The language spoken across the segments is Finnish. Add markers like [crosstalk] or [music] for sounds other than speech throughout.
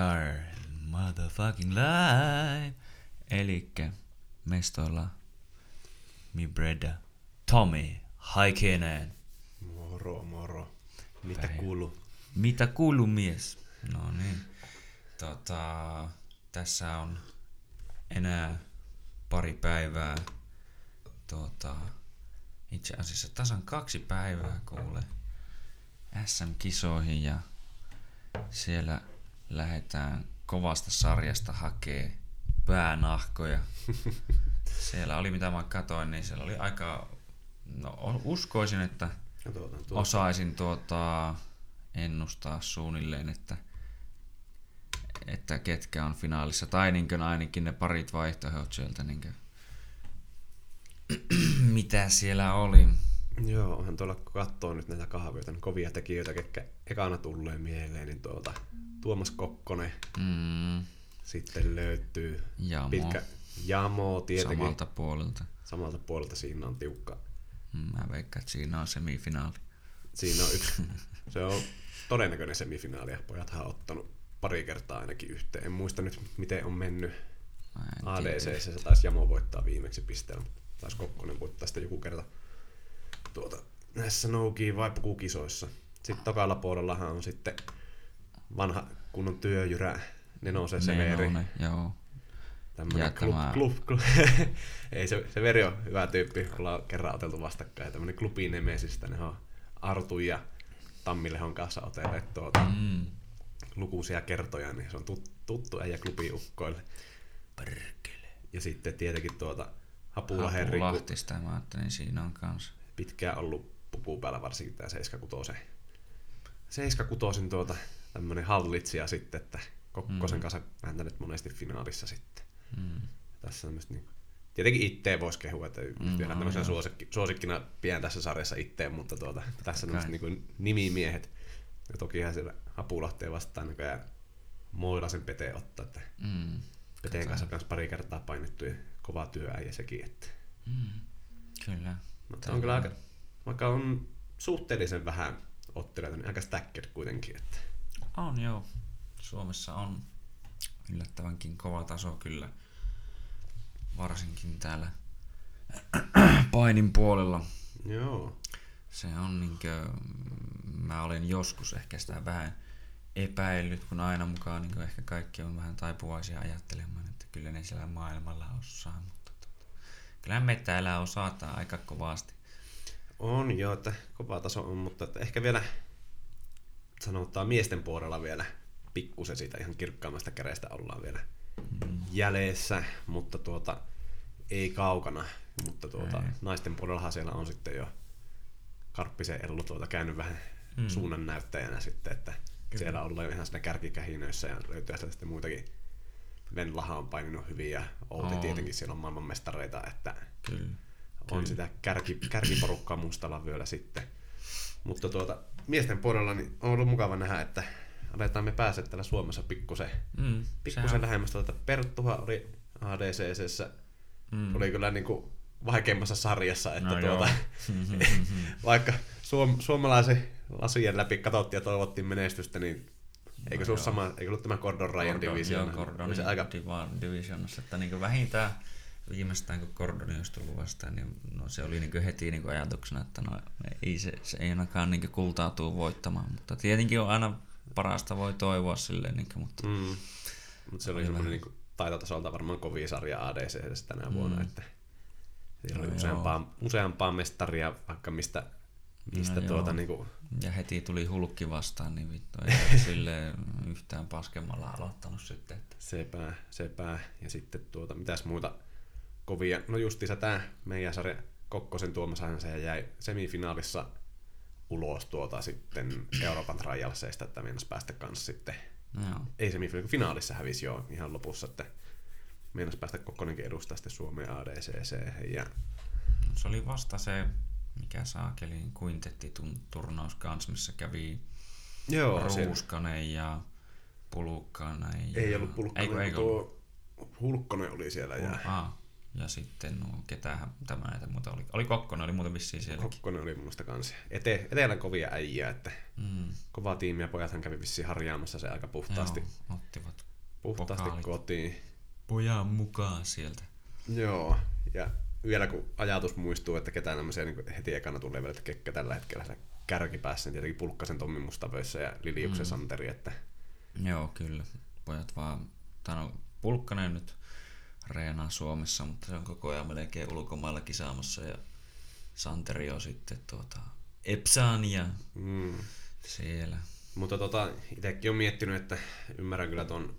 are motherfucking live. Elikkä mestoilla mi breda Tommy Haikenen. Moro, moro. Mitä Päivä. kuuluu? Mitä kuuluu mies? No niin. Tota, tässä on enää pari päivää. Tota, itse asiassa tasan kaksi päivää kuule SM-kisoihin ja siellä lähdetään kovasta sarjasta hakee päänahkoja. [laughs] Siellä oli mitä mä katoin, niin siellä oli aika, no uskoisin, että Katsotaan tuo. osaisin tuota, ennustaa suunnilleen, että, että ketkä on finaalissa. Tai niin ainakin ne parit vaihtoehdot sieltä, niin [clears throat] mitä siellä oli. Joo, onhan tuolla kun katsoo nyt näitä kahvioita, niin kovia tekijöitä, ketkä ekana tulee mieleen, niin tuolta Tuomas Kokkonen Mm, sitten löytyy Jamo. pitkä Jamo tietenkin. samalta puolelta. Samalta puolelta siinä on tiukka. Mm, Mä veikkaan, että siinä on semifinaali. Siinä on yksi, [laughs] se on todennäköinen semifinaali ja pojathan on ottanut pari kertaa ainakin yhteen. En muista nyt, miten on mennyt. ADC se taisi Jamo voittaa viimeksi pisteellä, mutta taisi Kokkonen voittaa sitä joku kerta tuota, näissä Nouki vai pukukisoissa. Sitten tokalla puolellahan on sitten vanha kunnon työjyrä Neno se Severi. Nenonen, joo. Tämmönen klub, tämä- klub, klub. [laughs] Ei se, se veri on hyvä tyyppi, ollaan kerran oteltu vastakkain. Tämmönen klubi Nemesistä, ne on Artu ja Tammilehon kanssa otelleet tuota, Mm. lukuisia kertoja, niin se on tut, tuttu äijä klubiukkoille. Perkele. Ja sitten tietenkin tuota Hapula Henri, kun Lahtista mä ajattelin, siinä on kans. pitkään ollut pukuu päällä varsinkin tää 76. 76 tuota tämmönen hallitsija sitten, että Kokkosen Mm. kanssa vääntänyt monesti finaalissa sitten. Mm. Tässä on niin Tietenkin itteen voisi kehua, että Mm, mm, vielä no tämmöisenä suosikki, suosikkina pidän tässä sarjassa itteen, mutta tuota, tässä on niin nimimiehet. Ja tokihan siellä Apulahteen vastaan näköjään Moilasen Pete ottaa, että Mm. Peteen kanssa on myös pari kertaa painettu ja kova työäijä sekin. Että. Mm. Kyllä. Mutta on kyllä aika, vaikka on suhteellisen vähän ottelijoita, niin aika stacked kuitenkin. Että. On joo. Suomessa on yllättävänkin kova taso kyllä. Varsinkin täällä [clears throat] painin puolella. Joo. Se on niinkö, mä olen joskus ehkä sitä vähän epäillyt, kun aina mukaan niin ehkä kaikki on vähän taipuvaisia ajattelemaan, että kyllä ne siellä maailmalla osaa, mutta tota, kyllä me täällä osataan aika kovasti. On joo, että kova taso on, mutta että ehkä vielä sanotaan miesten puolella vielä pikkusen siitä ihan kirkkaammasta kädestä ollaan vielä Mm. jäljessä, mutta tuota, ei kaukana. Mutta tuota, Ei. naisten puolellahan siellä on sitten jo Karppisen Ellu tuota käynyt vähän Mm. mm. suunnan näyttäjänä sitten, että Kyllä. Siellä ollaan jo ihan siinä kärkikähinöissä ja löytyy sieltä sitten muitakin. Venlahan on paininut hyvin ja Outi On. tietenkin siellä on maailmanmestareita, että Kyllä. on Kyllä. sitä kärki, kärkiporukkaa mustalla vyöllä sitten. Mutta tuota, miesten puolella niin on ollut mukava nähdä, että aletaan me päästä täällä Suomessa pikkusen, Mm, pikkusen sehän- lähemmäs. Tuota, Perttuhan oli ADCCssä, Mm. oli kyllä niin kuin vaikeimmassa sarjassa, että No no joo. tuota, [laughs] vaikka suom, suomalaisen lasien läpi katsottiin ja toivottiin menestystä, niin eikö se ollut, joo. sama, eikö ollut tämä Gordon Ryan Gordon- division? Joo, Gordonin se aika, että niin vähintään viimeistään kun Gordoni olisi tullut vastaan, niin no, se oli niin heti niin ajatuksena, että no, ei se, se ei ainakaan niin kultaa tuu voittamaan, mutta tietenkin on aina parasta voi toivoa silleen, niin kuin, mutta mm, mutta se oli Oli semmoinen niin taitotasolta varmaan kovin sarja ADC tänä Mm. vuonna, että siellä oli No useampaa, useampaa mestaria, vaikka mistä, mistä No tuota joo. niin kuin, ja heti tuli hulkki vastaan, niin vittu ei [laughs] sille yhtään paskemmalla aloittanut sitten. Että. sepää, sepää. Ja sitten tuota, mitäs muuta kovia. No justiinsa tämä meidän sarja Kokkosen Tuomasahan se jäi semifinaalissa ulos tuota sitten Euroopan trialseista, että meinas päästä kanssa sitten, No joo. ei semifinaalissa, finaalissa hävisi jo ihan lopussa, että meinas päästä Kokkonenkin edustaa sitten Suomen ADCC. Ja No, se oli vasta se, mikä saakeli quintetti-turnaus kanssa, missä kävi joo, siellä Ruuskanen ja Pulukkanen. Ja... ei ollut pulkkonen, Eikö, eikö tuo Hulkkonen oli siellä ja? Ah, Ja sitten no, ketähän tämä näitä muuta oli. Oli Kokkonen, oli muuten vissiin sielläkin. Kokkonen oli mielestä kanssa. Ete, etelän kovia äijää, että Mm. kova tiimi ja pojathan kävi vissiin harjaamassa se aika puhtaasti, Joo, ottivat puhtaasti pokaalit. kotiin. pojan mukaan sieltä. Joo, ja vielä kun ajatus muistuu, että ketään tämmöisiä niin heti ekana tulee vielä, että tällä hetkellä siellä kärkipäässä, niin tietenkin Pulkkasen Tommi Mustavöissä ja Liliuksen mm. Santeri, että Joo, kyllä. Pojat vaan, tai no, Pulkkanen nyt reenaa Suomessa, mutta se on koko ajan melkein ulkomailla kisaamassa ja Santeri on sitten tuota, Epsania mm. siellä. Mutta tota, itsekin on miettinyt, että ymmärrän kyllä tuon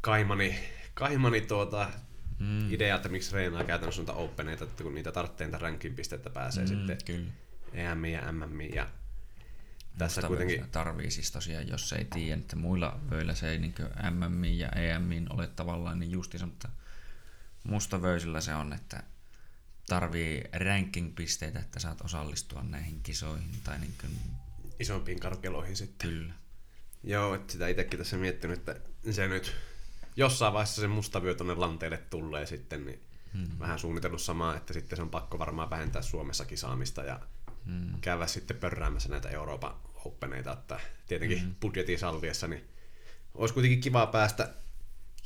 Kaimani, Kaimani tuota, Mm. idea, että miksi reenaa käytännössä noita openeita, että kun niitä tarvitsee niitä rankin pistettä pääsee mm. sitten Kyllä. EM ja MM ja tässä Musta kuitenkin tarvii siis tosiaan, jos ei tiedä, että muilla vöillä se ei niin MM ja EM ole tavallaan niin justiinsa, mutta mustavöisillä se on, että tarvii ranking-pisteitä, että saat osallistua näihin kisoihin. Tai niin kuin, isompiin karkeloihin sitten. kyllä. Joo, että sitä itsekin tässä miettinyt, että se nyt jossain vaiheessa se mustavyö tuonne lanteelle tulee sitten, niin Hmm. vähän suunnitellut samaa, että sitten se on pakko varmaan vähentää Suomessa kisaamista ja Hmm. käydä sitten pörräämässä näitä Euroopan Openeita, että tietenkin mm. budjetin salviessa, niin olisi kuitenkin kiva päästä,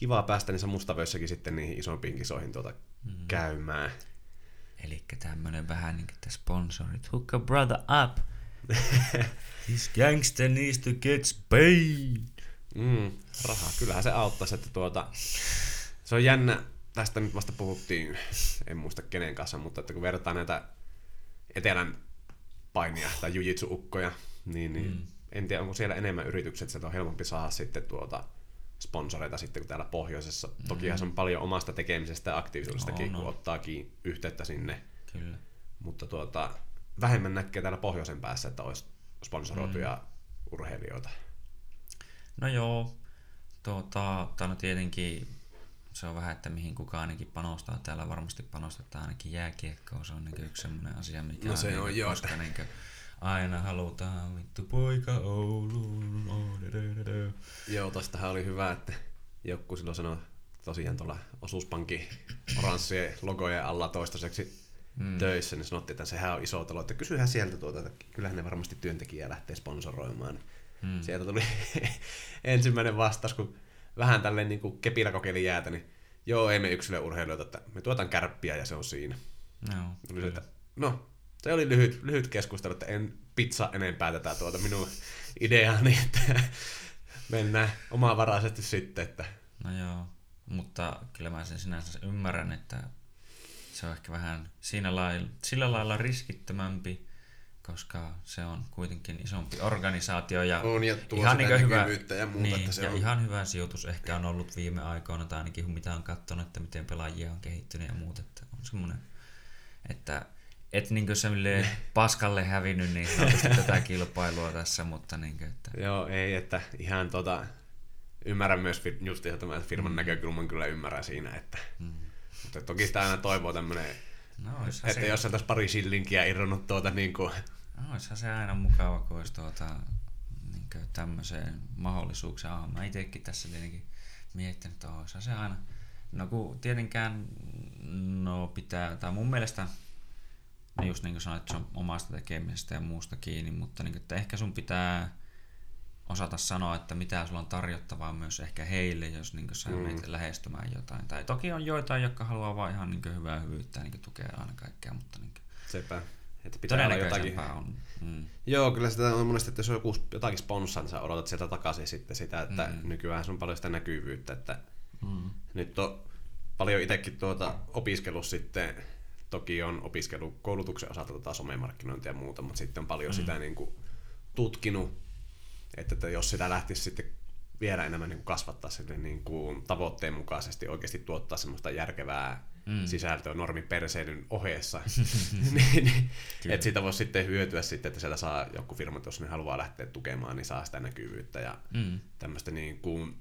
kivaa päästä niissä mustavöissäkin sitten niihin isompiin kisoihin tuota mm. käymään. Eli tämmönen vähän niin kuin että sponsorit. Hook a brother up. [laughs] This gangster needs to get paid. Mm, rahaa, kyllähän se auttaisi, että tuota, se on jännä, tästä nyt vasta puhuttiin, en muista kenen kanssa, mutta että kun vertaa näitä etelän painia tai jujitsu-ukkoja, niin, niin mm. en tiedä, onko siellä enemmän yritykset, että on helpompi saada sitten tuota sponsoreita sitten kuin täällä pohjoisessa. Mm. Tokihan se on paljon omasta tekemisestä ja aktiivisuudestakin, No, kun no. ottaakin yhteyttä sinne, Kyllä. mutta tuota, vähemmän näkee täällä pohjoisen päässä, että olisi sponsoroituja mm. urheilijoita. No joo, tuota, no tietenkin se on vähän, että mihin kukaan ainakin panostaa. Täällä varmasti panostetaan ainakin jääkiekkoon. Se on niin yksi semmoinen asia, mikä No se niin, on joo, koska että- niin aina halutaan vittu poika Ouluun. Oh, dö, dö, dö, dö. Joo, tostahan oli hyvä, että joku silloin sanoi tosiaan tuolla osuuspankin oranssien logojen alla toistaiseksi mm. töissä, niin sanottiin, että sehän on iso talo, että kysyhän sieltä tuota, että kyllähän ne varmasti työntekijää lähtee sponsoroimaan. Mm. Sieltä tuli [laughs] ensimmäinen vastaus, kun vähän tälleen niin kuin kepillä kokeili jäätä, niin joo, ei me yksilöurheilijoita, että me tuotan kärppiä ja se on siinä. Se, että, no, se oli lyhyt, lyhyt keskustelu, että en pizza enempää tätä tuota minun ideaani, että mennään omavaraisesti sitten, että no joo. Mutta kyllä mä sen sinänsä ymmärrän, että se on ehkä vähän siinä lailla, sillä lailla riskittömämpi, koska se on kuitenkin isompi organisaatio ja On, ja tuo ihan niinku hyvä, ja muuta, niin, että se ja on- ihan hyvä sijoitus ehkä on ollut viime aikoina, tai ainakin mitä on katsonut, että miten pelaajia on kehittynyt ja muuta, että on semmoinen, että et niinkö semmoille [laughs] paskalle hävinnyt niin tätä kilpailua tässä, mutta niinkö, että joo, ei, että ihan tota, ymmärrän myös just ihan tämän firman mm. näkökulman kyllä ymmärrän siinä, että mm. mutta toki sitä aina toivoo tämmöinen, no, että se, jos olisi pari shillinkiä irronnut tuota niin kuin, no, olisihan se aina mukava, kun olisi tuota, niinkö tämmöiseen mahdollisuuksia. Ah, mä itsekin tässä tietenkin miettinyt, että olisihan se aina, no kun tietenkään, no pitää, tai mun mielestä No just niin kuin sanoit, että se on omasta tekemisestä ja muusta kiinni, mutta niin kuin, että ehkä sun pitää osata sanoa, että mitä sulla on tarjottavaa myös ehkä heille, jos niin kuin sä mm. menet lähestymään jotain. Tai toki on joitain, jotka haluaa vaan ihan niin kuin hyvää hyvyyttä ja niin tukea aina kaikkea, mutta niin kuin sepä, että pitää olla jotakin. on. Mm. Joo, kyllä sitä on monesti, että jos on joku, jotakin sponssaa, niin sä odotat sieltä takaisin sitten sitä, että Mm. nykyään on paljon sitä näkyvyyttä, että Mm. nyt on paljon itsekin tuota opiskellut sitten, toki on opiskellut koulutuksen osalta tota somemarkkinointia ja muuta, mutta sitten on paljon mm. sitä niin kuin tutkinut, että, että jos sitä lähtisi sitten vielä enemmän niin kuin kasvattaa sille niin kuin tavoitteen mukaisesti, oikeasti tuottaa semmoista järkevää Mm. sisältöä normiperseilyn ohessa, [laughs] niin, niin, että siitä voisi sitten hyötyä sitten, että sieltä saa joku firma, jos ne haluaa lähteä tukemaan, niin saa sitä näkyvyyttä ja Mm. tämmöistä niin kuin,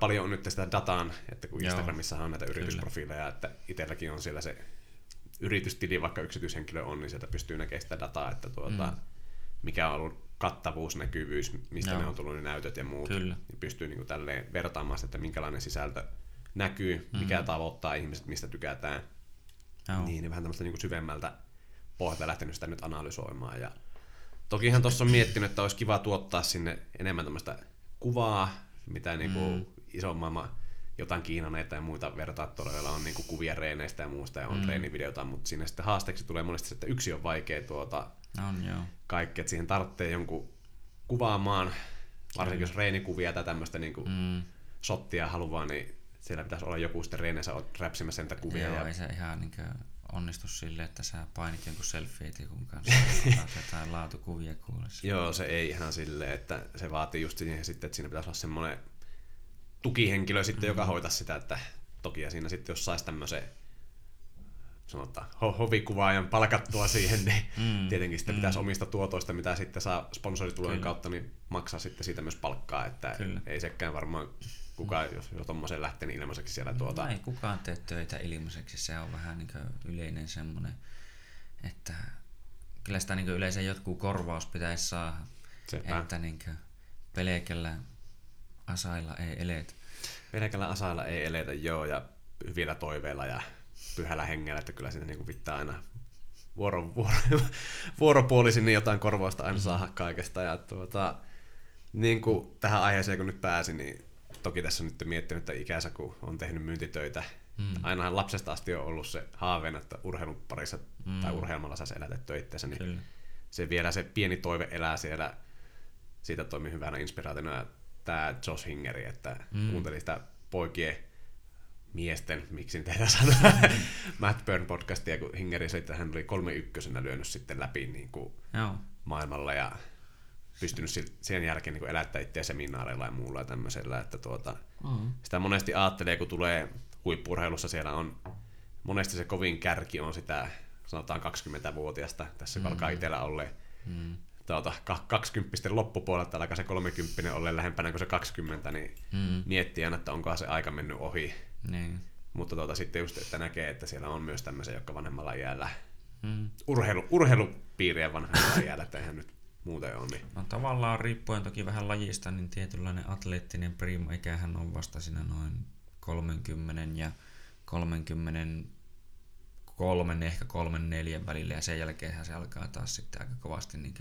paljon on nyt sitä dataan, että kun Instagramissa on näitä yritysprofiileja, että itselläkin on siellä se yritystili, vaikka yksityishenkilö on, niin sieltä pystyy näkemään sitä dataa, että tuota, Mm. mikä on ollut kattavuus, näkyvyys, mistä Joo. ne on tullut ne näytöt ja muut. Kyllä. Niin pystyy niin kuin tälleen vertaamaan sitä, että minkälainen sisältö näkyy, mikä mm. tavoittaa ihmiset, mistä tykätään. Joo. Niin, niin vähän tämmöistä niin syvemmältä pohjalta lähtenyt sitä nyt analysoimaan. Ja tokihan tuossa on miettinyt, että olisi kiva tuottaa sinne enemmän tämmöistä kuvaa, mitä niin kuin mm. ison maailman jotain Kiinaneita ja muita vertaattoreilla on niin kuin kuvia reeneistä ja muusta ja on mm. treenivideota, mutta siinä sitten haasteeksi tulee monesti se, että yksi on vaikea tuota On joo. kaikki, että siihen tarvitsee jonkun kuvaamaan, varsinkin jos reenikuvia tai tämmöistä niin kuin Mm. shottia haluaa, niin siellä pitäisi olla joku sitten reeneissä räpsimässä niitä kuvia. Joo, ja ei se ihan niinkö onnistu silleen, että sä painit jonkun selfie-tikun kanssa [laughs] jotain laatukuvia kuulessa. Joo, se ei ihan silleen, että se vaatii just siihen sitten, että siinä pitäisi olla semmoinen tukihenkilö sitten, joka hoitaisi sitä, että toki ja siinä sitten jos saisi tämmöisen sanotaan, ho- hovikuvaajan palkattua siihen, niin Mm, tietenkin sitten mm. pitäisi omista tuotoista, mitä sitten saa sponsoritulojen Kyllä. kautta, niin maksaa sitten siitä myös palkkaa, että Kyllä. ei sekään varmaan kukaan, jos, jos tommoisen lähtee, niin ilmaiseksi siellä tuota, No ei kukaan tee töitä ilmaiseksi, se on vähän niin yleinen semmoinen, että kyllä sitä niin yleensä jotkut korvaus pitäisi saada, Sepä. että niin pelkällä asailla ei eletä. pelkällä asailla ei eletä, joo, ja hyvillä toiveilla ja pyhällä hengellä, että kyllä siinä niinku pitää aina vuoro, vuoro, [laughs] vuoropuolisin niin jotain korvausta aina saada kaikesta. Ja tuota, niin kuin tähän aiheeseen kun nyt pääsin, niin toki tässä on nyt miettinyt, että ikänsä kun on tehnyt myyntitöitä, Mm. ainahan lapsesta asti on ollut se haaveena, että urheilun parissa Mm. tai urheilmalla saisi elätettyä itsensä, niin Kyllä. se vielä se pieni toive elää siellä. Siitä toimii hyvänä inspiraationa tämä Josh Hingeri, että Mm. mm. kuuntelin sitä poikien miesten, miksi nyt tehdään sanoa, [laughs] Matt Burn podcastia, kun Hingeri se, että hän oli kolme ykkösenä lyönyt sitten läpi niin kuin Joo. maailmalla ja pystynyt sen jälkeen niin elättää itseä seminaareilla ja muulla ja tämmöisellä, että tuota, Mm. sitä monesti ajattelee, kun tulee huippurheilussa, siellä on monesti se kovin kärki on sitä, sanotaan 20-vuotiasta, tässä kun alkaa itsellä olla Mm. Tuota, 20 loppupuolelta, alkaa se 30 olla lähempänä kuin se 20, niin Mm. miettii aina, että onkohan se aika mennyt ohi. Niin. Mutta tuota, sitten just, että näkee, että siellä on myös tämmöisiä, jotka vanhemmalla iällä, Mm. urheilu, urheilupiirien vanhemmalla iällä, että eihän nyt muuten ole. Niin. No tavallaan riippuen toki vähän lajista, niin tietynlainen atleettinen primo ikähän on vasta siinä noin 30 ja 33, ehkä 34 välillä ja sen jälkeen se alkaa taas sitten aika kovasti niin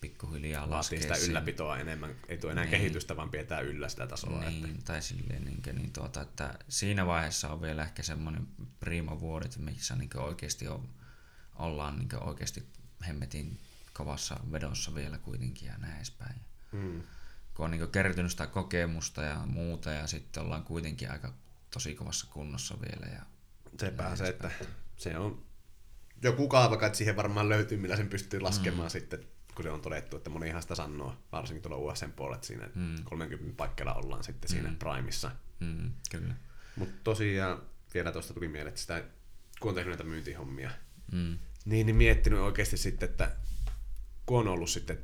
pikkuhiljaa Vaatii laskea sitä sinne. ylläpitoa enemmän, ei tule enää Niin. kehitystä, vaan pidetään yllä sitä tasoa. Että, Niin, tai silleen, niin, niin tuota, että siinä vaiheessa on vielä ehkä semmoinen prima vuodet, missä niin oikeasti on, ollaan niin oikeasti hemmetin kovassa vedossa vielä kuitenkin ja näin edespäin. mm. kun on niin kertynyt sitä kokemusta ja muuta ja sitten ollaan kuitenkin aika tosi kovassa kunnossa vielä. Ja, se, että se on joku kaava, kai, että siihen varmaan löytyy, millä sen pystyy laskemaan mm. sitten, kun se on todettu, että monihan sitä sanoo, varsinkin tuolla USN puolella, että siinä Mm. mm. 30 paikalla ollaan sitten siinä Mm. primissa. mm, kyllä. Mutta tosiaan vielä tuosta tuli mieleen, että sitä, kun on tehnyt näitä myyntihommia, Mm, niin, niin miettinyt oikeasti sitten, että kun on ollut sitten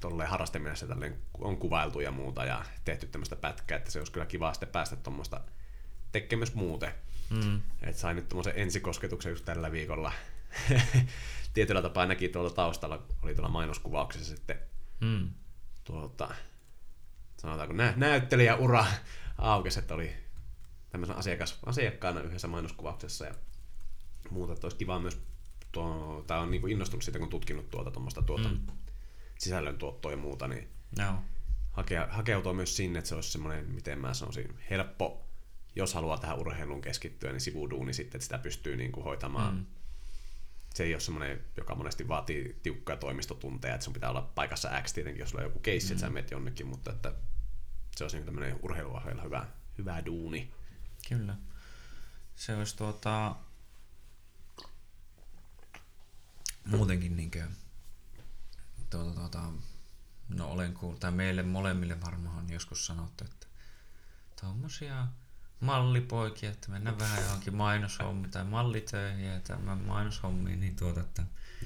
tolleen harrastemielessä tälleen, on kuvailtu ja muuta ja tehty tämmöistä pätkää, että se olisi kyllä kiva sitten päästä tuommoista tekemään myös muuten. mm, Et sain nyt tuommoisen ensikosketuksen just tällä viikolla. [laughs] Tietyllä tapaa näki tuolta taustalla, oli tuolla mainoskuvauksessa sitten mm, tuolta, sanotaanko nä- näyttelijäura aukesi, että oli tämmöisen asiakas, asiakkaana yhdessä mainoskuvauksessa ja muuta, että olisi kiva myös, tuo, on niin innostunut siitä, kun tutkinut tuota tuommoista tuota, Mm. sisällön tuottoa ja muuta, niin joo, hakea, hakeutua myös sinne, että se olisi semmoinen, miten mä sanoisin, helppo, jos haluaa tähän urheiluun keskittyä, niin sivuduuni sitten, että sitä pystyy niin kuin hoitamaan. Mm. Mm. Se ei ole semmoinen, joka monesti vaatii tiukkaa toimistotunteja, että sun pitää olla paikassa X tietenkin, jos sulla on joku keissi, mm. että sä menet jonnekin, mutta että se olisi niin tämmöinen urheiluaheella hyvä, hyvä duuni. kyllä. Se olisi tuota, muutenkin niin kuin, tuota, tuota, no olen kuullut, tai meille molemmille varmaan on joskus sanottu, että tuommoisia mallipoikia, että mennään vähän johonkin mainoshommiin tai mallitöihin ja tämän mainoshommiin, niin tuota, että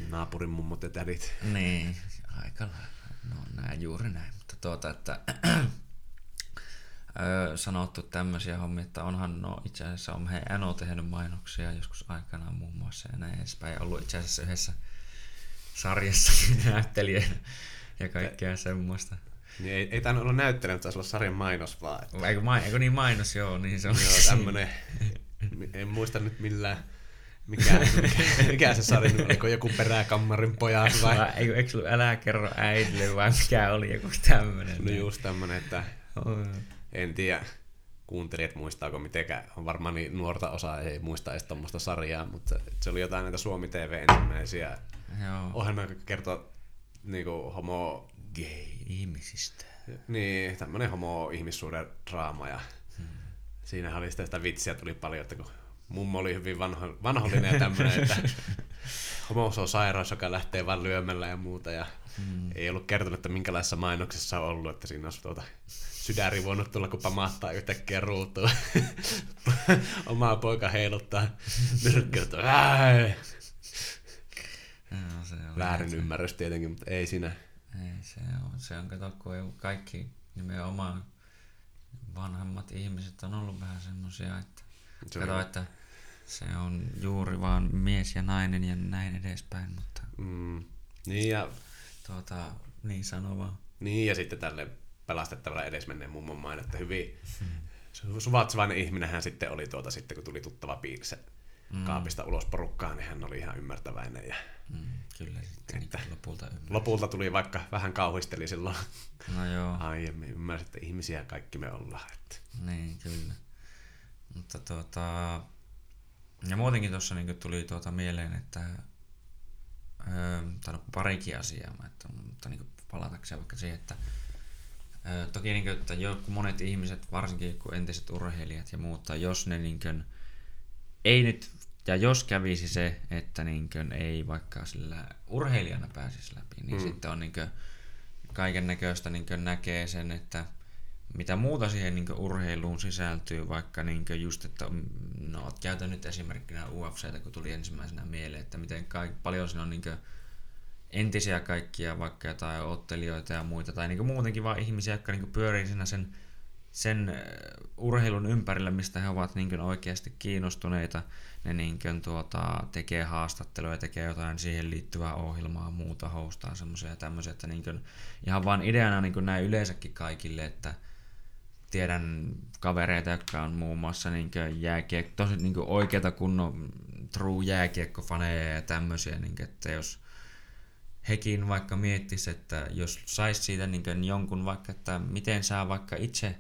Naapurin mummot ja tädit. niin, aika lailla. No näin, juuri näin. Mutta tuota, että öö, sanottu tämmöisiä hommia, että onhan no itse asiassa on meidän Eno tehnyt mainoksia joskus aikanaan muun muassa ja näin edespäin. Ja ollut itse asiassa yhdessä sarjassa [laughs] näyttelijänä ja kaikkea semmoista. Niin ei, ei tainnut olla näyttelijä, mutta taisi olla sarjan mainos vaan. Että... Eikö, ma- eikö niin mainos, joo, niin se on. Joo, tämmönen, en muista nyt millään, mikä, mikä se sarja oli, oliko joku peräkammarin pojat vai? Vai, eikö, eikö ollut älä kerro äidille vai mikä oli joku tämmönen? No just tämmönen, että en tiedä, kuuntelijat muistaako mitenkään, on varmaan niin nuorta osaa ei muista edes tuommoista sarjaa, mutta se oli jotain näitä Suomi TV ensimmäisiä ohjelmia, jotka kertoo niinku homo... Gay-ihmisistä. Niin, tämmönen homo-ihmissuuden draama ja hmm. siinä oli sitten sitä vitsiä tuli paljon, että kun mummo oli hyvin vanho, vanhollinen ja tämmönen, että [laughs] homo on sairaus, joka lähtee vaan lyömällä ja muuta ja hmm. ei ollut kertonut, että minkälaisessa mainoksessa on ollut, että siinä olisi tuota sydäri voinut tulla, kun pamahtaa yhtäkkiä ruutuun. [laughs] Omaa poika heiluttaa on Väärin ymmärrys tietenkin, mutta ei siinä. Ei, se on, se on kato, kun ei kaikki nimenomaan vanhemmat ihmiset on ollut vähän semmosia, että Se kato, on- että se on juuri vaan mies ja nainen ja näin edespäin, mutta Mm, niin, ja, tuota, niin sano vaan. niin ja sitten tälle pelastettavalle edesmenneen mummon main, että hyvin suvaitsevainen ihminen hän sitten oli tuota sitten, kun tuli tuttava piirse Mm. kaapista ulos porukkaan, niin hän oli ihan ymmärtäväinen. Ja Mm, kyllä sitten Että- niin lopulta ymmärrän. lopulta tuli vaikka vähän kauhisteli silloin No joo, [laughs] aiemmin, ymmärsi, että ihmisiä kaikki me ollaan. Että. niin kyllä. Mutta tuota, ja muutenkin tuossa niin tuli tuota mieleen, että öö, tai no parikin asiaa, että, mutta niin palatakseen vaikka siihen, että öö, toki niin kuin, että jo, kun monet ihmiset, varsinkin kun entiset urheilijat ja muut, tai jos ne niin kuin, ei nyt, ja jos kävisi se, että niin kuin, ei vaikka sillä urheilijana pääsisi läpi, niin Mm. sitten on niin kaiken näköistä niin näkee sen, että mitä muuta siihen niin urheiluun sisältyy, vaikka niin just, että no käytän nyt esimerkkinä UFCtä, kun tuli ensimmäisenä mieleen, että miten kaik, paljon siinä on niin entisiä kaikkia, vaikka jotain ottelijoita ja muita, tai niin muutenkin vaan ihmisiä, jotka niin pyörii siinä sen, sen äh, urheilun ympärillä, mistä he ovat niin oikeasti kiinnostuneita. Ne niin tuota, tekee haastatteluja, tekee jotain siihen liittyvää ohjelmaa, muuta hostaa semmoisia tämmöisiä, että niin ihan vaan ideana niin näin yleensäkin kaikille, että tiedän kavereita, jotka on muun muassa niin jääkiek, tosi niin oikeita kunnon true jääkiekkofaneja ja tämmöisiä, niin kuin, että jos hekin vaikka miettis, että jos sais siitä niin jonkun vaikka, että miten sä vaikka itse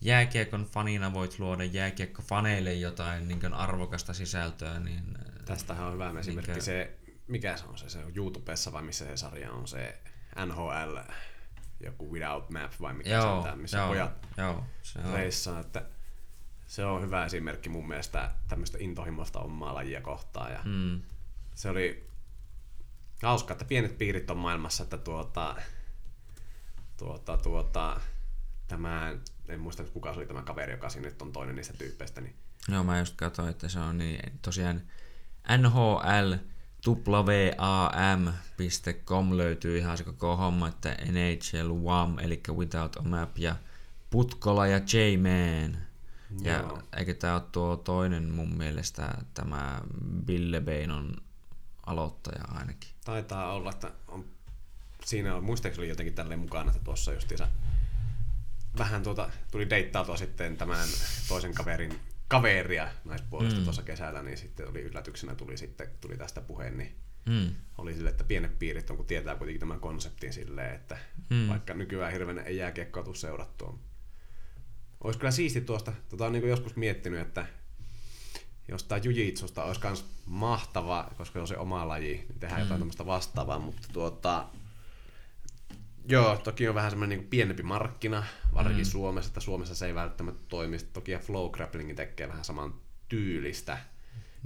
jääkiekon fanina voit luoda jääkiekkofaneille jotain niin arvokasta sisältöä, niin Tästähän on hyvä esimerkki Niinkö- se, mikä se on se, se on YouTubessa vai missä se sarja on se NHL, joku Without Map vai mikä se joo, on tämä, missä joo, pojat joo, se on. reissaa, että se on hyvä esimerkki mun mielestä tämmöistä intohimoista omaa lajia kohtaan ja Mm, se oli hauska, että pienet piirit on maailmassa, että tuota, tuota, tuota, tämä, en muista nyt kuka se oli tämä kaveri, joka siinä nyt on toinen niistä tyyppeistä, niin Joo, mä just katsoin, että se on niin, tosiaan NHL wam.com löytyy ihan se koko homma, että NHL WAM, eli Without a Map, ja Putkola ja J-Man. Ja Joo. eikö tää ole tuo toinen mun mielestä, tämä Ville Beinon aloittaja ainakin. Taitaa olla, että on, siinä on, muistaakseni oli jotenkin tälleen mukana, että tuossa justiinsa vähän tuota, tuli deittautua sitten tämän toisen kaverin kaveria naispuolesta Mm. mm. tuossa kesällä, niin sitten oli yllätyksenä tuli sitten tuli tästä puheen, niin Hmm. oli sille, että pienet piirit on, kun tietää kuitenkin tämän konseptin silleen, että Mm. mm. vaikka nykyään hirveän ei jääkiekkoa tule seurattua. Olisi kyllä siisti tuosta, tota on niin joskus miettinyt, että jos tämä jujitsusta olisi myös mahtava, koska se on se oma laji, niin tehdään mm. jotain tämmöistä vastaavaa, mutta tuota, joo, toki on vähän semmoinen niin pienempi markkina, varsinkin Mm. mm. Suomessa, että Suomessa se ei välttämättä toimi. Toki ja Flow Grapplingin tekee vähän saman tyylistä.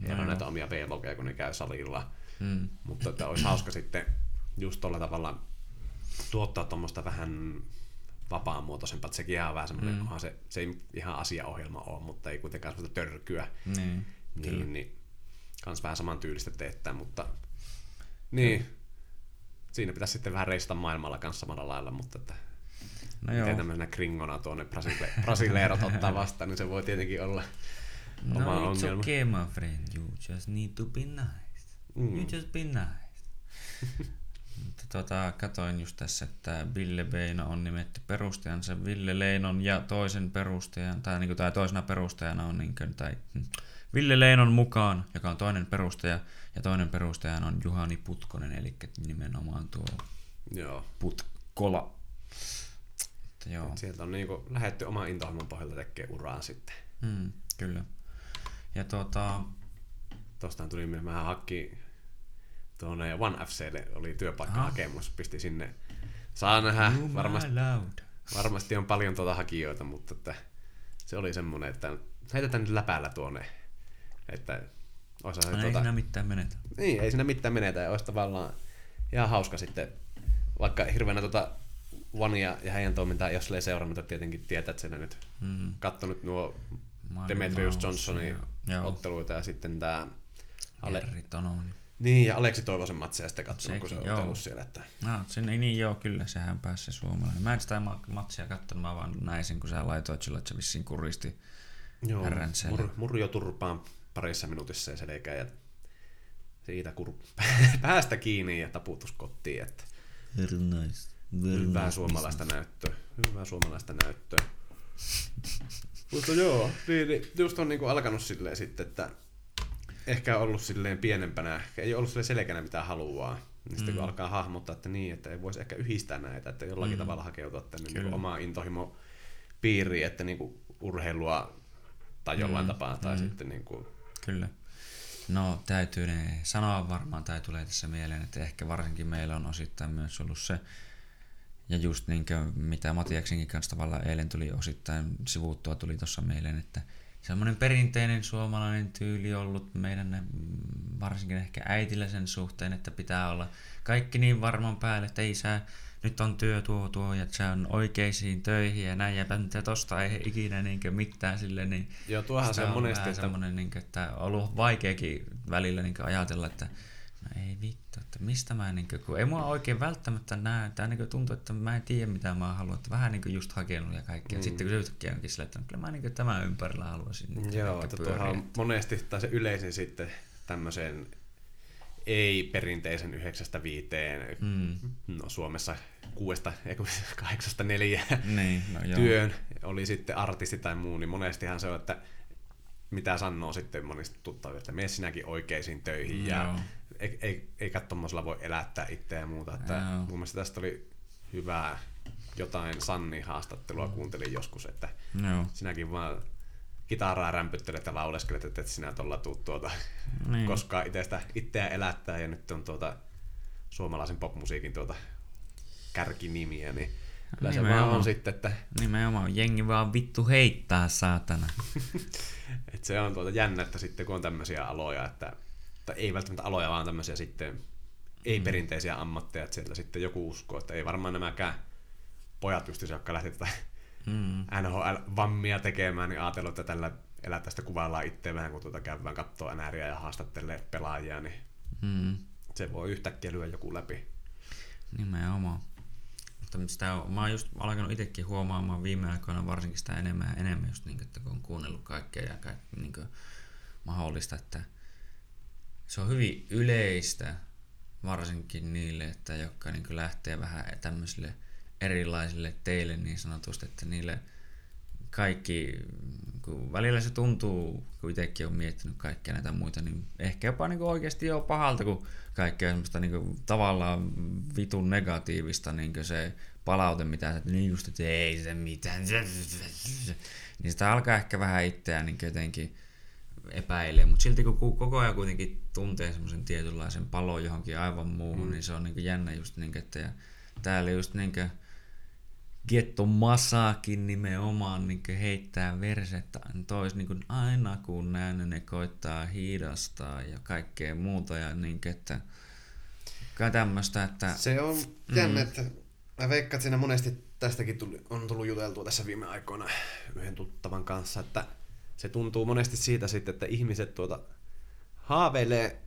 Ja on näitä omia vlogeja, kun ne käy salilla. Hmm. Mutta että olisi hauska sitten just tuolla tavalla tuottaa tuommoista vähän vapaamuotoisempaa, että sekin on vähän semmoinen, Mm. mm. se, se ei ihan asiaohjelma ole, mutta ei kuitenkaan semmoista törkyä, Niin. Kyllä. niin, niin kans vähän saman tyylistä teettää, mutta niin, siinä pitäisi sitten vähän reistata maailmalla kanssa samalla lailla, mutta että No miten joo. tämmöisenä kringona tuonne Brasile- brasileerot ottaa [laughs] vastaan, niin se voi tietenkin olla oma No it's ongelma. okay my friend, you just need to be nice. Mm. You just be nice. [laughs] Mutta tota, katoin just tässä, että Ville Beino on nimetty perustajansa Ville Leinon ja toisen perustajan, tai, niin kuin, tai toisena perustajana on niin kuin, tai, Ville Leinon mukaan, joka on toinen perustaja, ja toinen perustajana on Juhani Putkonen, eli nimenomaan tuo Joo. Putkola. Että joo. Sieltä on niinku lähetty oman intohimon pohjalta tekemään uraa sitten. Mm, kyllä. Ja tuota, Tuostahan tuli mä hakki tuonne One FClle oli työpaikkahakemus, pisti sinne. Saa nähdä, varmasti, loud. varmasti on paljon tuota hakijoita, mutta että se oli semmoinen, että heitetään nyt läpäällä tuonne, että No, ei tuota, siinä mitään menetä. niin, ei siinä mitään menetä ja olisi tavallaan ihan hauska sitten, vaikka hirveänä tuota Vania ja heidän toimintaa, jos ei seurannut, että tietenkin tietää, että sen nyt Mm. kattonut nuo Mario Demetrius Mouse Johnsonin ja- joo. otteluita ja sitten tämä Ale- niin, ja Aleksi Toivosen matseja sitten katsonut, kun se on ollut siellä. Että... No, sinne, niin joo, kyllä, sehän pääsi se suomalainen. Mä en sitä ma- matsia katsonut, mä vaan näin sen, kun sä laitoit sillä, että se vissiin kuristi. Joo, mur, murjo turpaan parissa minuutissa ja selkää ja siitä kur... [laughs] päästä kiinni ja taputus kotiin. Että Very nice. Very hyvää suomalaista näyttöä. Hyvää suomalaista näyttöä. Mutta joo, niin, niin, just on niinku alkanut silleen sitten, että ehkä ollut silleen pienempänä, ehkä ei ollut silleen selkeänä mitä haluaa. Niin sitten kun Mm. alkaa hahmottaa, että niin, että ei voisi ehkä yhdistää näitä, että jollakin Mm. tavalla hakeutua tänne Kyllä. niin omaa intohimo piiriin, että niinku urheilua tai jollain Mm, tapaa, tai mm. sitten niinku, Kyllä. No täytyy ne sanoa varmaan, tai tulee tässä mieleen, että ehkä varsinkin meillä on osittain myös ollut se, ja just niin kuin, mitä Matiaksenkin kanssa tavallaan eilen tuli osittain sivuttua tuli tuossa mieleen, että semmoinen perinteinen suomalainen tyyli ollut meidän varsinkin ehkä äitillä sen suhteen, että pitää olla kaikki niin varman päälle, että ei sä, nyt on työ tuo tuo ja sä on oikeisiin töihin ja näin ja päntä tosta ei ikinä niin mitään sille, niin joo tuohan se on monesti, että semmoinen, niin kuin, että on ollut vaikeakin välillä niin ajatella, että no ei vittu, että mistä mä, niin kuin, kun ei mua oikein välttämättä näe, tai niin tuntuu, että mä en tiedä mitä mä haluan, että vähän niin kuin just hakenut ja kaikkea. Mm. Sitten kun se yhtäkkiä onkin sillä, että no, kyllä mä niin kuin tämän ympärillä haluaisin niin Joo, että tuohan on monesti, tai se yleisin sitten tämmöiseen ei-perinteisen yhdeksästä viiteen, Mm. no Suomessa kuudesta, ei kahdeksasta neljään Niin, no joo. työn, oli sitten artisti tai muu, niin monestihan se on, että mitä sanoo sitten monista tuttavia, että mene sinäkin oikeisiin töihin ja Joo. ei, ei, eikä tuommoisella voi elättää itseä ja muuta. Että Joo. mun mielestä tästä oli hyvää jotain Sannin haastattelua kuuntelin joskus, että Joo. sinäkin vaan kitaraa rämpyttelet ja lauleskelet, että et sinä tuolla tuu tuota Niin. koskaan itsestä, itseä elättää ja nyt on tuota suomalaisen popmusiikin tuota kärkinimiä, niin kyllä se vaan Nimenomaan. on sitten, että, Nimenomaan, jengi vaan vittu heittää saatana. [laughs] että se on tuota jännä, että sitten kun on tämmöisiä aloja, että, tai ei välttämättä aloja, vaan tämmöisiä sitten ei-perinteisiä ammatteja, että sieltä sitten joku uskoo, että ei varmaan nämäkään pojat just jotka lähti tätä Mm. NHL-vammia tekemään, niin ajatellut, että tällä elää tästä kuvaillaan itse vähän, kun tuota käydään katsoa NRiä ja haastattelee pelaajia, niin Mm. se voi yhtäkkiä lyödä joku läpi. Nimenomaan. Mutta sitä on, mä oon just alkanut itsekin huomaamaan viime aikoina varsinkin sitä enemmän ja enemmän, just niin, että kun on kuunnellut kaikkea ja kaik, niin mahdollista, että se on hyvin yleistä varsinkin niille, että jotka niin lähtee vähän tämmöisille erilaisille teille niin sanotusti, että niille kaikki, kun välillä se tuntuu, kun itsekin on miettinyt kaikkia näitä muita, niin ehkä jopa niin oikeasti jo pahalta, kun kaikkea semmoista niin tavallaan vitun negatiivista niin se palaute, mitä sä, niin just, että ei se mitään, niin sitä alkaa ehkä vähän itseään niin jotenkin epäilee, mutta silti kun koko ajan kuitenkin tuntee semmoisen tietynlaisen palon johonkin aivan muuhun, mm. niin se on niin jännä just niin, että ja täällä just niin Getto Masakin nimenomaan niin heittää versettä tois niin aina kun näen, ne koittaa hidastaa ja kaikkea muuta ja niin että kai tämmöistä, että Se on jännä, mm. että mä veikkaan, että siinä monesti tästäkin tuli, on tullut juteltua tässä viime aikoina yhden tuttavan kanssa, että se tuntuu monesti siitä sitten, että ihmiset tuota haaveilee,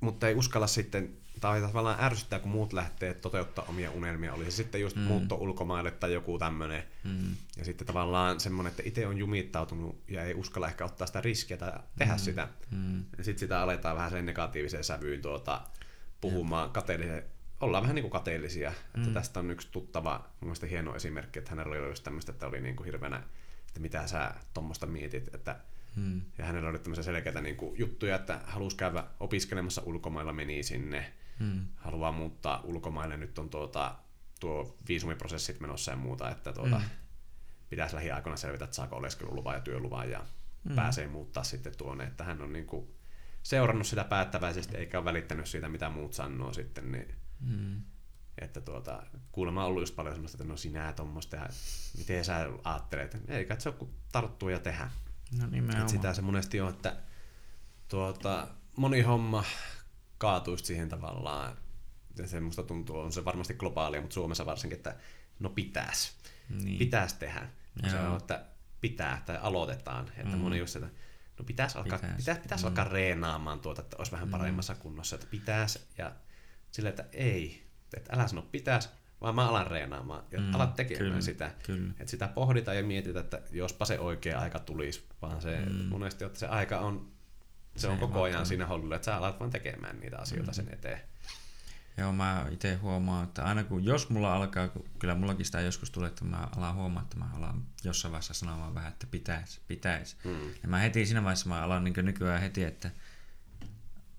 mutta ei uskalla sitten, tai tavallaan ärsyttää, kun muut lähtee toteuttaa omia unelmia. Oli se sitten just mm. muutto ulkomaille tai joku tämmöinen. mm, Ja sitten tavallaan semmoinen, että itse on jumittautunut ja ei uskalla ehkä ottaa sitä riskiä tai tehdä mm. sitä. mm, Ja sitten sitä aletaan vähän sen negatiiviseen sävyyn tuota, puhumaan kateellisen ollaan vähän niin kuin kateellisia. Mm. Että tästä on yksi tuttava, mun mielestä hieno esimerkki, että hänellä oli just tämmöistä, että oli niin kuin hirveänä, että mitä sä tuommoista mietit, että Hmm. Ja hänellä oli tämmöisiä selkeitä niin kuin, juttuja, että halusi käydä opiskelemassa ulkomailla, meni sinne, hmm. haluaa muuttaa ulkomaille, nyt on tuota, tuo viisumiprosessit menossa ja muuta, että tuota, hmm. pitäisi lähiaikoina selvitä, että saako oleskeluluvan ja työluvan ja hmm. pääsee muuttaa sitten tuonne, että hän on niin kuin, seurannut sitä päättäväisesti eikä ole välittänyt siitä, mitä muut sanoo sitten, niin hmm. Että tuota, kuulemma on ollut just paljon semmoista, että no sinä tuommoista ja miten sä ajattelet. Eikä se ole kuin tarttua ja tehdä. No nimenomaan. sitä se monesti on, että tuota, moni homma kaatuu siihen tavallaan, ja se musta tuntuu, on se varmasti globaalia, mutta Suomessa varsinkin, että no pitäisi, niin. pitäisi tehdä. Se on, että pitää tai aloitetaan, että mm. moni just että no pitäisi alkaa, pitäisi, pitäisi, pitäisi mm. alkaa reenaamaan tuota, että olisi vähän mm. paremmassa kunnossa, että pitäisi, ja sille, että ei, että älä sano pitäisi, vaan mä alan reenaamaan ja mm, alat tekemään kyllä, sitä. Kyllä. Että sitä pohditaan ja mietitään, että jospa se oikea aika tulisi, vaan se mm. monesti, että se aika on, se, on koko ajan siinä hollulla, että sä alat vaan tekemään niitä asioita mm. sen eteen. Joo, mä itse huomaan, että aina kun, jos mulla alkaa, kyllä mullakin sitä joskus tulee, että mä alan huomaa, että mä alan jossain vaiheessa sanomaan vähän, että pitäisi, pitäisi. Mm. Ja mä heti siinä vaiheessa mä alan niin nykyään heti, että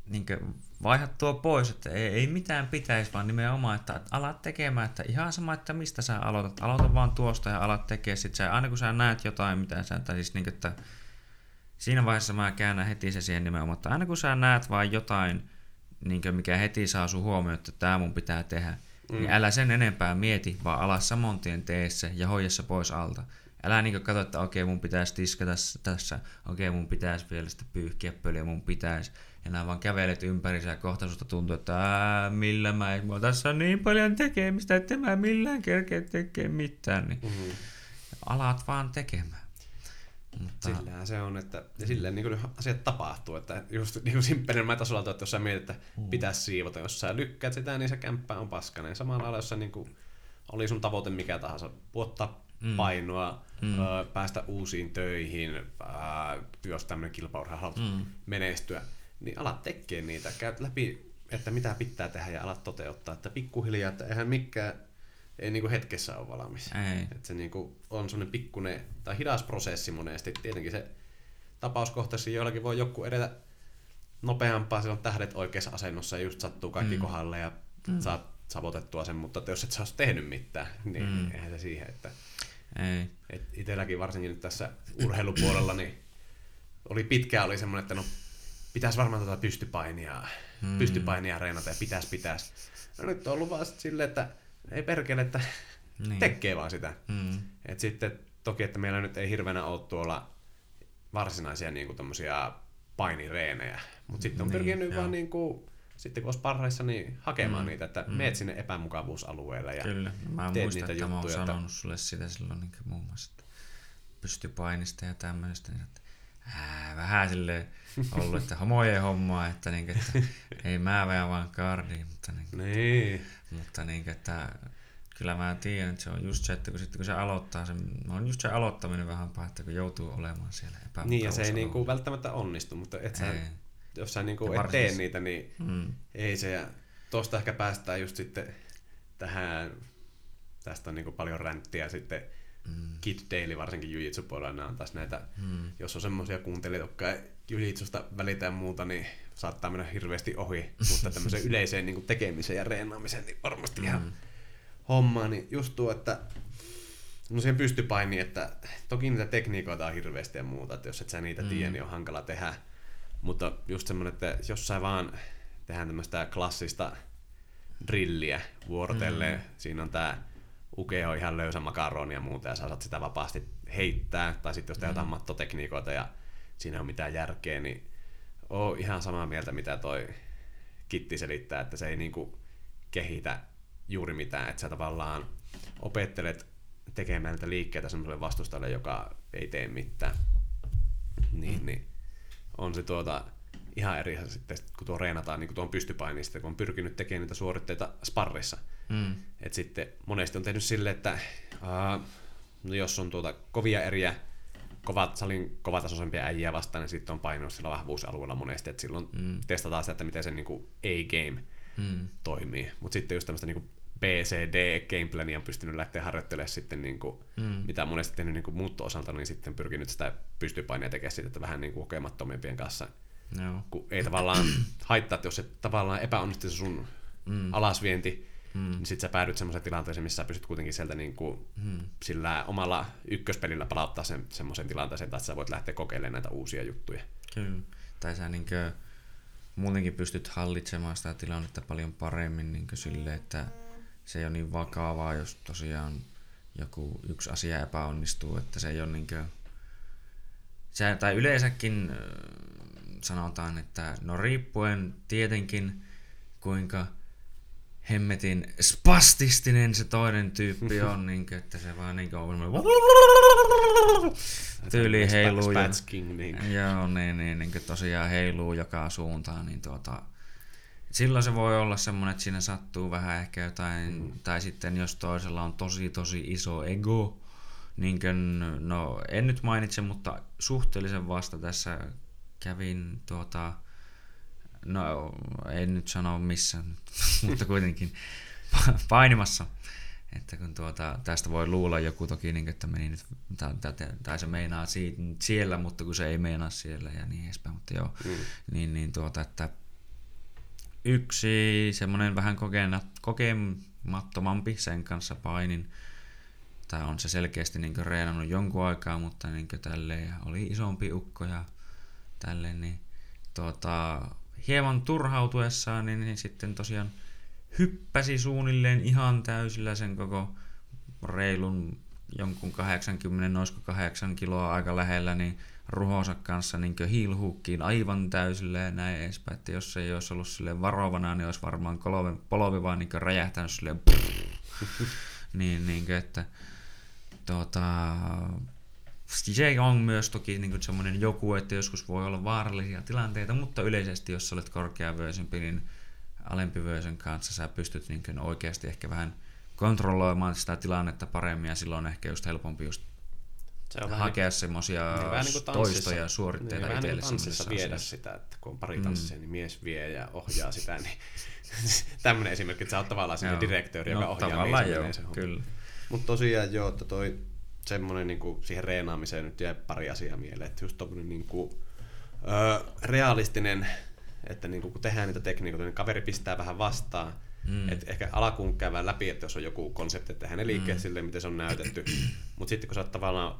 niin vaihdat tuo pois, että ei, ei mitään pitäisi, vaan nimenomaan, että alat tekemään, että ihan sama, että mistä sä aloitat. Aloita vaan tuosta ja alat tekemään. Sitten sä, aina kun sä näet jotain, mitä sä, tai siis niin, että siinä vaiheessa mä käännän heti se siihen nimenomaan, että aina kun sä näet vain jotain, niin kuin mikä heti saa sun huomioon, että tämä mun pitää tehdä, niin mm. niin älä sen enempää mieti, vaan ala saman tien tee se ja hoida se pois alta. Älä niin katso, että okei mun pitäisi tiskata tässä, okei mun pitäisi vielä sitä pyyhkiä pöliä, mun pitäisi ja nämä vaan kävelet ympäri ja kohta susta tuntuu, että ää, millä mä, mulla tässä on niin paljon tekemistä, että mä millään kerkeä tekee mitään. Niin mm-hmm. Alat vaan tekemään. Mutta... Sillähän se on, että ja silleen niin kuin asiat tapahtuu, että just niin kuin simppelin tasolla, että jos sä mietit, että mm. pitäisi siivota, jos sä lykkäät sitä, niin se kämppä on paskanen. Samalla lailla, jos sä niin kuin, oli sun tavoite mikä tahansa, puottaa mm. painoa, mm. Ö, päästä uusiin töihin, ö, jos tämmöinen kilpaurheilu haluat mm. menestyä, niin alat tekee niitä, käyt läpi, että mitä pitää tehdä ja alat toteuttaa, että pikkuhiljaa, että eihän mikään ei niinku hetkessä ole valmis. Ei. Että se niinku on semmoinen pikkuinen tai hidas prosessi monesti. Tietenkin se tapauskohtaisesti joillakin voi joku edetä nopeampaa, on tähdet oikeassa asennossa ja just sattuu kaikki mm. kohdalle ja mm. saat savotettua sen, mutta jos et sä olisi tehnyt mitään, [laughs] niin mm. eihän se siihen, että ei. Et itselläkin varsinkin nyt tässä urheilupuolella, niin oli pitkään oli semmoinen, että no pitäisi varmaan tuota pystypainia, hmm. pystypainia reenata ja pitäisi, pitäisi. No nyt on ollut vaan silleen, että ei perkele, että niin. tekee vaan sitä. Hmm. Et sitten toki, että meillä nyt ei hirveänä ole tuolla varsinaisia niin kuin painireenejä, mutta sitten on niin, pyrkinyt joo. vaan niin kuin, sitten kun olisi parhaissa, niin hakemaan mm. niitä, että mm. meet sinne epämukavuusalueelle ja Kyllä, mä teet muistan, niitä että juttuja. Mä oon sanonut sulle sitä silloin niin muun muassa, että pystypainista ja tämmöistä, niin että ää, vähän silleen ollut, että homojen hommaa, että, niin, että [laughs] ei mä vähän vaan kardiin, mutta, niin, niin. Mutta niin, että kyllä mä tiedän, että se on just se, että kun, sitten, kun se aloittaa, se on just se aloittaminen vähän paha, että kun joutuu olemaan siellä Niin, ja se ei niinku välttämättä onnistu, mutta et sä, jos sä niinku et tee niitä, niin mm. ei se. Ja tosta ehkä päästään just sitten tähän, tästä on niinku paljon ränttiä sitten mm. Kid Daily varsinkin jujitsu puolella on taas näitä, mm. jos on semmoisia kuuntelijoita, jotka ei jujitsusta välitä muuta, niin saattaa mennä hirveästi ohi, mutta tämmöiseen [laughs] yleiseen niin tekemiseen ja reenaamiseen, niin varmasti mm. ihan hommaa, niin just tuo, että no siihen pystypainiin, että toki niitä tekniikoita on hirveästi ja muuta, että jos et sä niitä mm. tiedä, niin on hankala tehdä, mutta just semmoinen, että jos sä vaan tehdään tämmöistä klassista drilliä vuorotelleen, mm. siinä on tää Uke on ihan löysä makaroni ja muuta, ja sä saat sitä vapaasti heittää, tai sitten jos tehdään mm. mattotekniikoita ja siinä on mitään järkeä, niin oo ihan samaa mieltä, mitä toi Kitti selittää, että se ei niinku kehitä juuri mitään, että sä tavallaan opettelet tekemään näitä liikkeitä semmoiselle vastustajalle, joka ei tee mitään. Niin, mm. niin on se tuota, ihan eri sitten, kun tuo reenataan niin kuin tuon pystypainista, kun on pyrkinyt tekemään niitä suoritteita sparrissa. Mm. Et sitten monesti on tehnyt sille, että uh, no jos on tuota kovia eriä, kovat, salin kovatasoisempia äijä vastaan, niin sitten on painunut sillä vahvuusalueella monesti, että silloin mm. testataan sitä, että miten se niin A-game Mm. toimii. Mutta sitten just tämmöistä niinku BCD gameplania on pystynyt lähteä harjoittelemaan sitten, niinku, Mm. mitä monesti tehnyt niinku muutto-osalta, niin sitten pyrkinyt sitä pystypainia tekemään siitä, että vähän niinku kokemattomimpien kanssa. Joo. Kun ei tavallaan haittaa, että jos se tavallaan epäonnistuu sun Mm. alasvienti, Mm. niin sit sä päädyt semmoiseen tilanteeseen, missä sä pystyt kuitenkin sieltä niinku Mm. sillä omalla ykköspelillä palauttaa sen semmoisen tilanteeseen, että sä voit lähteä kokeilemaan näitä uusia juttuja. Kyllä. Tai sä niinkö muutenkin pystyt hallitsemaan sitä tilannetta paljon paremmin niinkö sille, että se ei ole niin vakavaa, jos tosiaan joku yksi asia epäonnistuu, että se ei ole niinkö... Se, tai yleensäkin sanotaan, että no riippuen tietenkin kuinka hemmetin spastistinen se toinen tyyppi on, [laughs] niin kuin, että se vaan niin on [laughs] tyyli heiluu. Ja, niin. joo, niin, niin, niin kuin tosiaan heiluu joka suuntaan, niin tuota, silloin se voi olla semmoinen, että siinä sattuu vähän ehkä jotain, mm. tai sitten jos toisella on tosi tosi iso ego, niin kuin, no en nyt mainitse, mutta suhteellisen vasta tässä kävin tuota, no en nyt sano missä, [laughs] mutta kuitenkin pa- [laughs] painimassa. Että kun tuota, tästä voi luulla joku toki, niin, että meni nyt, tai, tai, tai se meinaa siitä, siellä, mutta kun se ei meinaa siellä ja niin edespäin. Mutta joo, Mm. niin, niin tuota, että yksi semmoinen vähän kokena, kokemattomampi sen kanssa painin, tai on se selkeästi niin reenannut jonkun aikaa, mutta niin tälleen, oli isompi ukko ja tälleen, niin tuota, hieman turhautuessaan, niin, niin sitten tosiaan hyppäsi suunnilleen ihan täysillä sen koko reilun jonkun 80, olisiko 8 kiloa aika lähellä, niin ruhonsa kanssa niin hiilhuukkiin aivan täysillä ja näin edespäin, että jos ei olisi ollut silleen varovana, niin olisi varmaan polvi, polvi vaan niin räjähtänyt silleen [laughs] niin, niin kuin, että tuota, se on myös toki niin semmoinen joku, että joskus voi olla vaarallisia tilanteita, mutta yleisesti jos olet korkeavöisempi, niin alempivöisen kanssa sä pystyt niin oikeasti ehkä vähän kontrolloimaan sitä tilannetta paremmin ja silloin on ehkä just helpompi just Se on hakea niin vähän niin kuin toistoja ja niin, suoritteita niin kuin itselle tanssissa semmoisissa viedä asioissa. sitä, että kun on pari tanssia, niin mies vie ja ohjaa sitä, niin [laughs] tämmöinen esimerkki, että sä oot tavallaan se Joo. direktööri, joka no, ohjaa, tavallaan niin se joo, se kyllä. Mutta tosiaan joo, että toi semmoinen niinku siihen reenaamiseen nyt jäi pari asiaa mieleen, että just tommonen niinku, ö, realistinen, että niinku, kun tehdään niitä tekniikoita, niin kaveri pistää vähän vastaan, Mm. että ehkä alkuun käydään läpi, että jos on joku konsepti, että ne liikkeet mm. silleen, miten se on näytetty, [clears throat] mutta sitten kun sä oot tavallaan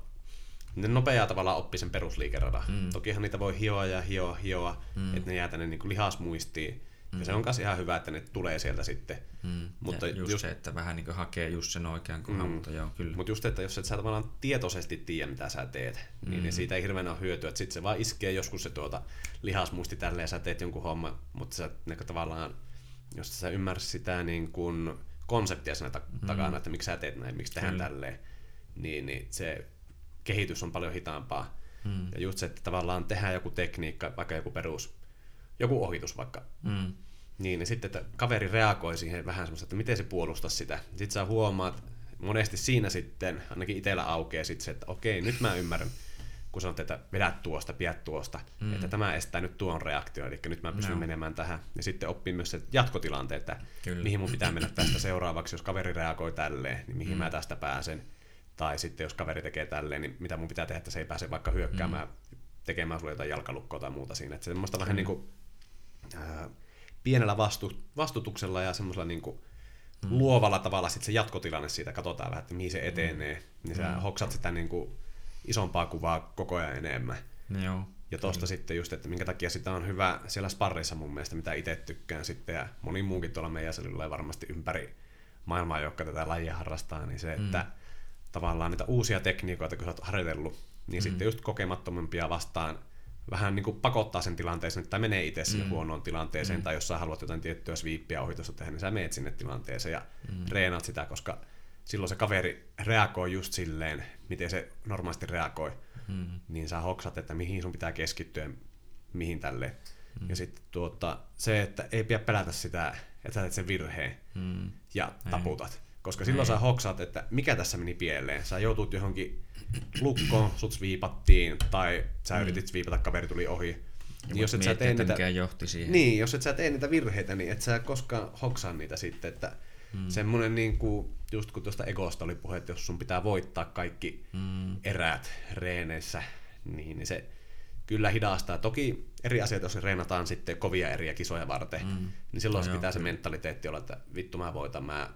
ne nopeaa tavallaan oppii sen perusliikeradan. Mm. Tokihan niitä voi hioa ja hioa, hioa, Mm. mm. että ne jää tänne niinku lihasmuistiin. Mm. Ja se on myös ihan hyvä, että ne tulee sieltä sitten. Mm. Mutta just, just- se, että vähän niin hakee just sen oikean kohdan, Mm. mutta joo, kyllä. Mutta just, että jos et sä tavallaan tietoisesti tiedä, mitä sä teet, mm. niin, Mm. niin siitä ei hirveänä ole hyötyä. Sitten se vaan iskee joskus se tuota lihasmuisti tälleen ja sä teet jonkun homma, mutta sä niin tavallaan, jos sä ymmärrät sitä niin kuin konseptia siinä Mm. takana, että miksi sä teet näin, miksi tehdään Kyllä. tälleen, niin, niin se kehitys on paljon hitaampaa. Mm. Ja just se, että tavallaan tehdään joku tekniikka, vaikka joku perus, joku ohitus vaikka, Mm. Niin, niin sitten, että kaveri reagoi siihen vähän semmoista, että miten se puolustaa sitä. Sitten sä huomaat, monesti siinä sitten, ainakin itsellä aukeaa sitten se, että okei, nyt mä ymmärrän, kun sanot, että vedät tuosta, pidät tuosta, Mm. mm. että tämä estää nyt tuon reaktion, eli nyt mä pystyn no. menemään tähän. Ja sitten oppii myös se jatkotilanteet, että Kyllä. Mihin mun pitää mennä tästä seuraavaksi, jos kaveri reagoi tälleen, niin mihin mm. mä tästä pääsen. Tai sitten jos kaveri tekee tälleen, niin mitä mun pitää tehdä, että se ei pääse vaikka hyökkäämään, mm. tekemään sulle jotain jalkalukkoa tai muuta siinä. Että semmoista vähän niin kuin, ää, pienellä vastu, vastutuksella ja semmoisella niin kuin mm. luovalla tavalla sit se jatkotilanne siitä, katsotaan vähän, että mihin se etenee, niin sä Mm. hoksat sitä niin kuin isompaa kuvaa koko ajan enemmän. Joo. Ja tosta sitten just, että minkä takia sitä on hyvä siellä sparrissa mun mielestä, mitä itse tykkään sitten, ja moni muukin tuolla meidän salilla varmasti ympäri maailmaa, jotka tätä lajia harrastaa, niin se, että Mm. tavallaan niitä uusia tekniikoita, kun sä oot harjoitellut, niin Mm. sitten just kokemattomampia vastaan vähän niin kuin pakottaa sen tilanteeseen, että menee itse sinne Mm. huonoon tilanteeseen, Mm. tai jos sä haluat jotain tiettyä sviippiä ohitusta tehdä, niin sä meet sinne tilanteeseen ja Mm. treenaat sitä, koska silloin se kaveri reagoi just silleen, miten se normaalisti reagoi Mm. niin sä hoksat, että mihin sun pitää keskittyä, mihin tälle. Mm. Ja sitten tuota, se, että ei pidä pelätä sitä, että sä teet sen virheen Mm. ja Ei. Koska silloin sä hoksat, että mikä tässä meni pieleen. Sä joutut johonkin lukkoon, sut viipattiin, tai sä Mm. yritit viipata, kaveri tuli ohi. Niin jos et sä tee niitä, johti siihen. niin, jos et sä tee niitä virheitä, niin et sä koskaan hoksaa niitä sitten, että mm. semmoinen niin kuin, just kun tuosta egosta oli puhe, että jos sun pitää voittaa kaikki Mm. eräät reeneissä, niin niin se kyllä hidastaa. Toki eri asiat, jos reenataan sitten kovia eriä kisoja varten, mm. niin silloin No se pitää se mentaliteetti olla, että vittu mä voitan, mä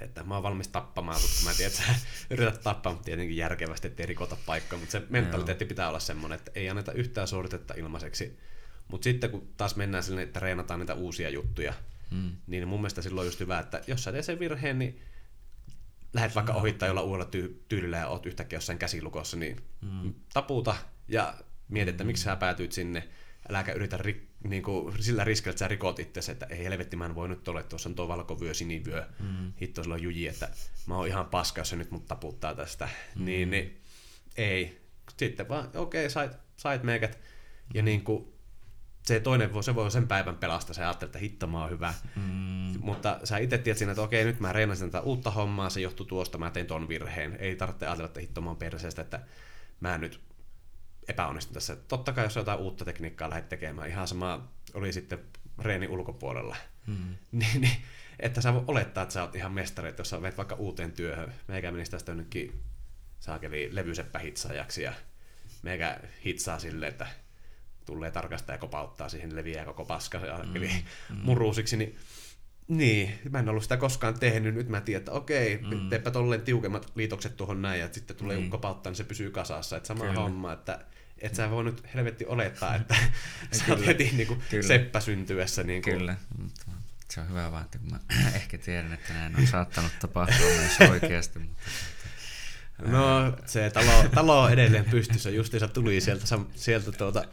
että mä oon valmis tappamaan, mutta mä tiedän, että sä [laughs] yrität tappaa, mutta tietenkin järkevästi, ettei rikota paikkaa, mutta se mentaliteetti pitää olla semmoinen, että ei anneta yhtään suoritetta ilmaiseksi. Mutta sitten kun taas mennään silleen, että reenataan niitä uusia juttuja, Mm. niin mun mielestä silloin on just hyvä, että jos sä teet sen virheen, niin lähdet vaikka ohittaa jolla uudella ty- tyylillä ja oot yhtäkkiä jossain käsilukossa, niin mm. taputa ja mieti, että miksi sä päätyit sinne. Äläkä yritä ri- niin kuin, sillä riskillä, että sä rikot itsesi, että ei helvetti, mä en voi nyt olla, että tuossa on tuo valkovyö, sinivyö, mm. hitto sillä on juji, että mä oon ihan paska, jos se nyt mut taputtaa tästä. Mm. Niin, niin, ei. Sitten vaan, okei, okay, sait, sait meikät. Ja niin kuin, se toinen voi, se voi sen päivän pelastaa, sä ajattelet, että hitto mä oon hyvä. Mm. Mutta sä itse tiedät siinä, että okei, nyt mä reenasin tätä uutta hommaa, se johtuu tuosta, mä tein ton virheen. Ei tarvitse ajatella, että hitto mä oon perseestä, että mä nyt epäonnistun tässä. Totta kai, jos jotain uutta tekniikkaa lähdet tekemään, ihan sama oli sitten reeni ulkopuolella. Mm. [laughs] niin, niin, että sä voi olettaa, että sä oot ihan mestari, että jos sä menet vaikka uuteen työhön, meikä menisi tästä jonnekin saakeli levyseppä hitsaajaksi ja meikä hitsaa silleen, että tulee tarkastaa ja kopauttaa siihen, leviää koko paska ja mm, mm. muruusiksi, niin niin, mä en ollut sitä koskaan tehnyt, nyt mä tiedän, että okei, mm. teepä tolleen tiukemmat liitokset tuohon näin, ja sitten tulee niin. kopauttaa, niin se pysyy kasassa, että sama Kyllä. homma, että et sä voi nyt helvetti olettaa, että [laughs] sä oot Kyllä. heti niinku Kyllä. seppä syntyessä. Niinku, Kyllä, mutta se on hyvä vaan, että kun mä [clears throat] ehkä tiedän, että näin on saattanut tapahtua myös oikeasti. Mutta, No, se talo, talo on edelleen pystyssä, justiinsa tuli sieltä, sieltä tuota,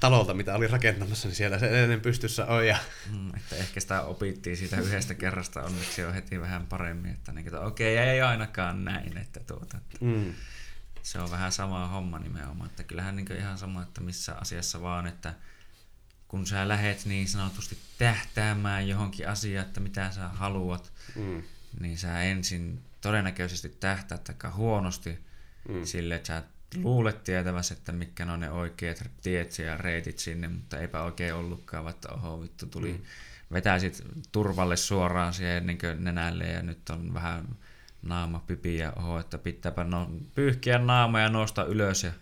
talolta, mitä oli rakentamassa, niin siellä se edelleen pystyssä on. Ja, mm, että ehkä sitä opittiin siitä yhdestä kerrasta, onneksi on heti vähän paremmin, että, niin, että okei, ei ainakaan näin, että, tuota, että mm, se on vähän sama homma nimenomaan, että kyllähän niin ihan sama, että missä asiassa vaan, että kun sä lähet niin sanotusti tähtäämään johonkin asiaan, että mitä sä haluat, mm, niin sä ensin todennäköisesti tähtäät aika huonosti Mm. sille, että sä luulet tietäväsi, että mitkä ne on ne oikeat tiet ja reitit sinne, mutta eipä oikein ollutkaan, vaikka oho vittu tuli, mm. vetäisit turvalle suoraan siihen niin nenälle ja nyt on vähän naama pipi ja oho, että pitääpä no, pyyhkiä naama ja nousta ylös ja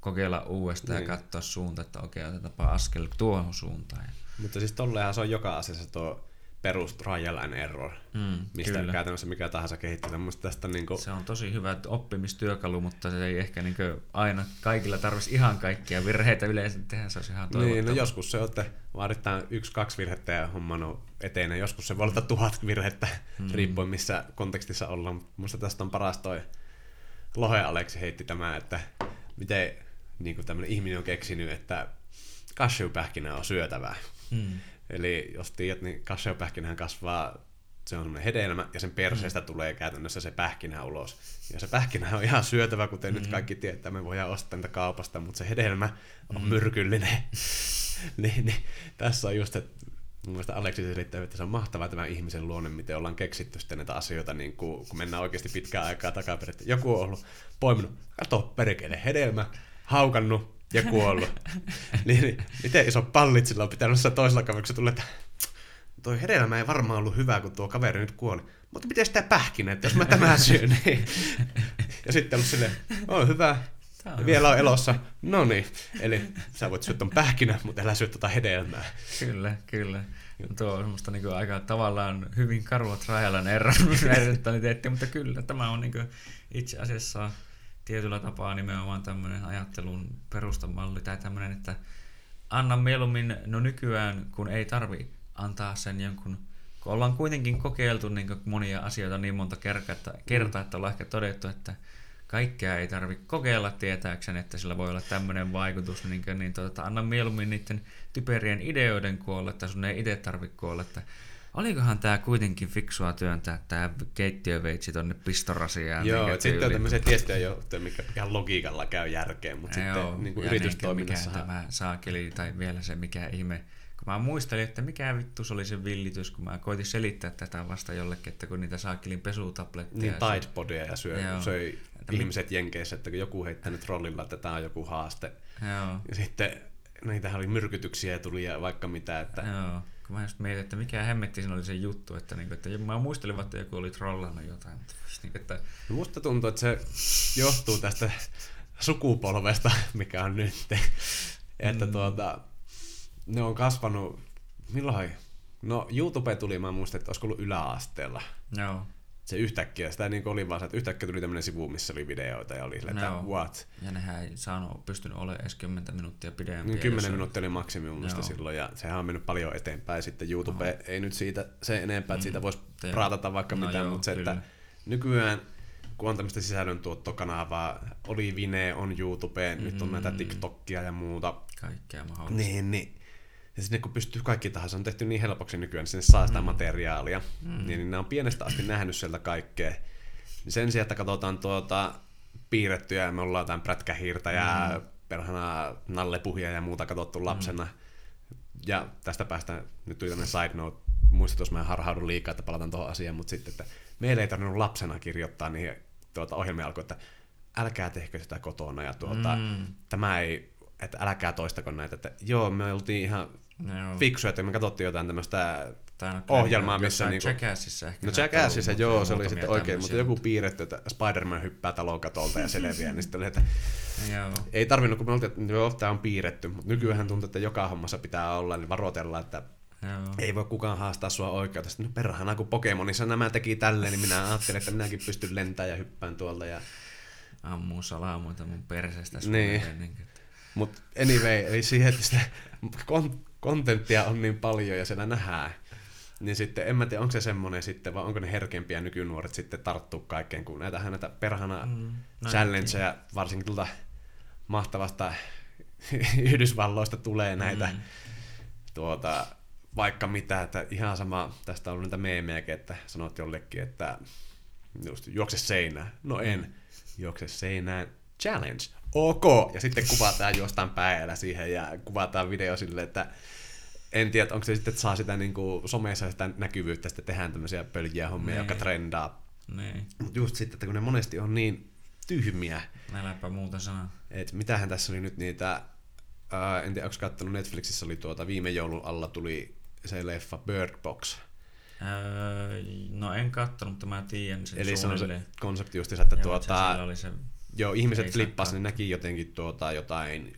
kokeilla uudestaan Niin. ja katsoa suunta, että okei, otetaanpa askel tuohon suuntaan. Mutta siis tolleenhan se on joka asiassa tuo perus trial and error, mm, mistä kyllä. käytännössä mikä tahansa kehittyy. Mun tästä niinku, Se on tosi hyvä oppimistyökalu, mutta se ei ehkä niin aina kaikilla tarvitsisi ihan kaikkia virheitä yleensä tehdä, se olisi ihan. Niin, no joskus se on, että vaaditaan yksi, kaksi virhettä ja homma on eteen. Joskus se voi olla tuhat virhettä, mm. riippuen missä kontekstissa ollaan. Musta tästä on paras toi Lohe Aleksi heitti tämä, että miten niin kuin tämmöinen ihminen on keksinyt, että cashew-pähkinä on syötävää. Mm. Eli jos tiedät, niin cashew-pähkinähän kasvaa, se on semmoinen hedelmä, ja sen perseestä mm. tulee käytännössä se pähkinä ulos. Ja se pähkinä on ihan syötävä, kuten mm. nyt kaikki tietää, me voidaan ostaa niitä kaupasta, mutta se hedelmä on mm. myrkyllinen. [laughs] niin, niin, tässä on just, että mun mielestä Aleksi selittää, että se on mahtavaa tämä ihmisen luonne, miten ollaan keksitty sitten näitä asioita, niin kuin, kun mennään oikeasti pitkään aikaa takaperin. Joku on ollut poiminut, kato perkele, hedelmä, haukannut ja kuollut. niin, niin, miten iso pallit sillä on pitänyt se toisella kaverilla, kun tulee, että toi hedelmä ei varmaan ollut hyvä, kun tuo kaveri nyt kuoli. Mutta miten sitä pähkinä, että jos mä tämän syön, niin... Ja sitten ollut silleen, on hyvä, ja vielä on elossa. No niin, eli sä voit syödä ton pähkinä, mutta älä syö tota hedelmää. Kyllä, kyllä. Tuo on semmoista niin aika tavallaan hyvin karua trial and error mutta kyllä tämä on niin itse asiassa tietyllä tapaa nimenomaan tämmöinen ajattelun perustamalli tai tämmöinen, että anna mieluummin, no nykyään kun ei tarvi antaa sen jonkun, kun ollaan kuitenkin kokeiltu niin monia asioita niin monta kertaa, että, kertaa, että ollaan ehkä todettu, että kaikkea ei tarvitse kokeilla tietääkseni, että sillä voi olla tämmöinen vaikutus, niin, niin tuota, anna mieluummin niiden typerien ideoiden kuolla, että sun ei itse tarvitse kuolla, että olikohan tämä kuitenkin fiksua työntää tämä keittiöveitsi tonne pistorasiaan. Joo, niin et sitten on tämmöisiä tiettyjä juttuja, mikä ihan logiikalla käy järkeen, mutta Joo, sitten niin kuin yritystoiminnassa... mikä tämä saakeli, tai vielä se mikä ihme kun mä muistelin, että mikä vittu se oli se villitys, kun mä koitin selittää tätä vasta jollekin, että kun niitä saakkelin pesutabletteja. Niin Tidepodia ja syö, Joo. söi Että mi- ihmiset Jenkeissä, että kun joku heittänyt trollilla, että tämä on joku haaste. Joo. Ja sitten niitähän oli myrkytyksiä ja tuli ja vaikka mitä, että Joo. Kun mä just mietin, että mikä hemmetti siinä oli se juttu, että, niinku, että mä muistelin, että joku oli trollannut jotain, mutta niinku, että musta tuntuu, että se johtuu tästä sukupolvesta, mikä on nyt. että Mm. tuota, ne on kasvanut, milloin? No YouTube tuli, mä muistan, että olisiko ollut yläasteella. joo. Se yhtäkkiä, sitä niin oli vaan se, että yhtäkkiä tuli tämmöinen sivu, missä oli videoita ja oli sille, että what? Ja nehän ei saanut, pystynyt olemaan edes 10 minuuttia pidempiä. Niin jos 10 oli- minuuttia oli maksimi mun mielestä Joo. silloin, ja sehän on mennyt paljon eteenpäin. Sitten YouTube Aha. ei nyt siitä se enempää, että siitä voisi Joo. praatata vaikka No mitä, joo, mutta se, kyllä. että nykyään kun on tämmöistä sisällöntuottokanavaa, oli Vine, on YouTube, nyt on näitä Mm. TikTokia ja muuta, Kaikkea mahdollista. niin, niin ja sinne kun pystyy kaikki tahansa, on tehty niin helpoksi nykyään, että sinne saa sitä materiaalia, Mm. niin, niin ne on pienestä asti nähnyt sieltä kaikkea. Niin sen sijaan, että katsotaan tuota piirrettyjä, me ollaan jotain prätkähiirtä ja Mm. perhana nallepuhia ja muuta katsottu lapsena. Ja tästä päästään, nyt tuli tämmöinen side note, muistat, jos mä harhaudun liikaa, että palataan tuohon asiaan, mutta sitten, että meillä ei tarvinnut lapsena kirjoittaa niihin tuota, ohjelmia alkoi, että älkää tehkö sitä kotona ja tuota, Mm. tämä ei, että älkää toistako näitä, että joo, me oltiin ihan Joo. fiksuja, että me katsottiin jotain tämmöistä no, ohjelmaa, missä niinku- Jackassissa ehkä. No Jackassissa, joo, muutamia se oli sitten oikein, mutta tämmöisiä, joku piirretty, että Spider-Man hyppää talon katolta ja selviää, niin sitten oli, että Joo. ei tarvinnut, kun me oltiin, että joo, tämä on piirretty, mutta nykyään tuntuu, että joka hommassa pitää olla, niin varoitella, että Joo. ei voi kukaan haastaa sua oikeudesta. No perhana, kun Pokemonissa nämä teki tälleen, niin minä ajattelin, että minäkin pystyn lentämään ja hyppään tuolta. Ja... Ammuu salamuita mun perseestä. Niin. Niin. Mutta anyway, eli siihen, että sitä kon- kontenttia on niin paljon ja siellä nähdään, niin sitten en mä tiedä, onko se semmoinen sitten, vai onko ne herkempiä nykynuoret sitten tarttuu kaikkeen, kun näitähän näitä perhana Mm, no challengeja, varsinkin tuolta mahtavasta [laughs] Yhdysvalloista tulee näitä Mm. tuota, vaikka mitä, että ihan sama, tästä on niitä meemejäkin, että sanot jollekin, että just, juokse seinään. No en, juokse seinään, challenge, ok. Ja sitten kuvataan jostain päällä siihen ja kuvataan video sille, että en tiedä, onko se sitten, että saa sitä niin kuin somessa sitä näkyvyyttä, sitten tehdään tämmöisiä pöljiä hommia, Niin. jotka trendaa. Niin. Mutta just sitten, että kun ne monesti on niin tyhmiä, Äläpä muuta sanoa. että mitähän tässä oli nyt niitä, ää, en tiedä, onko kattonut Netflixissä oli tuota, viime joulun alla tuli se leffa Bird Box. Öö, no en kattonut, mutta mä tiedän sen Eli se on se konsepti just, että Joo, tuota, oli se... joo, ihmiset ei flippas, saa ne näki jotenkin tuota, jotain,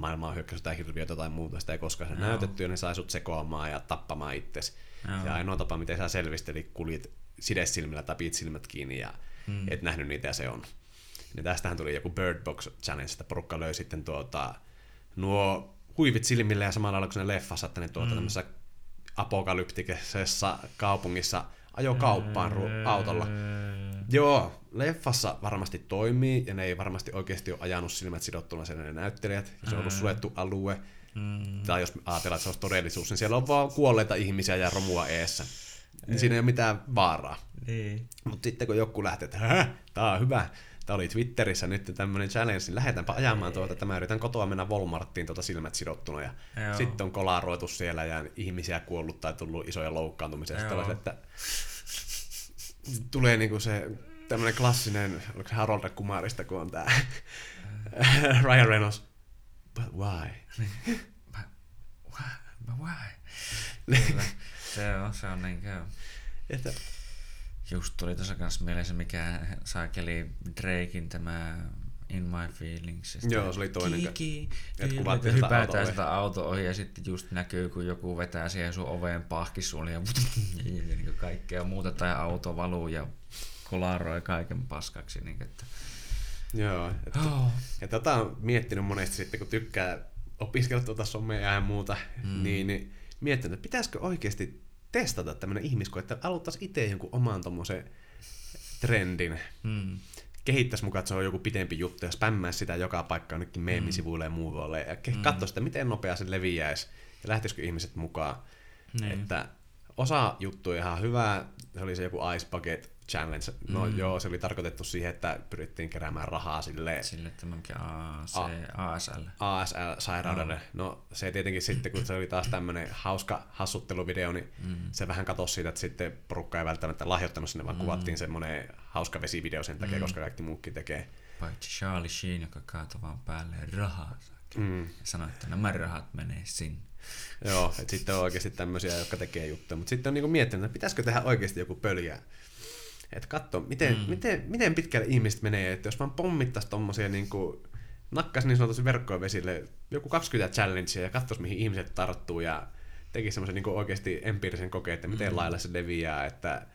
maailmaa hyökkäys tai hirviötä tai muuta, sitä ei koskaan Joo. näytetty, ja ne sai sut sekoamaan ja tappamaan itsesi. Joo. Ja ainoa tapa, miten sä selvisit, eli kuljit sidesilmillä tai pit silmät kiinni ja Mm. et nähnyt niitä ja se on. Ja tästähän tuli joku Bird Box Challenge, että porukka löi sitten tuota, nuo huivit silmille ja samalla lailla kuin ne leffassa, että ne tuota mm. tämmöisessä apokalyptikisessa kaupungissa ajo kauppaan ru- autolla. Joo, leffassa varmasti toimii, ja ne ei varmasti oikeasti ole ajanut silmät sidottuna siellä ne näyttelijät, ja se on ollut Mm. suljettu alue. Mm. Tai jos ajatellaan, että se olisi todellisuus, niin siellä on vaan kuolleita ihmisiä ja romua eessä. Niin siinä ei ole mitään vaaraa. Niin. Mutta sitten kun joku lähtee, että tää on hyvä, tää oli Twitterissä nyt tämmöinen challenge, niin lähdetäänpä ajamaan tuota, että mä yritän kotoa mennä Walmarttiin tuota silmät sidottuna. Ja sitten on kolaroitu siellä ja ihmisiä kuollut tai tullut isoja loukkaantumisia. Sitten että tulee niinku se tämmöinen klassinen, oliko se Harold Kumarista, kun on tää [laughs] Ryan Reynolds. But why? [laughs] Why? But why? [laughs] Kyllä. se on, se on niin kuin... Että, Just tuli tuossa kanssa mieleen se, mikä saakeli Drakein tämä In My Feelings. Ja Joo, se oli toinen, Kiki. että Niin, sitä hypätään auto-ovea. sitä auto ohi ja sitten just näkyy, kun joku vetää siihen sun oveen pahkisuun ja, ja [laughs] niin kuin kaikkea muuta tai auto valuu ja kolaroi kaiken paskaksi. Niin, että... joo, että Oh. Ja tätä on miettinyt monesti sitten, kun tykkää opiskella tuota somea ja muuta, mm. niin, niin miettinyt, että pitäisikö oikeasti testata tämmöinen ihmisko, että aloittaisi itse jonkun oman tommosen trendin. Mm. Kehittäisi mukaan, että se on joku pitempi juttu ja spämmäisi sitä joka paikka jonnekin meemisivuille ja muualle. Ja katsoisi, että miten nopea se leviäisi ja lähtisikö ihmiset mukaan. Niin. Että osa juttuja ihan hyvää, se oli se joku Ice Bucket Challenge. No mm. joo, se oli tarkoitettu siihen, että pyrittiin keräämään rahaa sille Sille, että mikä AC, ASL. ASL-sairaudelle. No se tietenkin sitten, kun se oli taas tämmöinen hauska hassutteluvideo, niin mm. se vähän katosi siitä, että sitten porukka ei välttämättä lahjoittanut sinne, vaan mm. kuvattiin semmoinen hauska vesivideo sen takia, mm. koska kaikki muukin tekee. Paitsi Charlie Sheen, joka kaatoi vaan päälle rahaa. Mm. Ja sanoi, että nämä rahat menee sinne. Joo, että sitten on oikeasti tämmöisiä, jotka tekee juttuja. Mutta sitten on niinku miettinyt, että pitäisikö tehdä oikeasti joku pöljä. Että katso, miten, mm. miten, miten pitkälle ihmiset menee, että jos vaan pommittaisi tommosia niinku, nakkas niin sanotusti verkkojen vesille joku 20 challengea ja katsoisi, mihin ihmiset tarttuu ja tekisi semmoisen niin oikeasti empiirisen kokeen, että miten mm. lailla se leviää, että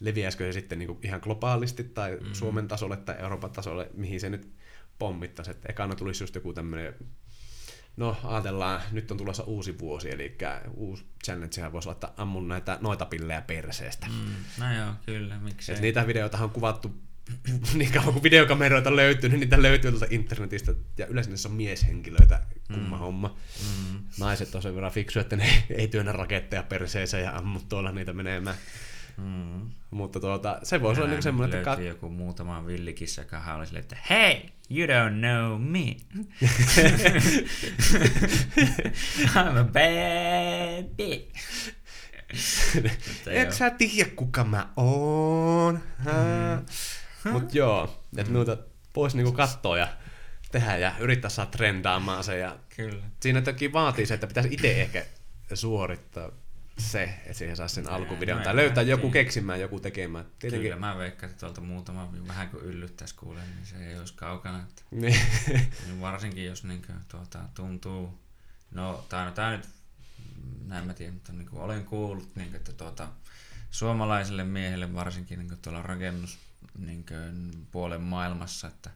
leviäisikö se sitten niin ihan globaalisti tai mm. Suomen tasolle tai Euroopan tasolle, mihin se nyt pommittaisi. Että ekana tulisi just joku tämmöinen No ajatellaan, nyt on tulossa uusi vuosi, eli uusi challenge voisi laittaa ammun näitä noita pillejä perseestä. Mm, no joo, kyllä, miksei. Et niitä videoita on kuvattu [clears throat] niin kauan kuin videokameroita löytyy, niin niitä löytyy tuolta internetistä, ja yleensä niissä on mieshenkilöitä, kumma mm. homma. Mm. Naiset on sen verran fiksu, että ne ei työnnä raketteja perseeseen ja ammu tuolla niitä menemään. Mm. Mutta tuota, se voisi olla niin semmoinen, että... Kat... joku muutama villikissa, joka oli silleen, että hei, you don't know me. [laughs] I'm a bad bitch. Et sä tiedä, kuka mä oon. Mm. Mut joo, että mm. noita voisi niinku katsoa ja tehdä ja yrittää saada trendaamaan se. Ja Kyllä. Siinä toki vaatii se, että pitäisi itse ehkä suorittaa se, että siihen saa sen alkuvideon. Tai löytää joku keksimään, joku tekemään. Tietenkin... Kyllä mä veikkaan, että tuolta muutama vähän kuin yllyttäisi kuulee, niin se ei olisi kaukana. Että... Niin. [laughs] niin varsinkin jos niin kuin, tuota, tuntuu, no tämä no, tää nyt, näin mä tiedän, mutta niin kuin olen kuullut, niin kuin, että tuota, suomalaiselle miehelle varsinkin niin kuin tuolla rakennus niin kuin, puolen maailmassa, että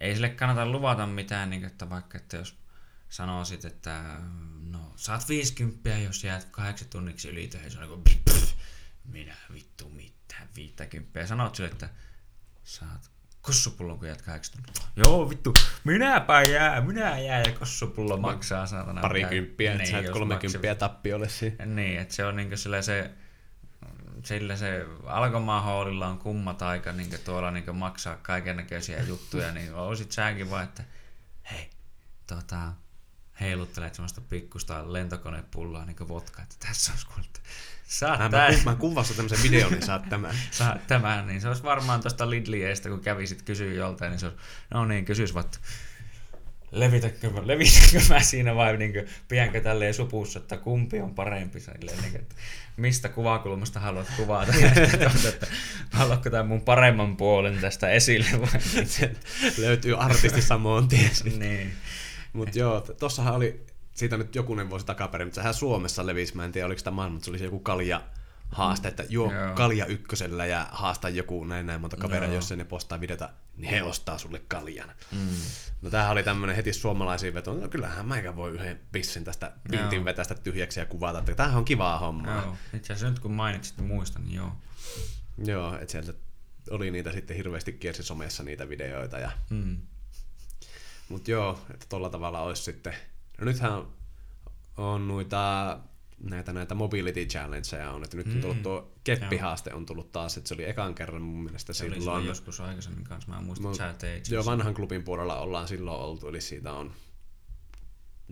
ei sille kannata luvata mitään, niin kuin, että vaikka että jos sanoisit, että no saat 50, jos jäät kahdeksan tunniksi yli töihin, se on niin kuin, minä vittu mitään 50. Sanoit sille, että saat kossupullon, kun jäät kahdeksan tuntia. Joo, vittu, minäpä jää, minä jää ja kossupullo maksaa saatana. Pari kymppiä, että sä et kolmekymppiä tappiolle. Niin, että se on niinku sillä se, sillä se alkomaan on kummat aika niin tuolla niin maksaa kaiken näköisiä juttuja, niin olisit säkin vaan, että hei, tota, heiluttelet semmoista pikkusta lentokonepulloa niin vodka, että tässä olisi kuullut. Saat mä, tämän. mä kuvassa tämmöisen videon, niin saat tämän. [laughs] saat tämän, niin se olisi varmaan tuosta Lidliestä, kun kävisit kysyä joltain, niin se olisi, no niin, kysyis vaikka, levitäkö, levitäkö mä siinä vai niin kuin, pidänkö tälleen supussa, että kumpi on parempi, silleen, niin kuin, että mistä kuvakulmasta haluat kuvata, [laughs] että, että haluatko tämän mun paremman puolen tästä esille vai? [laughs] Löytyy artisti samoin tien. niin. Mutta joo, tossahan oli, siitä nyt jokunen vuosi takaperin, mutta sehän Suomessa levisi, mä en tiedä oliko sitä maailma, mutta se oli joku kalja haaste, että juo Joo. kalja ykkösellä ja haasta joku näin näin monta kaveria, jos ne postaa videota, niin he ostaa sulle kaljan. Mm. No tämähän oli tämmöinen heti suomalaisiin veto, no kyllähän mäikä voi yhden pissin tästä pintin vetästä tyhjäksi ja kuvata, että tämähän on kivaa hommaa. Joo, itse asiassa nyt kun mainitsit, niin muistan, niin joo. Joo, että sieltä oli niitä sitten hirveästi kiersi somessa niitä videoita ja mm. Mutta joo, että tolla tavalla olisi sitten... No nythän on, on noita näitä, näitä mobility challengeja on, että nyt on tullut mm. tuo keppihaaste on tullut taas, että se oli ekan kerran mun mielestä se silloin. Oli joskus aikaisemmin kanssa, mä muistan, että sä teit. Joo, vanhan klubin puolella ollaan silloin oltu, eli siitä on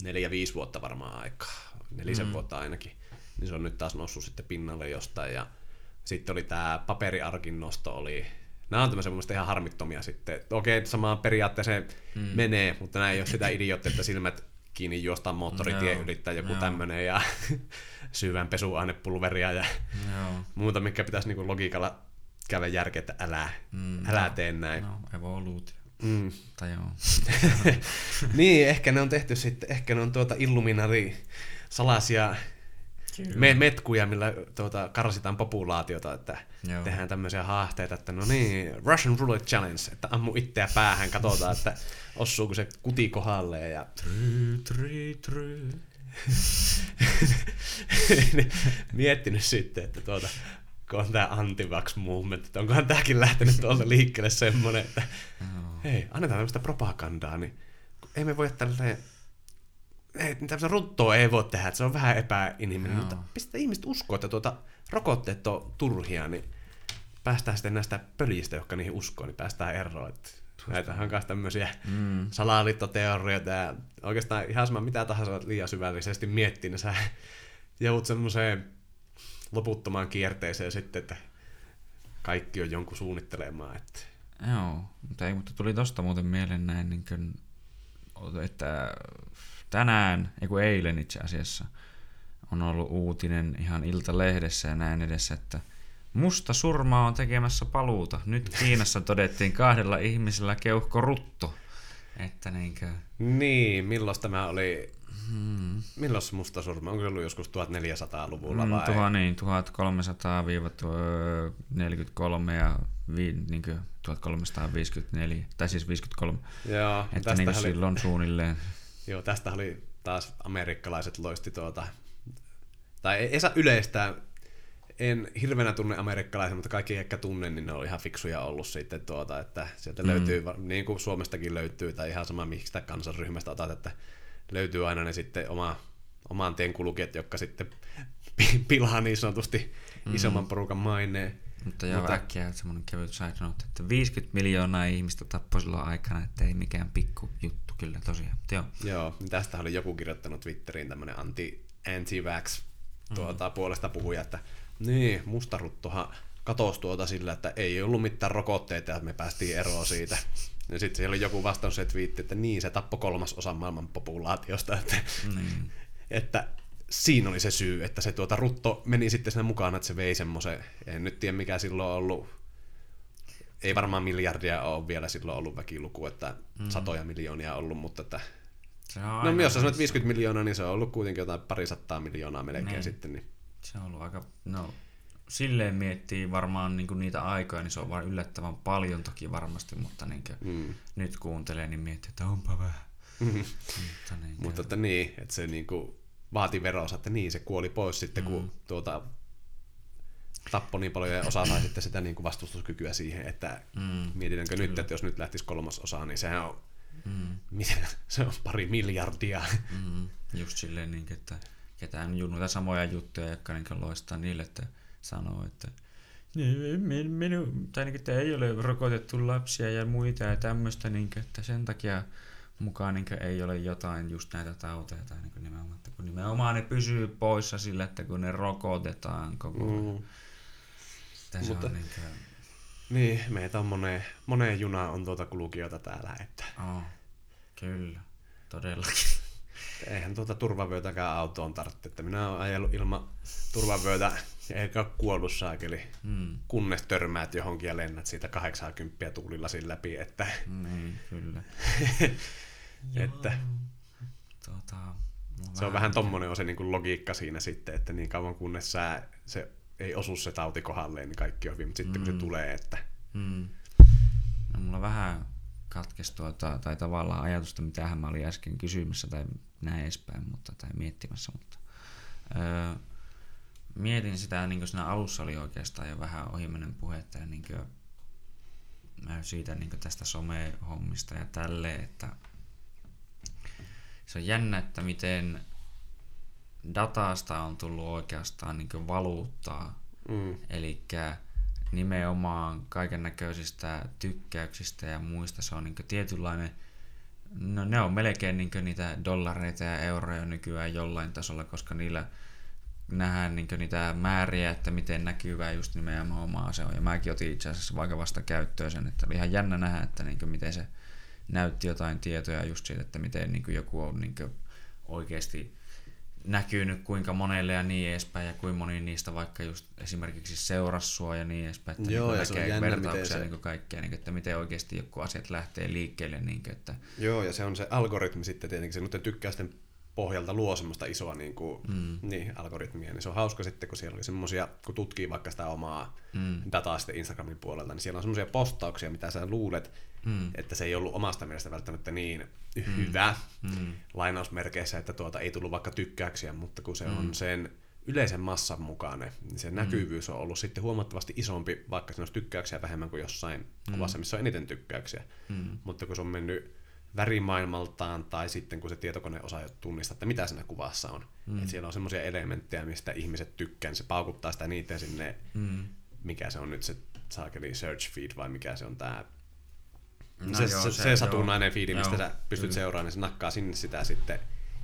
neljä, viisi vuotta varmaan aikaa, nelisen mm. vuotta ainakin. Niin se on nyt taas noussut sitten pinnalle jostain ja sitten oli tämä paperiarkin nosto oli nämä on tämmöisiä mun ihan harmittomia sitten. Okei, okay, samaan periaatteeseen mm. menee, mutta nämä ei ole sitä idiotti, että silmät kiinni juostaan moottoritie ylittää joku tämmöinen ja [laughs] syvän pesuainepulveria ja Joo. muuta, mikä pitäisi niinku logiikalla käydä järkeä, että älä, mm, älä no, tee näin. No, evoluutio. Mm. Tai joo. [laughs] niin, ehkä ne on tehty sitten, ehkä ne on tuota Illuminari salaisia me, metkuja, millä tuota, karsitaan populaatiota, että Joo. tehdään tämmöisiä haasteita, että no niin, Russian Roulette Challenge, että ammu itseä päähän, katsotaan, että osuuko se kuti kohdalle ja... Try, try, try. Miettinyt sitten, että tuota, kun on tämä anti-vax movement, että onkohan tämäkin lähtenyt tuolta liikkeelle semmoinen, että hei, annetaan tämmöistä propagandaa, niin ei me voi tälleen tämmöistä ruttoa ei voi tehdä, että se on vähän epäinhimillinen, Joo. mutta pistä ihmiset uskoa, että tuota, rokotteet on turhia, niin päästään sitten näistä pöljistä, jotka niihin uskoo, niin päästään eroon. Että näitä on myös tämmöisiä Mm. salaliittoteorioita ja oikeastaan ihan sama mitä tahansa liian syvällisesti miettii, niin sä joudut semmoiseen loputtomaan kierteeseen sitten, että kaikki on jonkun suunnittelemaan. Että... Joo, mutta ei, mutta tuli tosta muuten mieleen näin, niin kuin, että tänään, ei kun eilen itse asiassa, on ollut uutinen ihan Ilta-lehdessä ja näin edessä, että musta surma on tekemässä paluuta. Nyt Kiinassa todettiin kahdella ihmisellä keuhkorutto. Että niinkö, Niin, milloin tämä oli, hmm, milloin se musta surma, onko se ollut joskus 1400-luvulla mm, vai? tuha, niin, 1300-43 ja vi, niinkö, 1354, tai siis 53. Joo, Että niin oli, silloin suunnilleen. Joo, tästä oli taas amerikkalaiset loisti tuota, tai ei, ei saa yleistää, en hirveänä tunne amerikkalaisia, mutta kaikki ehkä tunnen, niin ne on ihan fiksuja ollut sitten tuota, että sieltä Mm. löytyy, niin kuin Suomestakin löytyy, tai ihan sama mistä kansanryhmästä otat, että löytyy aina ne sitten oma, oman tien kulkijat, jotka sitten pi- pilaa niin sanotusti Mm. isomman porukan maineen. Mutta joo, Mutta... äkkiä semmoinen kevyt side note, että 50 miljoonaa ihmistä tappoi silloin aikana, että ei mikään pikku juttu kyllä tosiaan. Joo. Joo, tästä oli joku kirjoittanut Twitteriin tämmönen anti, anti-vax tuota, puolesta puhuja, että niin, mustaruttohan katosi tuota sillä, että ei ollut mitään rokotteita ja me päästiin eroon siitä. Ja sitten siellä oli joku vastaus se twiitti, että niin, se tappoi kolmas osa maailman populaatiosta, että, Niin. että siinä oli se syy, että se tuota rutto meni sitten siinä mukana, että se vei semmoisen, en nyt tiedä mikä silloin on ollut, ei varmaan miljardia ole vielä silloin ollut väkiluku, että mm. satoja miljoonia ollut, mutta että Se on No jos sä sanoit niissä- 50 miljoonaa, niin se on ollut kuitenkin jotain parisattaa miljoonaa melkein Niin. sitten. Niin. Se on ollut aika, no silleen miettii varmaan niin niitä aikoja, niin se on vaan yllättävän paljon toki varmasti, mutta niin Mm. nyt kuuntelee, niin miettii, että onpa vähän. Mm. Mutta, niin [laughs] Mutta että niin, että se niinku vaati veronsa, että niin se kuoli pois sitten, kun Mm. tuota, tappoi niin paljon ja osa sai sitten sitä niinku vastustuskykyä siihen, että mm, mietitäänkö nyt, että jos nyt lähtisi kolmas osa, niin sehän on, mm, mitä, se on pari miljardia. mm, just silleen, niin, että ketään noita samoja juttuja, jotka niin loistaa niille, että sanoo, että "Niin, min, minu, tai niin, että ei ole rokotettu lapsia ja muita ja tämmöistä, niin, että sen takia mukaan niin, ei ole jotain just näitä tauteja tai niin, nimenomaan, että kun nimenomaan ne pysyy poissa sillä, että kun ne rokotetaan koko ajan. Mm. Se Mutta- on niin kuin, Niin, meitä on moneen, moneen junaan on tuota kulkijoita täällä, että oh, kyllä, todellakin. eihän tuota turvavyötäkään autoon tarvitse, että minä olen ajellut ilman turvavyötä eikä ole kuollut saakeli, Mm, kunnes törmäät johonkin ja lennät siitä 80 tuulilasin läpi, että, niin, kyllä. [laughs] että Tota, se on vähän tommonen on se niin kuin logiikka siinä sitten, että niin kauan kunnes sä, se ei osu se tauti kohdalleen, niin kaikki on hyvin, mutta sitten kun Mm. se tulee, että Mm. No, mulla vähän katkesi tuota, tai tavallaan ajatusta, mitä mä olin äsken kysymässä tai näin edespäin, mutta, tai miettimässä, mutta öö, mietin sitä, niin kuin siinä alussa oli oikeastaan jo vähän ohimennen puhetta ja niin kuin, siitä niin kuin tästä somehommista ja tälleen, että se on jännä, että miten datasta on tullut oikeastaan niin valuuttaa mm, Eli nimenomaan kaiken näköisistä tykkäyksistä ja muista se on niin tietynlainen, no ne on melkein niin niitä dollareita ja euroja nykyään jollain tasolla, koska niillä nähdään niin niitä määriä, että miten näkyvää just nimenomaan se on. Ja mäkin otin itse asiassa vaikka vasta käyttöön sen, että oli ihan jännä nähdä, että niin miten se näytti jotain tietoja just siitä, että miten niin joku on niin oikeasti näkynyt kuinka monelle ja niin edespäin, ja kuinka moni niistä vaikka just esimerkiksi seurasi sua ja niin edespäin, että Joo, niin ja se on näkee jännä, vertauksia se- niin kaikkea, niin kuin, että miten oikeasti joku asiat lähtee liikkeelle, niin kuin, että Joo, ja se on se algoritmi sitten tietenkin, se noiden tykkäysten pohjalta luo semmoista isoa niin kuin, Mm. niin, algoritmia, niin se on hauska sitten, kun siellä oli semmoisia, kun tutkii vaikka sitä omaa mm, dataa sitten Instagramin puolelta, niin siellä on semmoisia postauksia, mitä sä luulet, mm, että se ei ollut omasta mielestä välttämättä niin hyvä mm, lainausmerkeissä, että tuota ei tullut vaikka tykkäyksiä, mutta kun se on sen yleisen massan mukainen, niin se näkyvyys on ollut sitten huomattavasti isompi, vaikka siinä olisi tykkäyksiä vähemmän kuin jossain kuvassa, missä on eniten tykkäyksiä. mm, Mutta kun se on mennyt värimaailmaltaan, tai sitten kun se tietokone osaa jo tunnistaa, että mitä siinä kuvassa on. Mm. Et siellä on semmoisia elementtejä, mistä ihmiset tykkää, niin se paukuttaa sitä niitä sinne, mm. mikä se on nyt se saakeli search feed, vai mikä se on tämä No se, joo, se, se, se satunnainen fiidi, mistä joo, sä pystyt kyllä. seuraamaan, niin se nakkaa sinne sitä sitten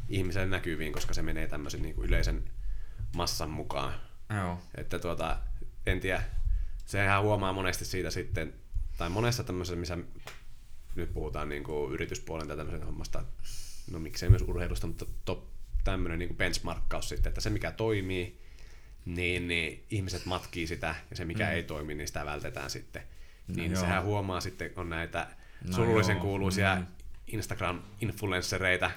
ihmiselle näkyviin, koska se menee tämmöisen niin kuin yleisen massan mukaan. Joo. Että tuota, en tiedä, sehän huomaa monesti siitä sitten, tai monessa tämmöisessä, missä nyt puhutaan niin kuin yrityspuolen tai tämmöisen hommasta, no miksei myös urheilusta, mutta top, tämmöinen niin kuin benchmarkkaus sitten, että se mikä toimii, niin, niin ihmiset matkii sitä, ja se mikä mm. ei toimi, niin sitä vältetään sitten. No niin joo. sehän huomaa sitten, on näitä no surullisen joo. kuuluisia mm. Instagram-influenssereita,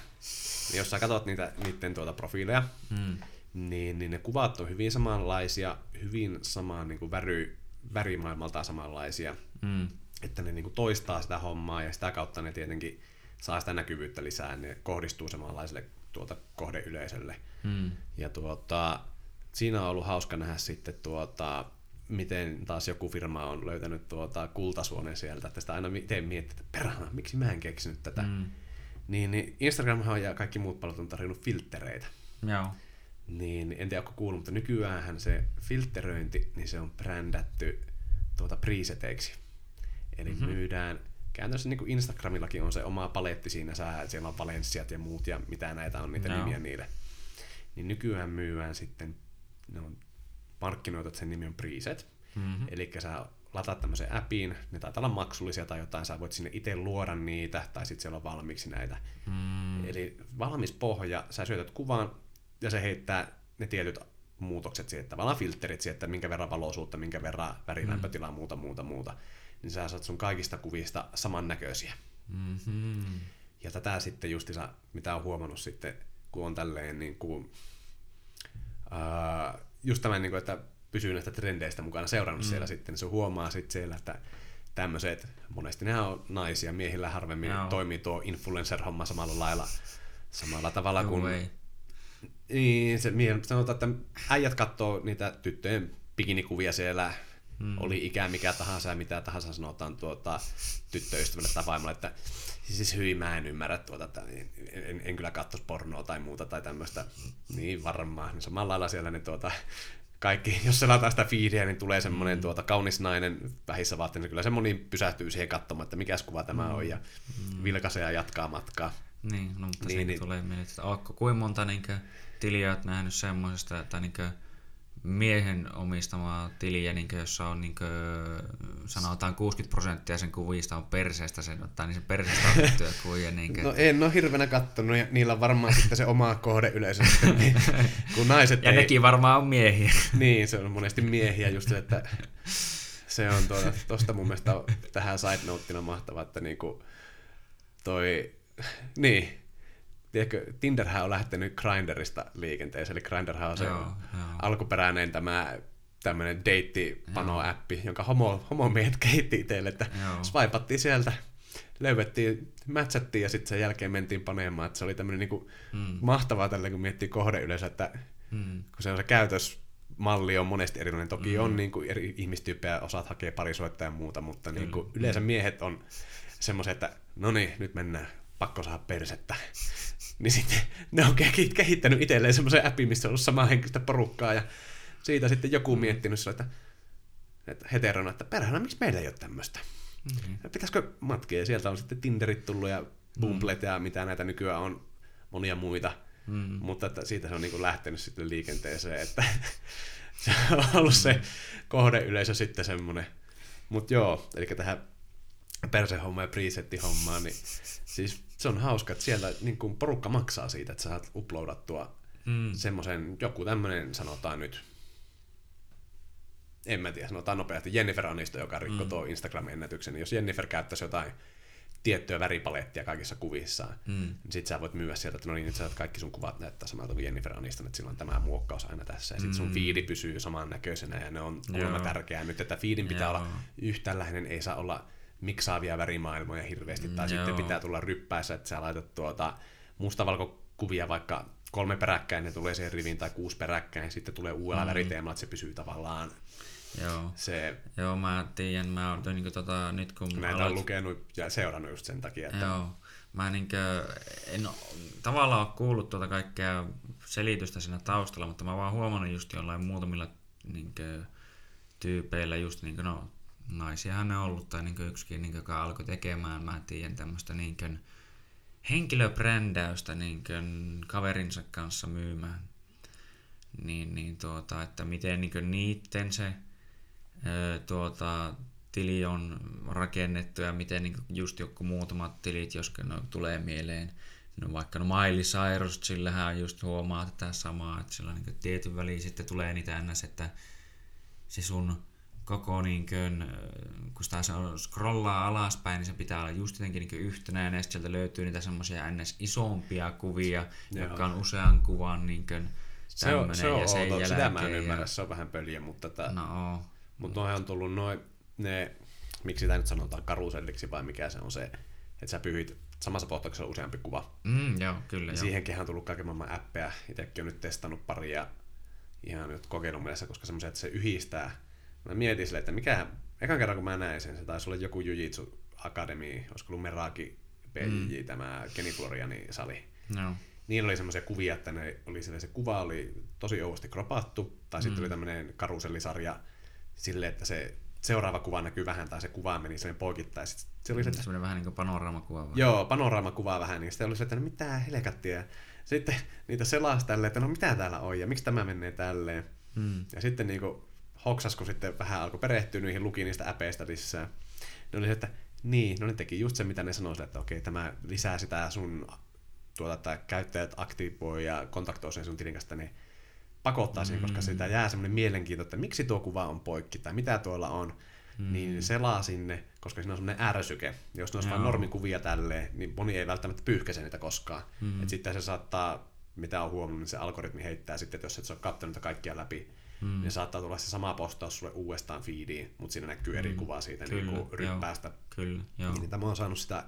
niin jos sä katsot niitä, niiden tuota profiileja, mm. niin, niin ne kuvat on hyvin samanlaisia, hyvin samaan niin kuin väry, värimaailmaltaan samanlaisia. Mm. Että ne niin kuin toistaa sitä hommaa ja sitä kautta ne tietenkin saa sitä näkyvyyttä lisää, ne kohdistuu samanlaiselle tuota kohdeyleisölle. Mm. Ja tuota, siinä on ollut hauska nähdä sitten tuota, miten taas joku firma on löytänyt tuota kultasuonen sieltä, että sitä aina miten miettii, että perhana, miksi mä en keksinyt tätä. Mm. Niin, niin Instagram ja kaikki muut palvelut on tarjonnut filtreitä. Joo. Niin, en tiedä, onko kuullut, mutta nykyään se filteröinti, niin se on brändätty tuota preseteiksi. Eli mm-hmm. myydään, käytännössä niin kuin Instagramillakin on se oma paletti siinä, sä, siellä on Valenssiat ja muut ja mitä näitä on, niitä no. nimiä niille. Niin nykyään myydään sitten, ne on markkinoitu, että sen nimi on preset. Mm-hmm. Eli sä lataat tämmöisen appiin, ne taitaa olla maksullisia tai jotain, sä voit sinne itse luoda niitä, tai sitten siellä on valmiiksi näitä. Mm. Eli valmis pohja, sä syötät kuvan, ja se heittää ne tietyt muutokset siihen, tavallaan filterit siihen, että minkä verran valoisuutta, minkä verran värilämpötilaa, mm. muuta, muuta, muuta. Niin sä saat sun kaikista kuvista samannäköisiä. Mm-hmm. Ja tätä sitten justissa, mitä on huomannut sitten, kun on tälleen niin kuin, uh, just tämän, niin kuin, että pysyy näistä trendeistä mukana seurannut mm. siellä sitten, niin se huomaa sitten siellä, että tämmöiset, monesti ne on naisia, miehillä harvemmin no. toimii tuo influencer-homma samalla lailla, samalla tavalla no kuin... Way. Niin, se sanotaan, että äijät katsoo niitä tyttöjen bikinikuvia siellä, mm. oli ikä mikä tahansa ja mitä tahansa sanotaan tuota, tyttöystävälle tai vaimolle, että siis hyvin mä en ymmärrä tuota, että en, en, en kyllä katsoisi pornoa tai muuta tai tämmöistä, niin varmaan, niin samalla lailla siellä ne tuota, kaikki, jos selataan sitä feedia, niin tulee semmoinen mm. tuota, kaunis nainen vähissä vaatteissa, niin kyllä semmoinen pysähtyy siihen katsomaan, että mikä kuva tämä mm. on, ja mm. vilkaisee ja jatkaa matkaa. Niin, no, mutta niin, niin. tulee mieleen, että onko kuinka monta niin tiliä olet nähnyt semmoisesta, tai niin miehen omistamaa tiliä, niin kuin, jossa on niin kuin, sanotaan 60 prosenttia sen kuvista on perseestä sen ottaa, niin se perseestä otettuja kuvia. Niin kuin... No en ole hirveänä kattonut, ja niillä on varmaan sitten se oma kohdeyleisö sitten, niin, kun naiset Ja ei... nekin varmaan on miehiä. niin, se on monesti miehiä just se, että se on tuota, tosta mun mielestä tähän side noteina mahtavaa, että niinku toi, niin, tiedätkö, Tinderhän on lähtenyt Grinderista liikenteeseen, eli Grinderhän on se joo, joo. alkuperäinen tämä tämmöinen deittipano-appi, jonka homo, homomiehet kehitti itselle, että swipattiin sieltä, löydettiin, matchattiin ja sitten sen jälkeen mentiin panemaan, että se oli tämmöinen niinku mm. mahtavaa tällä, kun miettii kohdeyleisö, että mm. kun se on se käytös, malli on monesti erilainen. Toki mm. on niin kuin eri ihmistyyppejä, osaat hakea parisuotta ja muuta, mutta niin kuin yleensä miehet on semmoisia, että no niin, nyt mennään, pakko saada persettä. Niin sitten ne on kehittänyt itselleen semmoisen appin, missä on ollut samaa henkilöstä porukkaa ja siitä sitten joku mm. miettinyt sillä, että, että heterona, että perhana, miksi meillä ei ole tämmöistä? Mm-hmm. Pitäisikö matkia? Ja sieltä on sitten Tinderit tullut ja Bumblet mm. ja mitä näitä nykyään on, monia muita. Mm. Mutta että siitä se on niin lähtenyt sitten liikenteeseen, että [laughs] se on ollut se kohdeyleisö sitten semmoinen. Mutta joo, eli tähän persehomma ja presetti-hommaan, niin siis se on hauska, että siellä niin kuin porukka maksaa siitä, että sä saat uploadattua mm. semmoisen, joku tämmöinen sanotaan nyt, en mä tiedä, sanotaan nopeasti, Jennifer Anisto, joka rikkoi mm. tuo Instagram-ennätyksen, niin jos Jennifer käyttäisi jotain tiettyä väripalettia kaikissa kuvissaan, mm. niin sit sä voit myyä sieltä, että no niin, nyt sä kaikki sun kuvat näyttää samalta kuin Jennifer Aniston, että sillä on tämä muokkaus aina tässä, ja sit sun mm. fiidi pysyy samannäköisenä, ja ne on kuulemma tärkeää nyt, että fiidin pitää Joo. olla yhtäläinen, ei saa olla miksaavia värimaailmoja hirveästi, tai mm, sitten pitää tulla ryppäissä, että sä laitat tuota mustavalkokuvia vaikka kolme peräkkäin, ne tulee siihen riviin, tai kuusi peräkkäin, sitten tulee uudella mm. väriteemalla, että se pysyy tavallaan Joo. Se, Joo, mä tiedän, mä oon niin tota, nyt kun... Näitä aloit... on lukenut ja seurannut just sen takia, että... Joo. mä niinkö, en oo- tavallaan ole kuullut tuota kaikkea selitystä siinä taustalla, mutta mä oon vaan huomannut just jollain muutamilla niinkö, tyypeillä just niinkö, no naisiahan ne on ollut, tai niinkö yksikin, niinkö, joka alkoi tekemään, mä tiedän tämmöistä niinkö, henkilöbrändäystä niinkö, kaverinsa kanssa myymään. Niin, niin tuota, että miten niinkö niitten se tuota, tili on rakennettu ja miten niin just joku muutamat tilit, jos ne tulee mieleen. No vaikka no Miley Cyrus, sillähän just huomaa tätä samaa, että sillä niin tietyn väliin sitten tulee niitä ns, että se sun koko niin kuin, kun sitä scrollaa alaspäin, niin se pitää olla just jotenkin niin yhtenäinen, ja sieltä löytyy niitä semmoisia ns. isompia kuvia, Joo. jotka on usean kuvan niin kuin, Se on, se on ja sen outo. Sitä mä en jälkeen ymmärrä, Ja, se on vähän pöliä, mutta tätä... no. Mutta noihin on tullut noin, ne, miksi sitä nyt sanotaan karuselliksi vai mikä se on se, että sä pyhit samassa postauksessa useampi kuva. Mm, joo, kyllä. Ja joo. siihenkin on tullut kaiken maailman appeja. Itsekin on nyt testannut paria ihan nyt kokeilun mielessä, koska semmoisia, että se yhdistää. Mä mietin silleen, että mikä, ekan kerran kun mä näin sen, se taisi olla joku Jujitsu Academy, olisiko ollut Meraki PJJ, mm. tämä Kenny Floriani sali. Joo. Niin oli semmoisia kuvia, että ne oli silleen, se kuva oli tosi ouvosti kropattu, tai sitten Mm. oli tämmöinen karusellisarja silleen, että se seuraava kuva näkyy vähän, tai se kuva meni silleen poikittain. Sitten se oli se, että Semmoinen vähän niin kuin panoraamakuva. vai? Joo, panoraamakuvaa vähän, niin sitten oli se, että no mitä helkattia. Sitten niitä selasi tälleen, että no mitä täällä on ja miksi tämä menee tälleen. Mm. Ja sitten niinku hoksas, kun sitten vähän alkoi perehtyä niihin, luki niistä äpeistä lisää. Ne oli se, että niin, no ne teki just se, mitä ne sanoi, että okei, tämä lisää sitä sun tuota, että käyttäjät aktivoi ja kontaktoi sen sun tilin kanssa, niin pakottaa siihen, koska Mm. sitä jää semmoinen mielenkiinto, että miksi tuo kuva on poikki tai mitä tuolla on, mm. niin selaa sinne, koska siinä on semmoinen ärsyke. Jos ne olisi vain normikuvia tälleen, niin moni ei välttämättä pyyhkäse niitä koskaan. Mm. Et sitten se saattaa, mitä on huomannut, niin se algoritmi heittää sitten, että jos et sä ole katsonut kaikkia läpi, Mm. niin saattaa tulla se sama postaus sulle uudestaan feediin, mutta siinä näkyy eri Mm. kuvaa siitä Kyllä, niin kuin joo. ryppäästä. Kyllä, joo. Niin, niin tämä on saanut sitä,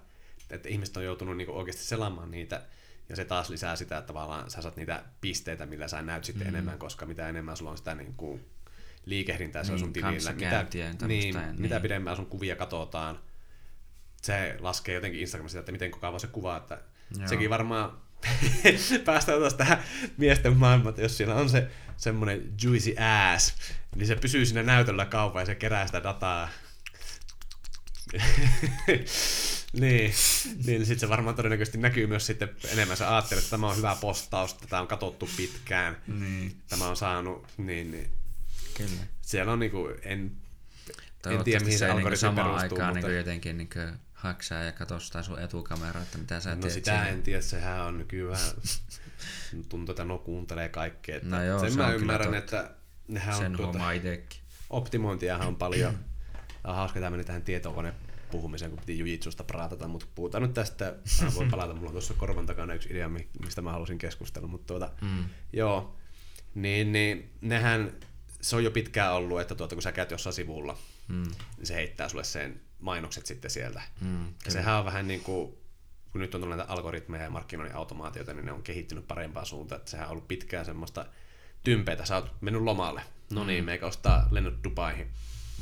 että ihmiset on joutunut niin oikeasti selaamaan niitä, ja se taas lisää sitä, että tavallaan sä saat niitä pisteitä, millä sä näyt sitten Mm. mm. enemmän, koska mitä enemmän sulla on sitä niin kuin liikehdintää Niin, niin, sun tilillä, mitä, ja tämmöistä, niin, niin. mitä pidemmän sun kuvia katsotaan, se laskee jotenkin Instagramissa, että miten kauan se kuvaa, että. Joo. sekin varmaan [laughs] päästään taas tähän miesten maailmaan, että jos siellä on se semmoinen juicy ass, niin se pysyy siinä näytöllä kauan ja se kerää sitä dataa. [laughs] niin, niin sitten se varmaan todennäköisesti näkyy myös sitten enemmän. Sä ajattelet, että tämä on hyvä postaus, tätä on katsottu pitkään, Niin, tämä on saanut, niin, niin kyllä. siellä on niinku, en, en tiedä mihin se se niinku algoritmi samaan perustuu, aikaan mutta niinku jotenkin niinku haksaa ja katsoo sitä sun etukameraa, että mitä sä no teet sitä siinä. en tiedä, sehän on nykyään, tuntuu, että no kuuntelee kaikkea. Että No joo, sen se mä on ymmärrän, että nehän on Sen tuota, huomaa itekin. optimointiahan on paljon. Tämä on hauska, että meni tähän tietokone puhumiseen, kun piti Jujitsusta praatata, mutta puhutaan nyt tästä. Mä voin palata, mulla on tuossa korvan takana yksi idea, mi- mistä mä halusin keskustella, mutta tuota, Mm. joo, niin, niin nehän, se on jo pitkään ollut, että tuota, kun sä käyt jossain sivulla, Mm. niin se heittää sulle sen mainokset sitten sieltä. Mm. Ja sehän on vähän niin kuin, kun nyt on tullut näitä algoritmeja ja markkinoinnin automaatioita, niin ne on kehittynyt parempaan suuntaan. Että sehän on ollut pitkään semmoista tympeitä. Sä oot mennyt lomalle. No niin, meikä ostaa lennot Dubaihin.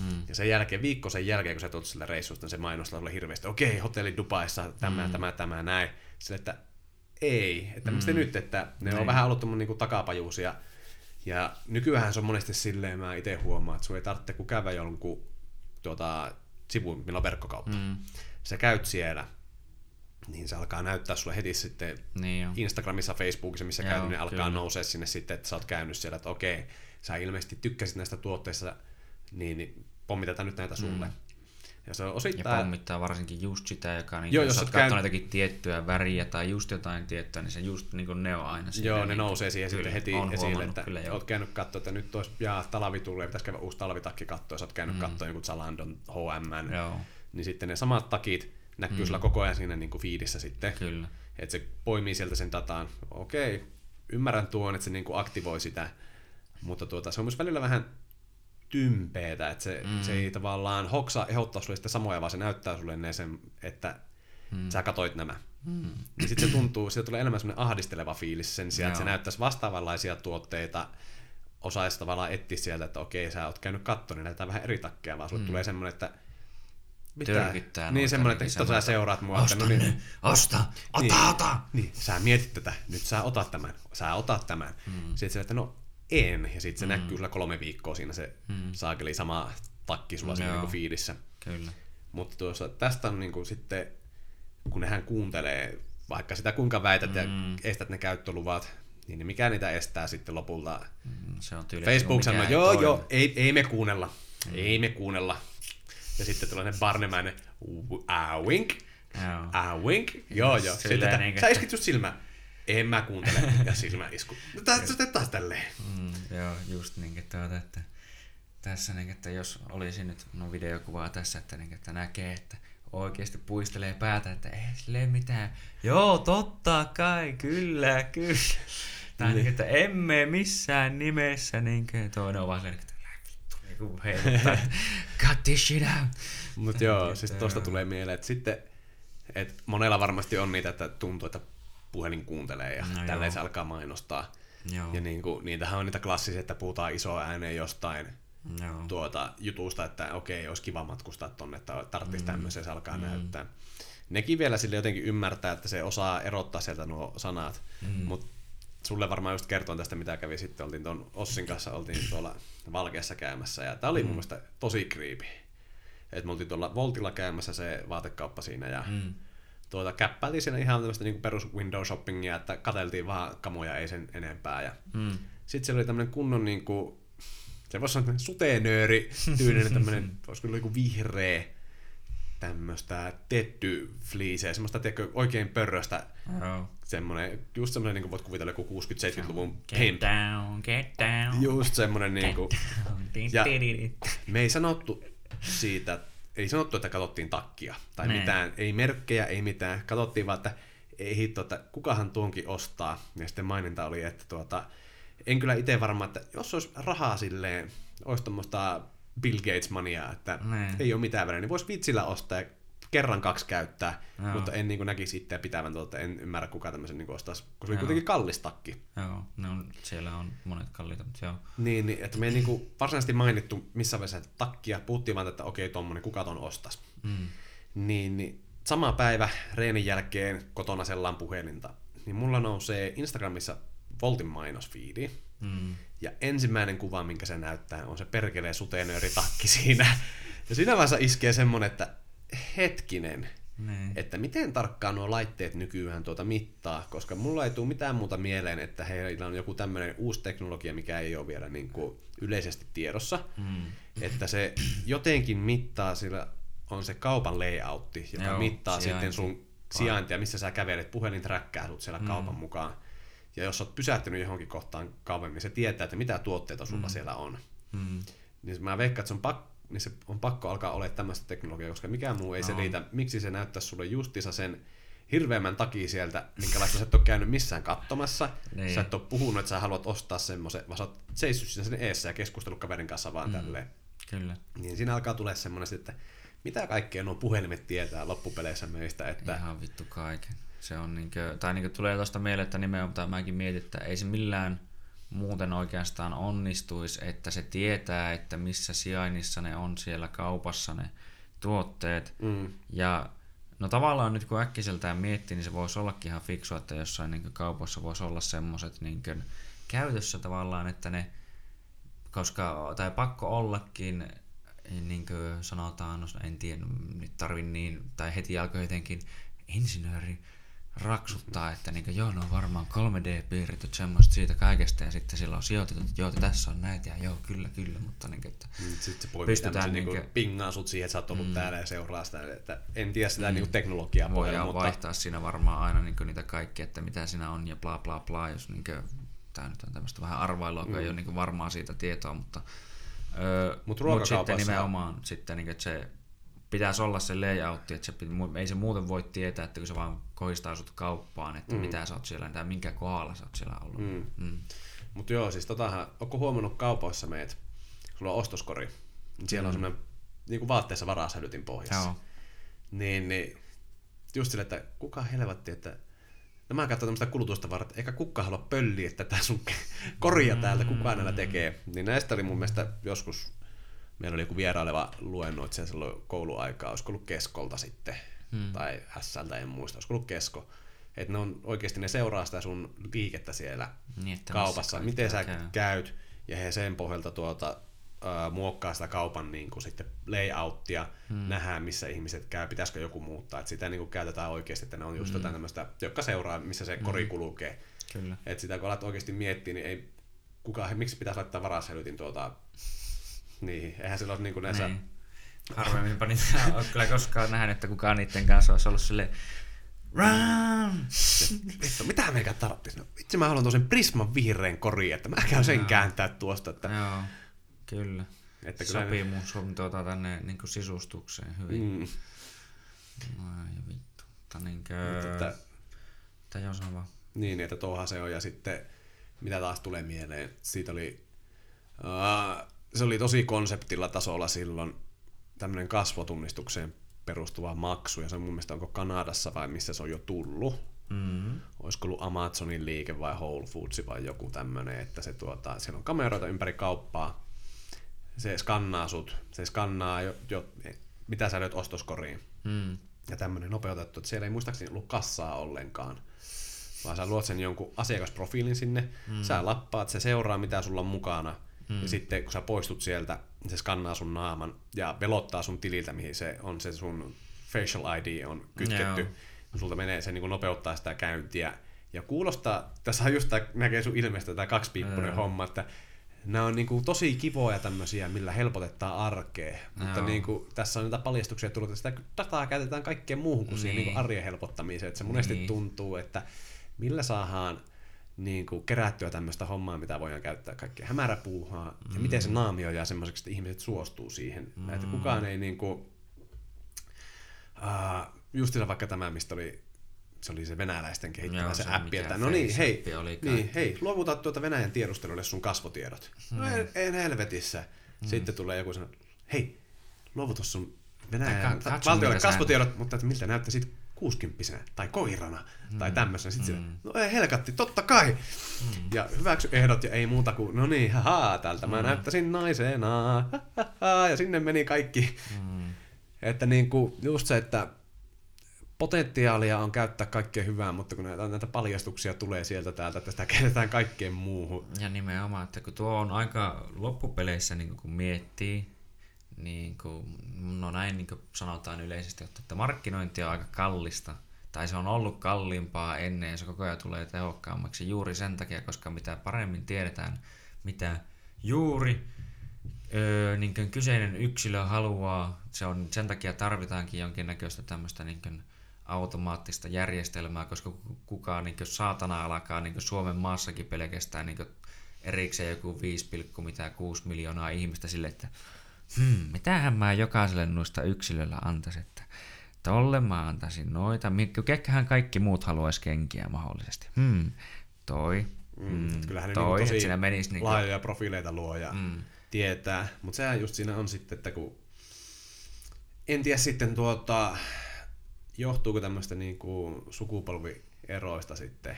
Mm. Ja sen jälkeen, viikko sen jälkeen, kun sä tulet sille reissusta, niin se mainostaa sulle hirveästi, okei, hotelli Dubaissa, tämä, mm. tämä, tämä, näin. Sille, että ei, että Mm. nyt, että ne on Niin. vähän ollut niin takapajuusia. Ja nykyään se on monesti silleen, mä itse huomaan, että sun ei tarvitse kun käydä jonkun tuota, sivuun, millä on verkkokauppa. Mm. Sä käyt siellä, niin se alkaa näyttää sulle heti sitten Niin. Instagramissa, Facebookissa, missä Joo, käyt, niin alkaa nousee sinne sitten, että sä oot käynyt siellä, että okei, sä ilmeisesti tykkäsit näistä tuotteista, niin, niin pommitetaan nyt näitä sulle. Mm. Ja se on Ja osittain... pommittaa varsinkin just sitä, joka niin, Joo, jos, jos jos katsonut jotakin tiettyä väriä tai just jotain tiettyä, niin se just niin kuin ne on aina siinä. Joo, ne niin, nousee siihen kyllä, sitten heti esille, että kyllä, joo. oot käynyt katsoa, että nyt olisi, jaa, talvi tulee, pitäisi käydä uusi talvitakki katsoa, sä oot käynyt mm. katsoa joku Zalandon, H&M, Joo, niin sitten ne samat takit näkyy mm. sulla koko ajan siinä niin kuin feedissä sitten. kyllä. Että se poimii sieltä sen dataan. Okei, ymmärrän tuon, että se niinku aktivoi sitä, mutta tuota, se on myös välillä vähän tympeetä, että se, Mm. se ei tavallaan hoksaa ehdottaa sulle sitä samoja, vaan se näyttää sulle ne sen, että Mm. sä katoit nämä. Mm. Niin sitten se tuntuu, siitä tulee enemmän semmoinen ahdisteleva fiilis sen sijaan, että se näyttäisi vastaavanlaisia tuotteita, osaisi tavallaan etsiä sieltä, että okei, sä oot käynyt kattoon, niin näytetään vähän eri takkeja, vaan sulle Mm. tulee semmoinen, että tyrkyttää. Niin semmoinen, että hitto sä seuraat mua. että Osta no niin, ne, osta, ota, Niin. ota. Niin, sä mietit tätä, nyt sä otat tämän, sä otat tämän. Mm. Sitten se, että no en, ja sitten se mm. näkyy sulla kolme viikkoa siinä se mm. saakeli sama takki sulla siinä Joo. niinku fiidissä. Kyllä. Mutta tuossa, tästä on niinku sitten, kun nehän kuuntelee, vaikka sitä kuinka väität mm. ja estät ne käyttöluvat, niin mikä niitä estää sitten lopulta? Mm, Se on tyyli. Facebook mikä sanoo, ei joo toimi. joo, ei, ei me kuunnella, mm. ei me kuunnella. Ja sitten tulee ne barnemäinen, ah wink, Joo. ah wink, joo Sitten, että, niinkö- sä iskit just silmää. En mä kuuntele. [laughs] Ja silmä isku. No tää sitten taas tälleen. Mm, joo, just niin, että, tuota, että tässä niin, että jos olisi nyt no videokuvaa tässä, että, niin, että näkee, että oikeasti puistelee päätä, että ei sille mitään. Joo, totta kai, kyllä, kyllä. Tai niin, että emme missään nimessä, niin kuin toinen on vaan silleen, että "Älä vittu, niin kuin heiluttaa, [laughs] cut this shit out. Mutta joo, siis tosta tulee mieleen, että sitten, että monella varmasti on niitä, että tuntuu, että puhelin kuuntelee ja No tälleen joo. se alkaa mainostaa. Joo, Ja niin kuin, niitähän on niitä klassisia, että puhutaan iso ääneen jostain joo. tuota, jutusta, että okei, olisi kiva matkustaa tonne, että tarvitsisi mm. tämmöisen, se alkaa Mm. näyttää. Nekin vielä sille jotenkin ymmärtää, että se osaa erottaa sieltä nuo sanat, Mm. mutta sulle varmaan just kertoin tästä, mitä kävi sitten. Oltiin tuon Ossin kanssa oltiin tuolla Valkeassa käymässä, ja tämä oli mm. mun mielestä tosi creepy. Et me oltiin tuolla Voltilla käymässä se vaatekauppa siinä, ja mm. Tuota, käppäiltiin siinä ihan tämmöistä niinku perus window shoppingia, että katseltiin vaan kamoja, ei sen enempää. Ja Mm. sitten siellä oli tämmöinen kunnon niinku, se voisi sanoa suteenööri tyylinen tämmöinen, [laughs] olisiko joku vihreä tämmöistä tetty fliiseä, semmoista tiedätkö, oikein pörröstä Joo. semmoinen, just semmoinen, niin kuin voit kuvitella joku 60-70-luvun Get pimp. down, get down. Just semmoinen niin kuin, Ja... me ei sanottu siitä, ei sanottu, että katsottiin takkia tai Nee. mitään, ei merkkejä, ei mitään. Katsottiin vaan, että ei hitto, että kukahan tuonkin ostaa. Ja sitten maininta oli, että tuota, en kyllä itse varma, että jos olisi rahaa silleen, olisi tuommoista Bill Gates mania, että Nee. ei ole mitään väliä, niin voisi vitsillä ostaa ja kerran kaksi käyttää, Joo. mutta en niin kuin, näkisi itseä pitävän tuota, en ymmärrä kuka tämmöisen niin ostaisi, koska se oli kuitenkin kallis takki. Joo, ne on, siellä on monet kalliita, mutta joo. Niin, niin että me ei niinku varsinaisesti mainittu missä vaiheessa että takkia, puhuttiin vaan, että okei, tommonen, kuka ton ostas. Mm. Niin, niin sama päivä reenin jälkeen kotona sellaan puhelinta, niin mulla nousee Instagramissa Voltin mainosfiidi, Mm. ja ensimmäinen kuva, minkä se näyttää, on se perkeleen suteenööritakki siinä. Ja siinä vaiheessa iskee semmonen, että hetkinen, Niin. että miten tarkkaan nuo laitteet nykyään tuota mittaa, koska mulla ei tule mitään muuta mieleen, että heillä on joku tämmöinen uusi teknologia, mikä ei ole vielä niin kuin yleisesti tiedossa, Mm. että se jotenkin mittaa, sillä on se kaupan layoutti, joka Joo, mittaa sijainti. sitten sun sijaintia, missä sä kävelet, puhelin träkkää sut siellä Mm. kaupan mukaan. Ja jos oot pysähtynyt johonkin kohtaan kaupan, niin se tietää, että mitä tuotteita sulla Mm. siellä on. Mm. Niin mä veikkaan, että se on pakko niin se on pakko alkaa olla tämmöistä teknologiaa, koska mikään muu ei No. selitä, miksi se näyttää sulle justiinsa sen hirveämmän takia sieltä, minkälaista sä et ole käynyt missään katsomassa. Niin. Sä et ole puhunut, että sä haluat ostaa semmoisen, vaan sä oot seissyt siinä sen eessä ja keskustellut kaverin kanssa vaan mm. tälleen. Kyllä. Niin siinä alkaa tulee semmoinen, että mitä kaikkea nuo puhelimet tietää loppupeleissä meistä, että Ihan vittu kaiken. Se on niinkö, tai niinkö tulee tosta mieleen, että nimenomaan mäkin mietin, että ei se millään muuten oikeastaan onnistuisi, että se tietää, että missä sijainnissa ne on siellä kaupassa ne tuotteet. mm, Ja no tavallaan nyt kun äkkiseltään miettii, niin se voisi ollakin ihan fiksua, että jossain niin kaupassa voisi olla semmoiset niin käytössä tavallaan, että ne, koska, tai pakko ollakin, niin kuin sanotaan, no en tiedä, nyt tarvii niin, tai heti alkoi jotenkin insinööri raksuttaa, että niin kuin, joo, ne on varmaan 3D-piirretyt semmoista siitä kaikesta, ja sitten sillä on sijoitettu, että joo, tässä on näitä, ja joo, kyllä, kyllä, mutta niin kuin, että sitten se poimii Pystytään tämmöisen niinku, niinkö- pingaa sut siihen, että sä oot ollut mm. täällä ja seuraa sitä, että en tiedä sitä mm. niinku teknologiaa voidaan pohjalla, mutta vaihtaa siinä varmaan aina niin niitä kaikkia, että mitä siinä on ja bla bla bla, jos niin tämä nyt on tämmöistä vähän arvailua, kun Mm. ei ole niin varmaa siitä tietoa, mutta, öö, Mut mut sitten nimenomaan sitten, niin, että se pitäisi olla se layoutti, että se, ei se muuten voi tietää, että kun se vaan kohistaa sut kauppaan, että mm. mitä sä oot siellä tai minkä kohdalla sä oot siellä ollut. Mm. Mm. Mutta joo, siis totahan, onko huomannut kaupoissa meet, sulla on ostoskori, niin siellä on semmoinen niin vaatteessa varasälytin pohjassa. Joo. Niin, niin just sille, että kuka helvetti, että No mä katson tämmöistä kulutusta varten, eikä kuka halua pölliä tätä sun koria täältä, kuka näillä tekee. Niin näistä oli mun mielestä joskus meillä oli joku vieraileva luennoitsija silloin kouluaikaa, olisiko ollut Keskolta sitten, hmm. tai SLtä en muista, olisiko ollut Kesko. Että ne on oikeasti, ne seuraa sitä sun liikettä siellä Niin, että kaupassa, miten sä käy. käyt, ja he sen pohjalta tuota, ää, muokkaa sitä kaupan niin kuin sitten layouttia, hmm. nähdään missä ihmiset käy, pitäisikö joku muuttaa, että sitä niin kuin käytetään oikeasti, että ne on just hmm. jotain tämmöistä, jotka seuraa, missä se kori kulkee. Kyllä. Että sitä kun alat oikeasti miettiä, niin ei kukaan, miksi pitäisi laittaa varashelytin tuota, niin, eihän sillä ole niin kuin näissä, Niin. Harvemminpa niitä [laughs] ole kyllä koskaan nähnyt, että kukaan niiden kanssa olisi ollut silleen Run! vittu, mitä meikä tarvitsisi? No, vitsi, mä haluan tosen Prisman vihreän koriin, että mä käyn sen kääntää tuosta, että, Joo, kyllä. että kyllä Sopii mun sun tuota tänne niin sisustukseen hyvin. mm, Ai vittu. Mutta. Mutta että- Mitä joo sano vaan. Niin, että tuohan se on. Ja sitten, mitä taas tulee mieleen, siitä oli, uh, se oli tosi konseptilla tasolla silloin tämmöinen kasvotunnistukseen perustuva maksu, ja se on mun mielestä onko Kanadassa vai missä se on jo tullut. Mm. Olisiko ollut Amazonin liike vai Whole Foods vai joku tämmöinen, että se tuota, siellä on kameroita ympäri kauppaa, se skannaa sut, se skannaa jo, jo mitä sä lyöt ostoskoriin Mm. ja tämmöinen nopeutettu, että siellä ei muistaakseni ollut kassaa ollenkaan, vaan sä luot sen jonkun asiakasprofiilin sinne, mm. sä lappaat, se seuraa mitä sulla on mukana, mm. ja sitten kun sä poistut sieltä, se skannaa sun naaman ja velottaa sun tililtä, mihin se on se sun facial ID on kytketty, Joo. kun sulta menee, se niin nopeuttaa sitä käyntiä, ja kuulostaa, tässä on just tää, näkee sun ilmeestä tämä kaksipiippunen Joo. homma, että nämä on niinku tosi kivoja tämmöisiä, millä helpotetaan arkea, mutta Joo. niinku, tässä on niitä paljastuksia tullut, että sitä dataa käytetään kaikkeen muuhun kuin siihen Niin. niinku arjen helpottamiseen, että se monesti Niin. tuntuu, että millä saadaan niin kuin kerättyä tämmöistä hommaa, mitä voidaan käyttää kaikkea hämäräpuuhaa, ja miten se naamio jää semmoiseksi, että ihmiset suostuu siihen. Mm. Että kukaan ei niin kuin, uh, vaikka tämä, mistä oli se oli se venäläisten kehittämä Joo, se, se appi, että no niin, hei, oli niin, hei, luovuta tuota Venäjän tiedustelulle sun kasvotiedot. No en, en helvetissä. Sitten tulee joku sanoo, hei, luovuta sun Venäjän katso, valtiolle kasvotiedot, mutta että miltä näyttäisit kuusikymppisenä tai koirana tai tämmöisenä. Sitten mm. no ei helkatti, totta kai. Mm. Ja hyväksy ehdot ja ei muuta kuin, no niin, haha, tältä mä näyttäisin naisena. Ja sinne meni kaikki. Mm. Että niin kuin just se, että potentiaalia on käyttää kaikkea hyvää, mutta kun näitä, näitä paljastuksia tulee sieltä täältä, että sitä käytetään kaikkeen muuhun. Ja nimenomaan, että kun tuo on aika loppupeleissä, niin kun miettii, niin kuin, no näin niin kuin sanotaan yleisesti, että, markkinointi on aika kallista, tai se on ollut kalliimpaa ennen, ja se koko ajan tulee tehokkaammaksi juuri sen takia, koska mitä paremmin tiedetään, mitä juuri öö, niin kuin kyseinen yksilö haluaa, se on, sen takia tarvitaankin jonkinnäköistä tämmöistä niin kuin automaattista järjestelmää, koska ku- kukaan niin saatana alkaa niin Suomen maassakin pelkästään niin erikseen joku 5,6 miljoonaa ihmistä sille, että hmm, mitähän mä jokaiselle noista yksilöllä antaisin, että tolle mä antaisin noita, ketkähän kaikki muut haluaisi kenkiä mahdollisesti. Hmm, toi, Mm. hmm, et Kyllähän ne toi, niin tosi siinä menisi niin kuin, laajoja profiileita luo ja mm, tietää. Mutta sehän just siinä on sitten, että kun... En tiedä sitten tuota, johtuuko tämmöistä niinku sukupolvieroista sitten,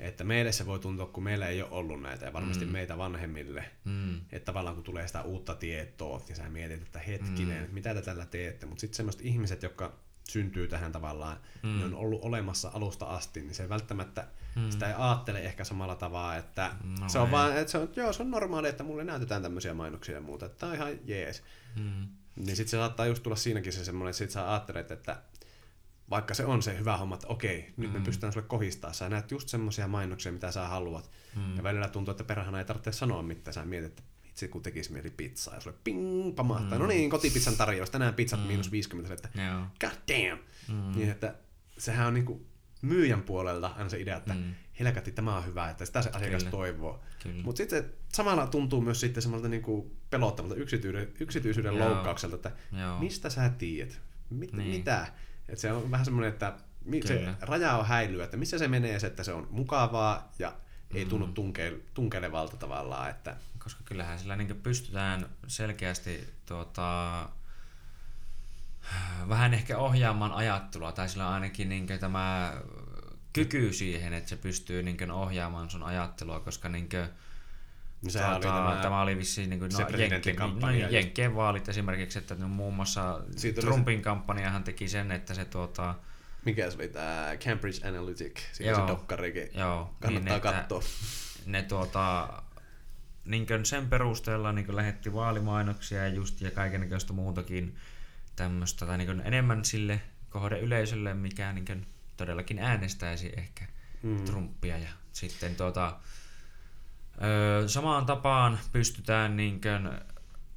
että meille se voi tuntua, kun meillä ei ole ollut näitä ja varmasti mm. meitä vanhemmille, mm, että tavallaan kun tulee sitä uutta tietoa ja sä mietit, että hetkinen, mm. mitä te tällä teette, mutta sitten semmoiset ihmiset, jotka syntyy tähän tavallaan, mm. ne on ollut olemassa alusta asti, niin se ei välttämättä, mm. sitä ei ajattele ehkä samalla tavalla, että No se on ei. vaan, että se on, joo, se on normaali, että mulle näytetään tämmöisiä mainoksia ja muuta, että tää on ihan jees. mm, Niin sitten se saattaa just tulla siinäkin se semmoinen, että sit sä ajattelet, että vaikka se on se hyvä homma, että okei, nyt me pystytään sulle kohistaa. Sä näet just semmoisia mainoksia, mitä sä haluat. Mm. Ja välillä tuntuu, että perhana ei tarvitse sanoa mitään. Sä mietit, että itse kun tekisi mieli pizzaa ja sulle ping, pamahtaa. Mm. No niin, kotipizzan tarjous. Tänään pizzat mm. miinus 50. Että joo, god damn. Mm. Niin, että sehän on niinku myyjän puolelta aina se idea, että mm. helkatti, tämä on hyvä, että sitä se asiakas Kyllä. toivoo. Mutta sitten samalla tuntuu myös sitten semmoilta niinku pelottavalta yksityisyyden, yksityisyyden Joo. loukkaukselta, että Joo. mistä sä tiedät? Mit, niin. Mitä? Et se on vähän semmoinen, että mi- se Kyllä. raja on häilyä, että missä se menee se, että se on mukavaa ja ei Mm. tunnu tunke- tunkelevalta tavallaan, että koska kyllähän sillä niin pystytään selkeästi tuota, vähän ehkä ohjaamaan ajattelua, tai sillä on ainakin niin tämä kyky siihen, että se pystyy niin ohjaamaan sun ajattelua, koska niin No sehän oli tämä- tämä oli vissiin niin kuin, se no, Jenkkien, no. Jenkkien vaalit esimerkiksi, että no, muun muassa Siitä Trumpin kampanjahan teki sen, että se tuota, Mikä se oli tämä Cambridge Analytic, siinä Joo. se dokkarikin. joo, Kannattaa että katsoa. ne tuota, niin sen perusteella niin lähetti vaalimainoksia ja just ja kaikenlaista muutakin tämmöistä, tai niin enemmän sille kohdeyleisölle, mikä niin todellakin äänestäisi ehkä Mm. Trumpia. Ja sitten tuota, öö, samaan tapaan pystytään niin kuin,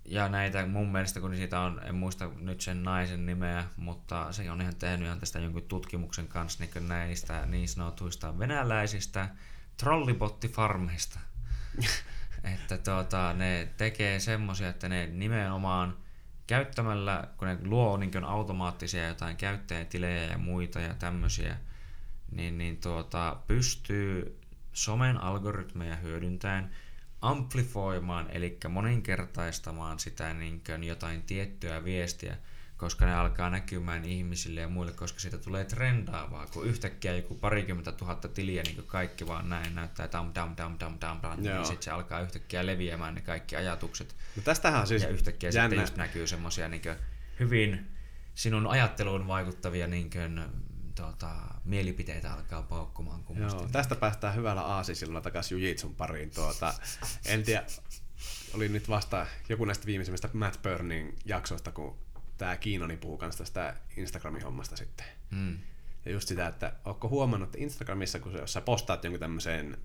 ja näitä mun mielestä, kun siitä on, en muista nyt sen naisen nimeä, mutta se on ihan tehnyt ihan tästä jonkun tutkimuksen kanssa niin näistä niin sanotuista venäläisistä trollibottifarmeista. [laughs] että tuota, ne tekee semmosia, että ne nimenomaan käyttämällä, kun ne luo niin automaattisia jotain käyttäjätilejä ja muita ja tämmöisiä, niin, niin tuota, pystyy somen algoritmeja hyödyntäen amplifoimaan, eli moninkertaistamaan sitä niin kuin jotain tiettyä viestiä, koska ne alkaa näkymään ihmisille ja muille, koska siitä tulee trendaavaa, kun yhtäkkiä joku parikymmentä tuhatta tiliä, niin kuin kaikki vaan näin näyttää dam dam dam dam dam dam, niin sitten se alkaa yhtäkkiä leviämään ne kaikki ajatukset, No tästähän on siis ja yhtäkkiä jännä. sitten just näkyy semmoisia niin hyvin sinun ajatteluun vaikuttavia niin kuin, tota, mielipiteitä alkaa paukkumaan. Joo, tästä päästään hyvällä aasisilla takaisin Jujitsun pariin. Tuota, en tiedä, oli nyt vasta joku näistä viimeisimmistä Matt Burning jaksoista, kun tämä Kiinoni puhuu kanssa tästä Instagramin hommasta sitten. Mm. Ja just sitä, että ootko huomannut, että Instagramissa, kun sä, jos sä postaat jonkun tämmöiseen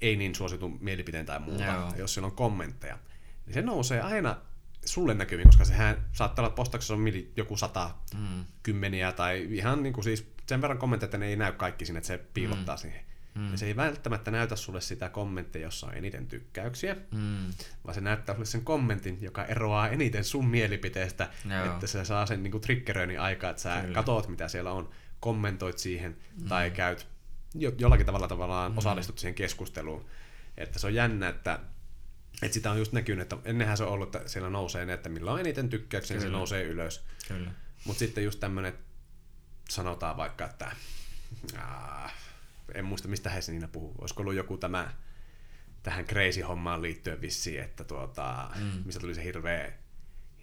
ei niin suositun mielipiteen tai muuta, Joo. jos siellä on kommentteja, niin se nousee aina sulle näkyviin, koska sehän saattaa olla postauksessa on mili, joku sata, Mm. kymmeniä tai ihan niin kuin siis sen verran kommentteja, että ne ei näy kaikki sinne, että se piilottaa mm. siihen. Mm. Ja se ei välttämättä näytä sulle sitä kommenttia, jossa on eniten tykkäyksiä, Mm. vaan se näyttää sulle sen kommentin, joka eroaa eniten sun mielipiteestä, Joo. että se saa sen niin triggeröinnin aikaa, että sä Kyllä. katot, mitä siellä on, kommentoit siihen mm. tai käyt jo, jollakin tavalla tavallaan mm. osallistut siihen keskusteluun. Että se on jännä, että, että sitä on just näkynyt, että ennenhän se on ollut, että siellä nousee ne, että millä on eniten tykkäyksiä, se nousee ylös. Kyllä. Mutta sitten just tämmönen, sanotaan vaikka, että aa, en muista mistä he siinä puhuu. Olisiko ollut joku tämä tähän crazy-hommaan liittyen vissiin, että tuota, mm. mistä tuli se hirveä,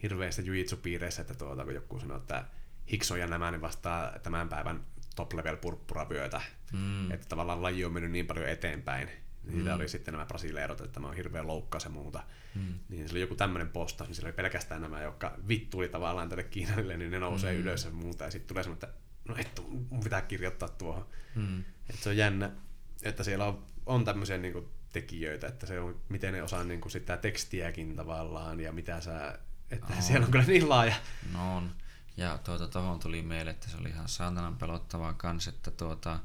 hirveästä jujitsu-piireissä, että tuota, kun joku sanoi, että Hikson ja nämä niin vastaa tämän päivän top-level purppuravyötä. Mm. Että tavallaan laji on mennyt niin paljon eteenpäin. Niin siitä oli sitten nämä brasileerot, että tämä on hirveä loukkaus ja muuta. Mm. Niin se oli joku tämmöinen postaus, niin siellä oli pelkästään nämä, jotka vittuli tavallaan tälle Kiinalle, niin ne nousee mm. ylös ja muuta. Ja sitten tulee semmoinen, että no et, mun pitää kirjoittaa tuohon. Mm. Että se on jännä, että siellä on, on tämmöisiä niin tekijöitä, että se on, miten ne osaa niin kuin sitä tekstiäkin tavallaan ja mitä sä, että On. siellä on kyllä niin laaja. No on. Ja tuota, tohon tuli mieleen, että se oli ihan saatanan pelottavaa kans, että tuota,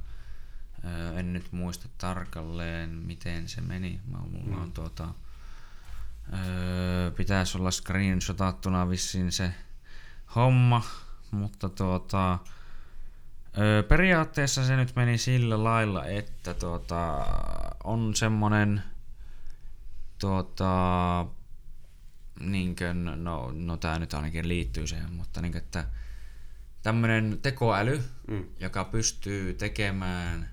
en nyt muista tarkalleen, miten se meni. Mä, mulla on tuota, ö, pitäisi olla screenshotattuna vissiin se homma, mutta tuota, periaatteessa se nyt meni sillä lailla, että tuota, on semmonen tuota, niinkön, no, no tämä nyt ainakin liittyy siihen, mutta niin, että tämmöinen tekoäly, Mm. joka pystyy tekemään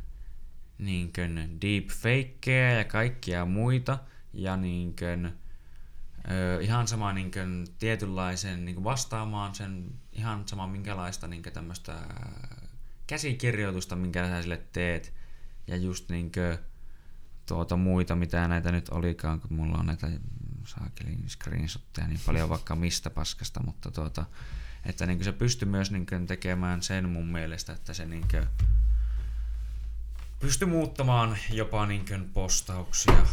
niinkön deepfakeja ja kaikkia muita ja niinkön, ö, ihan sama niinkön tietynlaisen niin vastaamaan sen ihan sama minkälaista niinkö tämmöistä käsikirjoitusta, minkä sä sille teet ja just niinkö tuota muita, mitä näitä nyt olikaan, kun mulla on näitä saakelin screenshotteja niin paljon vaikka mistä paskasta, mutta tuota, että niin se pystyy myös niin tekemään sen mun mielestä, että se niin pystyy muuttamaan jopa niin postauksia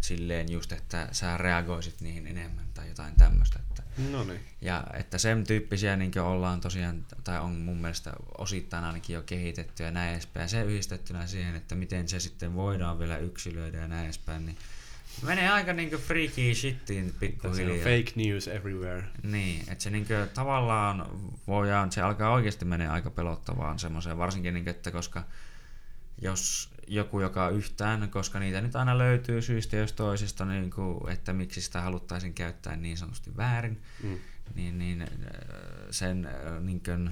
silleen just, että sä reagoisit niihin enemmän tai jotain tämmöistä. Että, No niin. ja että sen tyyppisiä niin ollaan tosiaan, tai on mun mielestä osittain ainakin jo kehitetty ja näin edespäin. Ja se yhdistettynä siihen, että miten se sitten voidaan vielä yksilöidä ja näin edespäin, niin menee aika niin freaky shittiin pikkuhiljaa. fake news everywhere. Niin, että se niinku tavallaan voidaan, se alkaa oikeasti menee aika pelottavaan semmoiseen, varsinkin niinku, että koska jos joku, joka yhtään, koska niitä nyt aina löytyy syystä jos toisesta, niin kuin, että miksi sitä haluttaisiin käyttää niin sanotusti väärin, Mm. niin, niin äh, sen äh, niin kuin,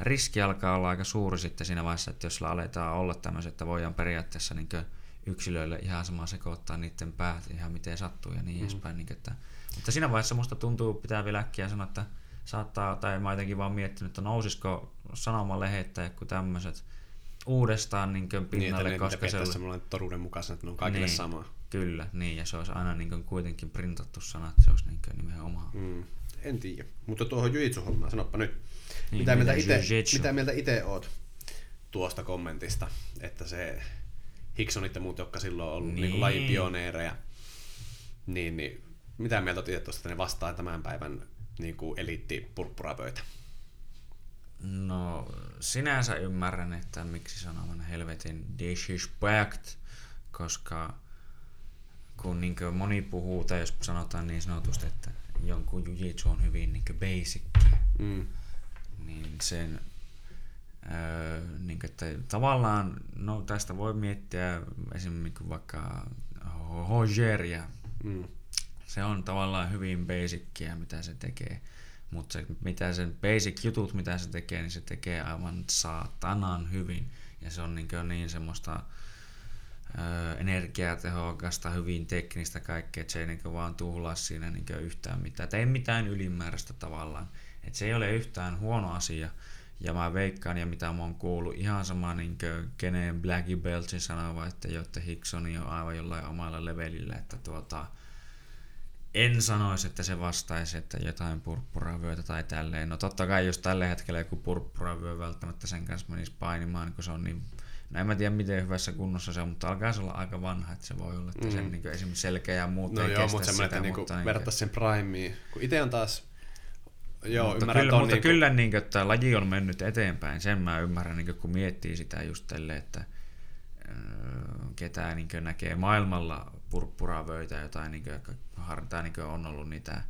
riski alkaa olla aika suuri sitten siinä vaiheessa, että jos sillä aletaan olla tämmöiset, että voidaan periaatteessa niin kuin, yksilöille ihan sama sekoittaa niiden päät ihan miten sattuu ja niin mm. edespäin. Niin, että, mutta siinä vaiheessa musta tuntuu, pitää vielä äkkiä sanoa, että saattaa, tai mä jotenkin vaan miettinyt, että nousisiko sanomalehet tai joku tämmöiset uudestaan niin pinnalle, niin, koska se on... semmoinen toruuden mukaisen, että ne on kaikille niin, sama. Kyllä, niin, ja se olisi aina niin kuitenkin printattu sana, että se olisi niin nimenomaan. Mm. En tiedä, mutta tuohon jujitsu-hommaan, sanoppa nyt. Niin, mitä, mieltä ite, mitä mieltä itse oot tuosta kommentista, että se Hicksonit ja muut, jotka silloin on ollut niin. Niin lajipioneereja, niin, niin mitä mieltä olet tuosta, että ne vastaa tämän päivän niin kuin eliitti purppurapöitä? No, sinänsä ymmärrän, että miksi sanoman helvetin disrespect, koska kun niin moni puhuu, tai jos sanotaan niin sanotusti, että jonkun jujitsu on hyvin niin basic, mm. niin sen öö, niin kuin, että tavallaan, no tästä voi miettiä esimerkiksi vaikka Hojeria. Mm. Se on tavallaan hyvin basicia, mitä se tekee. Mutta se, mitä sen basic jutut, mitä se tekee, niin se tekee aivan saatanan hyvin. Ja se on niin, niin semmoista ö, energiatehokasta, hyvin teknistä kaikkea, että se ei niin vaan tuhlaa siinä niin yhtään mitään. Tai ei mitään ylimääräistä tavallaan. Et se ei ole yhtään huono asia. Ja mä veikkaan, ja mitä mä oon kuullut, ihan sama niin keneen Blackie Beltsin sanova, että Jotte Hicksoni on aivan jollain omalla levelillä, että tuota, en sanoisi, että se vastaisi, että jotain purppuravyötä tai tälleen. No totta kai, jos tällä hetkellä joku purppuravyö välttämättä sen kanssa menisi painimaan, niin kun se on niin No en mä tiedä miten hyvässä kunnossa se on, mutta alkaa se olla aika vanha, että se voi olla, että mm. sen niin esimerkiksi selkeä ja muut no ei joo, mutta semmoinen, että niinku verrattaisi sen primeen. Kun itse on taas Joo, mutta ymmärrän kyllä, mutta niin kuin... kyllä niin kuin, että laji on mennyt eteenpäin, sen mä ymmärrän, niin kuin, kun miettii sitä just tälle, että äh, ketään niin näkee maailmalla purppuravöitä, jotain, niin kuin, hartaa niin kuin, on ollut niitä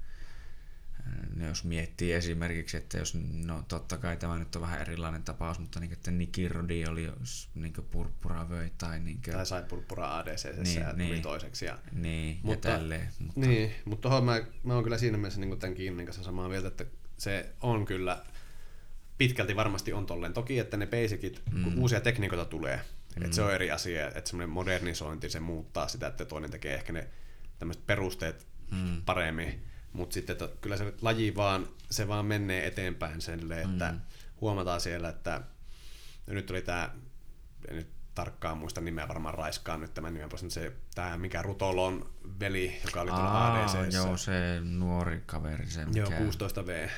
No jos miettii esimerkiksi, että jos, no totta kai tämä nyt on vähän erilainen tapaus, mutta niin, että Niki Rodi oli niin purppura vöi tai... Niin kuin, tai sai purppura ADC niin, ja niin, tuli toiseksi. Ja, niin, mutta, ja tälleen. Mutta... Niin, mutta tuohon mä, mä oon kyllä siinä mielessä niin tämän Kiinnin kanssa samaa mieltä, että se on kyllä pitkälti varmasti on tolleen. Toki, että ne basicit, mm. kun uusia tekniikoita tulee, mm. että se on eri asia, että semmoinen modernisointi, se muuttaa sitä, että toinen tekee ehkä ne tämmöiset perusteet mm. paremmin mutta sitten to, kyllä se laji vaan, se vaan menee eteenpäin sen, että mm. huomataan siellä, että nyt oli tämä, en nyt tarkkaan muista nimeä, varmaan raiskaan nyt tämän nimen mutta se tämä mikä Rutolon veli, joka oli tuolla ADC. Joo, se nuori kaveri, se mikä... Joo, 16V,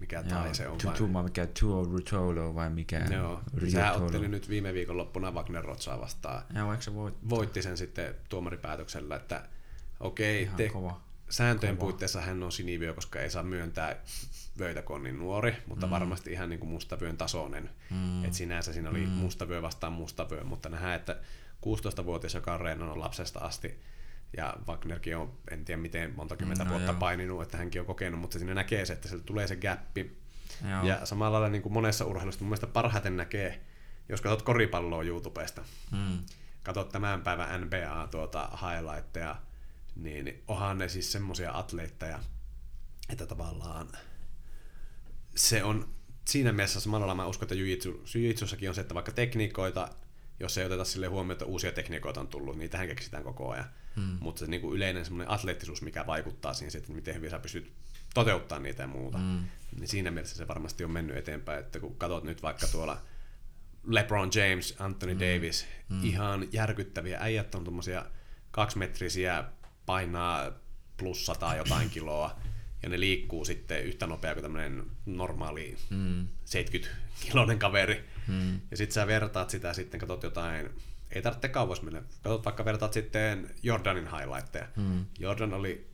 mikä joo, tai se on Tutuma, vai... mikä Tuo Rutolo vai mikä Joo, sehän otteli nyt viime viikonloppuna Wagner Rotsaa vastaan. Joo, eikö se voit... Voitti sen sitten tuomaripäätöksellä, että okei, okay, te, kova sääntöjen Kova. puitteissa hän on sinivyö, koska ei saa myöntää vöitä, kun on niin nuori, mutta mm. varmasti ihan niin kuin mustavyön tasoinen. Mm. Et sinänsä siinä oli mm. mustavyö vastaan mustavyö, mutta nähdään, että 16-vuotias, joka on reenannut lapsesta asti, ja Wagnerkin on, en tiedä miten monta kymmentä no, vuotta joo. paininut, että hänkin on kokenut, mutta siinä näkee se, että sieltä tulee se gappi. Joo. Ja samalla lailla niin kuin monessa urheilussa mun mielestä parhaiten näkee, jos katsot koripalloa YouTubesta, mm. katsot tämän päivän NBA tuota highlightteja, niin onhan ne siis semmoisia atleetteja, että tavallaan se on siinä mielessä samalla lailla mä uskon, että jiu-jitsussakin on se, että vaikka tekniikoita, jos ei oteta sille huomioon, että uusia tekniikoita on tullut, niin tähän keksitään koko ajan. Hmm. Mutta se niin kuin yleinen semmoinen atleettisuus, mikä vaikuttaa siihen, että miten hyvin sä pystyt toteuttaa niitä ja muuta, hmm. niin siinä mielessä se varmasti on mennyt eteenpäin, että kun katsot nyt vaikka tuolla LeBron James, Anthony hmm. Davis, hmm. ihan järkyttäviä äijät on tuommoisia kaksimetrisiä painaa plus 100 jotain kiloa, ja ne liikkuu sitten yhtä nopea kuin tämmöinen normaali mm. 70-kiloinen kaveri. Mm. Ja sitten sä vertaat sitä sitten, katsot jotain, ei tarvitse kauas mennä, katsot vaikka vertaat sitten Jordanin highlightteja. Mm. Jordan oli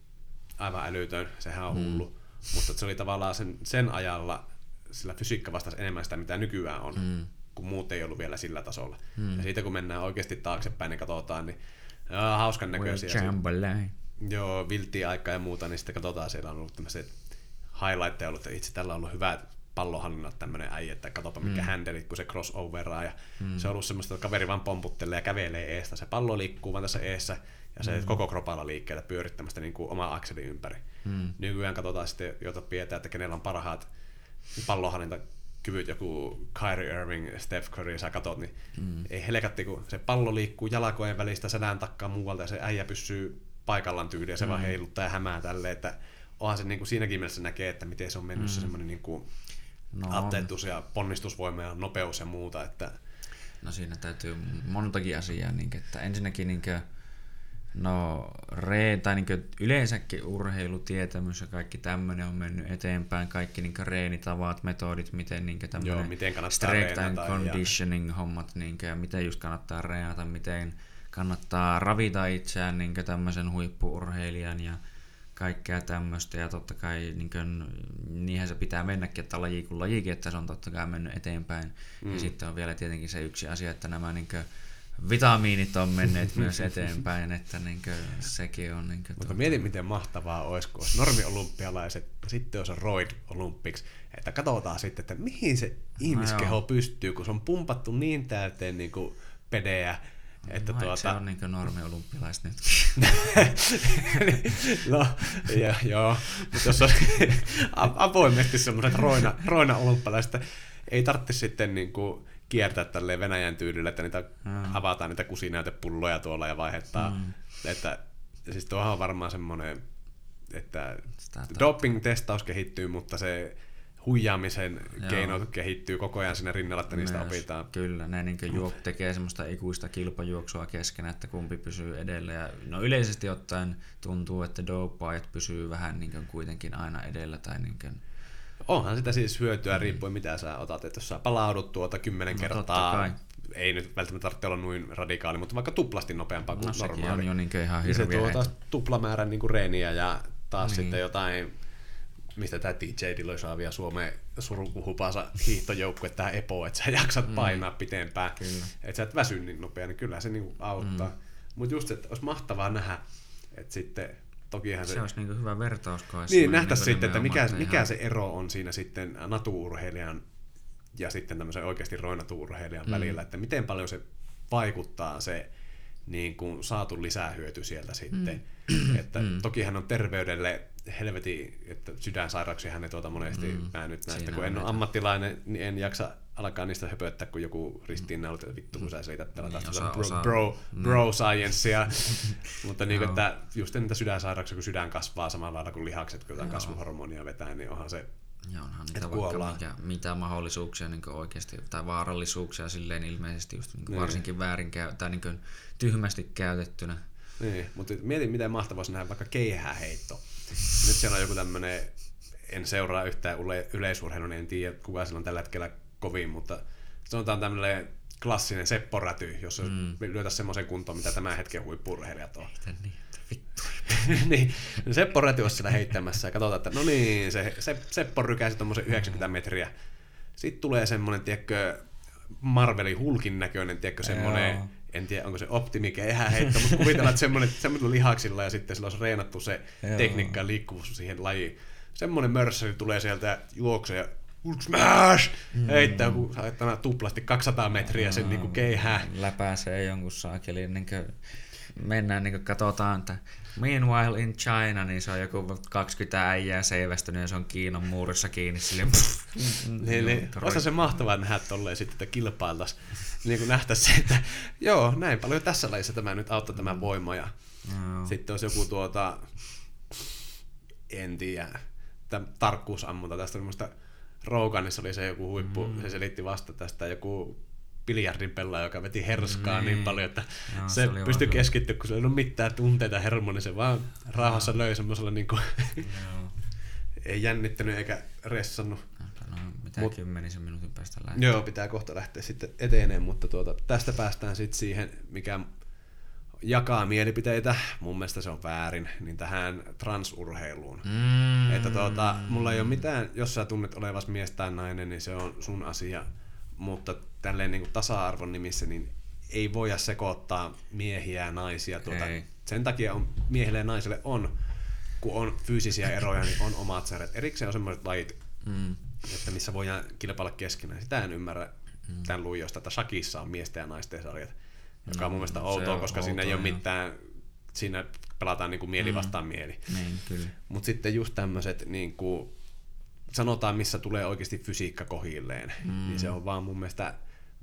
aivan älytön, sehän on mm. hullu, mm. mutta se oli tavallaan sen, sen ajalla, sillä fysiikka vastasi enemmän sitä, mitä nykyään on, mm. kun muut ei ollut vielä sillä tasolla. Mm. Ja siitä kun mennään oikeasti taaksepäin, niin katsotaan, niin Joo, hauskan näköisiä. Joo, vilttiä aikaa ja muuta, niin sitten katsotaan, siellä on ollut tämmöiset highlightteja ollut, että itse tällä on ollut hyvät pallohallinnat tämmöinen äijä, että katsopa mikä mm. händelit, kun se crossoveraa ja mm. se on ollut semmoista, että kaveri vaan pomputtelee ja kävelee eestä, se pallo liikkuu vaan tässä eessä ja se mm. koko kropalla liikkeellä pyörittämästä niin kuin oma akseli ympäri. Mm. Nykyään katsotaan sitten, jota pidetään, että kenellä on parhaat pallohallinta kyvyt, joku Kyrie Irving, Steph Curry, sä katot, niin mm. ei helkatti, kun se pallo liikkuu jalkojen välistä selän takkaa muualta ja se äijä pysyy paikallaan tyyliin ja se mm. vaan heiluttaa ja hämää tälleen, että onhan se niin kuin siinäkin mielessä näkee, että miten se on mennyt mm. se semmoinen niin kuin no, atleetus ja ponnistusvoima ja nopeus ja muuta, että No siinä täytyy montakin asiaa, niin, että ensinnäkin niin kuin, No, re, tai niin yleensäkin urheilutietämys ja kaikki tämmöinen on mennyt eteenpäin. Kaikki niin reenitavat, metodit, miten niin Joo, miten strength and conditioning ja... hommat, niin kuin, ja miten just kannattaa reenata, miten kannattaa ravita itseään niin tämmöisen huippuurheilijan ja kaikkea tämmöistä. Ja totta kai niin kuin, niinhän se pitää mennäkin, että laji kuin lajikin, että se on totta kai mennyt eteenpäin. Mm. Ja sitten on vielä tietenkin se yksi asia, että nämä niin kuin, vitamiinit on menneet myös [laughs] eteenpäin, että niinkö, sekin on... Niinkö Mutta tuota... mietin, miten mahtavaa olisi, kun olisi normiolympialaiset ja sitten olisi roid olympics, että katsotaan sitten, että mihin se ihmiskeho no pystyy, kun se on pumpattu niin täyteen niin kuin pedejä, että no, tuota... se on niin normi-olympialaiset nyt. [laughs] no, ja, joo, mutta jos on [laughs] avoimesti semmoiset roina, roina olympialaiset, ei tarvitse sitten niin kuin kiertää tälle Venäjän tyylillä, että niitä mm. avataan niitä kusinäytepulloja tuolla ja vaihettaa. Mm. Että, siis tuohan on varmaan semmoinen, että doping-testaus kehittyy, mutta se huijaamisen Joo. keino kehittyy koko ajan sinne rinnalla, että niistä Myös, opitaan. Kyllä, ne niin juok, tekee semmoista ikuista kilpajuoksua kesken, että kumpi pysyy edellä. Ja, no yleisesti ottaen tuntuu, että dopaajat pysyy vähän niin kuitenkin aina edellä. Tai niin kuin, onhan sitä siis hyötyä mm. riippuen mitä sä otat, että jos sä palaudut tuota kymmenen no, kertaa, ei nyt välttämättä tarvitse olla noin radikaali, mutta vaikka tuplasti nopeampaa kuin no, normaali. on jo niin ihan hirveä. Niin se tuo taas tuplamäärän niin kuin reeniä ja taas niin. sitten jotain, mistä tämä DJ Dilosaavia Suomeen surukuhupansa hiihtojoukkue, tämä Epo, että sä jaksat mm. painaa pitempään, kyllä. että sä et väsy niin nopea, niin kyllä se niin kuin auttaa. Mm. Mutta just, että olisi mahtavaa nähdä, että sitten tokihan se... Se olisi niin hyvä vertauskoe. Niin, nähtäisiin niin sitten, että mikä, mikä se ero on siinä sitten natuurheilijan ja sitten tämmöisen oikeasti roinatuurheilijan mm. välillä, että miten paljon se vaikuttaa se niin kuin saatu lisähyöty sieltä sitten. Mm. Että mm. tokihan on terveydelle helvetin, että sydänsairauksia hän ei tuota monesti, mm. mä nyt näistä, Siinä kun en ole ammattilainen, niin en jaksa alkaa niistä höpöttää, kun joku ristiinnaulut, että vittu kun sä selität tällä niin, osa, bro, osa, bro, mm. bro sciencea. [laughs] Mutta niin kuin, että just niitä sydänsairauksia, kun sydän kasvaa samalla lailla kuin lihakset, kun jotain kasvuhormonia vetää, niin onhan se ja onhan niitä vaikka mikä, mitä mahdollisuuksia niin oikeasti, tai vaarallisuuksia silleen ilmeisesti just niin niin. varsinkin väärin tai niin tyhmästi käytettynä. Niin, mutta mietin miten mahtavaa nähdä vaikka keihääheitto. Nyt siellä on joku tämmöinen, en seuraa yhtään yleisurheilua, niin en tiedä kuka siellä on tällä hetkellä kovin, mutta sanotaan tämmöinen klassinen Seppo-räty, jossa mm. lyötäisiin semmoisen kuntoon, mitä tämän hetken huippurheilijat on. niin, vittu. [laughs] niin, Seppo Räty olisi siellä heittämässä ja katsotaan, että no niin, se, se Seppo rykäisi tuommoisen 90 metriä. Sitten tulee semmoinen, tiedätkö, Marvelin hulkin näköinen, tiedätkö, semmoinen. En tiedä onko se optimi heitto, mutta kuvitellaan, että semmoinen, semmoinen lihaksilla ja sitten sillä olisi reenattu se Joo. tekniikka ja liikkuvuus siihen lajiin. Semmoinen mörssäri tulee sieltä juoksee ja smash! Mm. Heittää, kun sä tuplasti 200 metriä sen niin kuin keihää. Läpäisee jonkun saakelin, niin kuin mennään niin kuin katsotaan, että Meanwhile in China, niin se on joku 20 äijää seivästynyt ja se on Kiinan muurissa kiinni. Silleen, [laughs] niin, niin. Olisi se mahtavaa nähdä tolleen sitten, että kilpailtaisiin. Niin kuin nähtäisiin se, että joo, näin paljon tässä lajissa tämä nyt auttaa tämä voima. Ja no. sitten olisi joku tuota, en tiedä, tarkkuusammunta tästä Roganissa oli se joku huippu, mm. se selitti vasta tästä joku biljardin pelaaja, joka veti herskaa niin, niin paljon, että Joo, se, se pystyi keskittyä, kun se ei ollut mitään tunteita hermo, niin se vaan rauhassa löi semmoisella niin kuin, [laughs] ei jännittänyt eikä ressannut. Mitä Mut, kymmenisen minuutin päästä lähtee. Joo, pitää kohta lähteä sitten eteneen, mutta tuota, tästä päästään sitten siihen, mikä jakaa mielipiteitä, mun mielestä se on väärin, niin tähän transurheiluun. Mm. Että tuota, mulla ei ole mitään, jos sä tunnet olevas mies tai nainen, niin se on sun asia, mutta tälleen niin kuin tasa-arvon nimissä, niin ei voida sekoittaa miehiä ja naisia. Tuota, sen takia on, miehille ja naisille on, kun on fyysisiä eroja, niin on omat sarjat. Erikseen on semmoiset lajit, mm. Että missä voidaan kilpailla keskenään. Sitä en ymmärrä mm. tämän luijosta, että Shakissa on miesten ja naisten sarjat joka on mun mielestä outoa, koska outoa, siinä ei ole mitään, siinä pelataan niin kuin mieli mm. vastaan mieli. Niin, Mutta sitten just tämmöiset niin kuin, sanotaan, missä tulee oikeasti fysiikka kohilleen, mm. niin se on vaan mun mielestä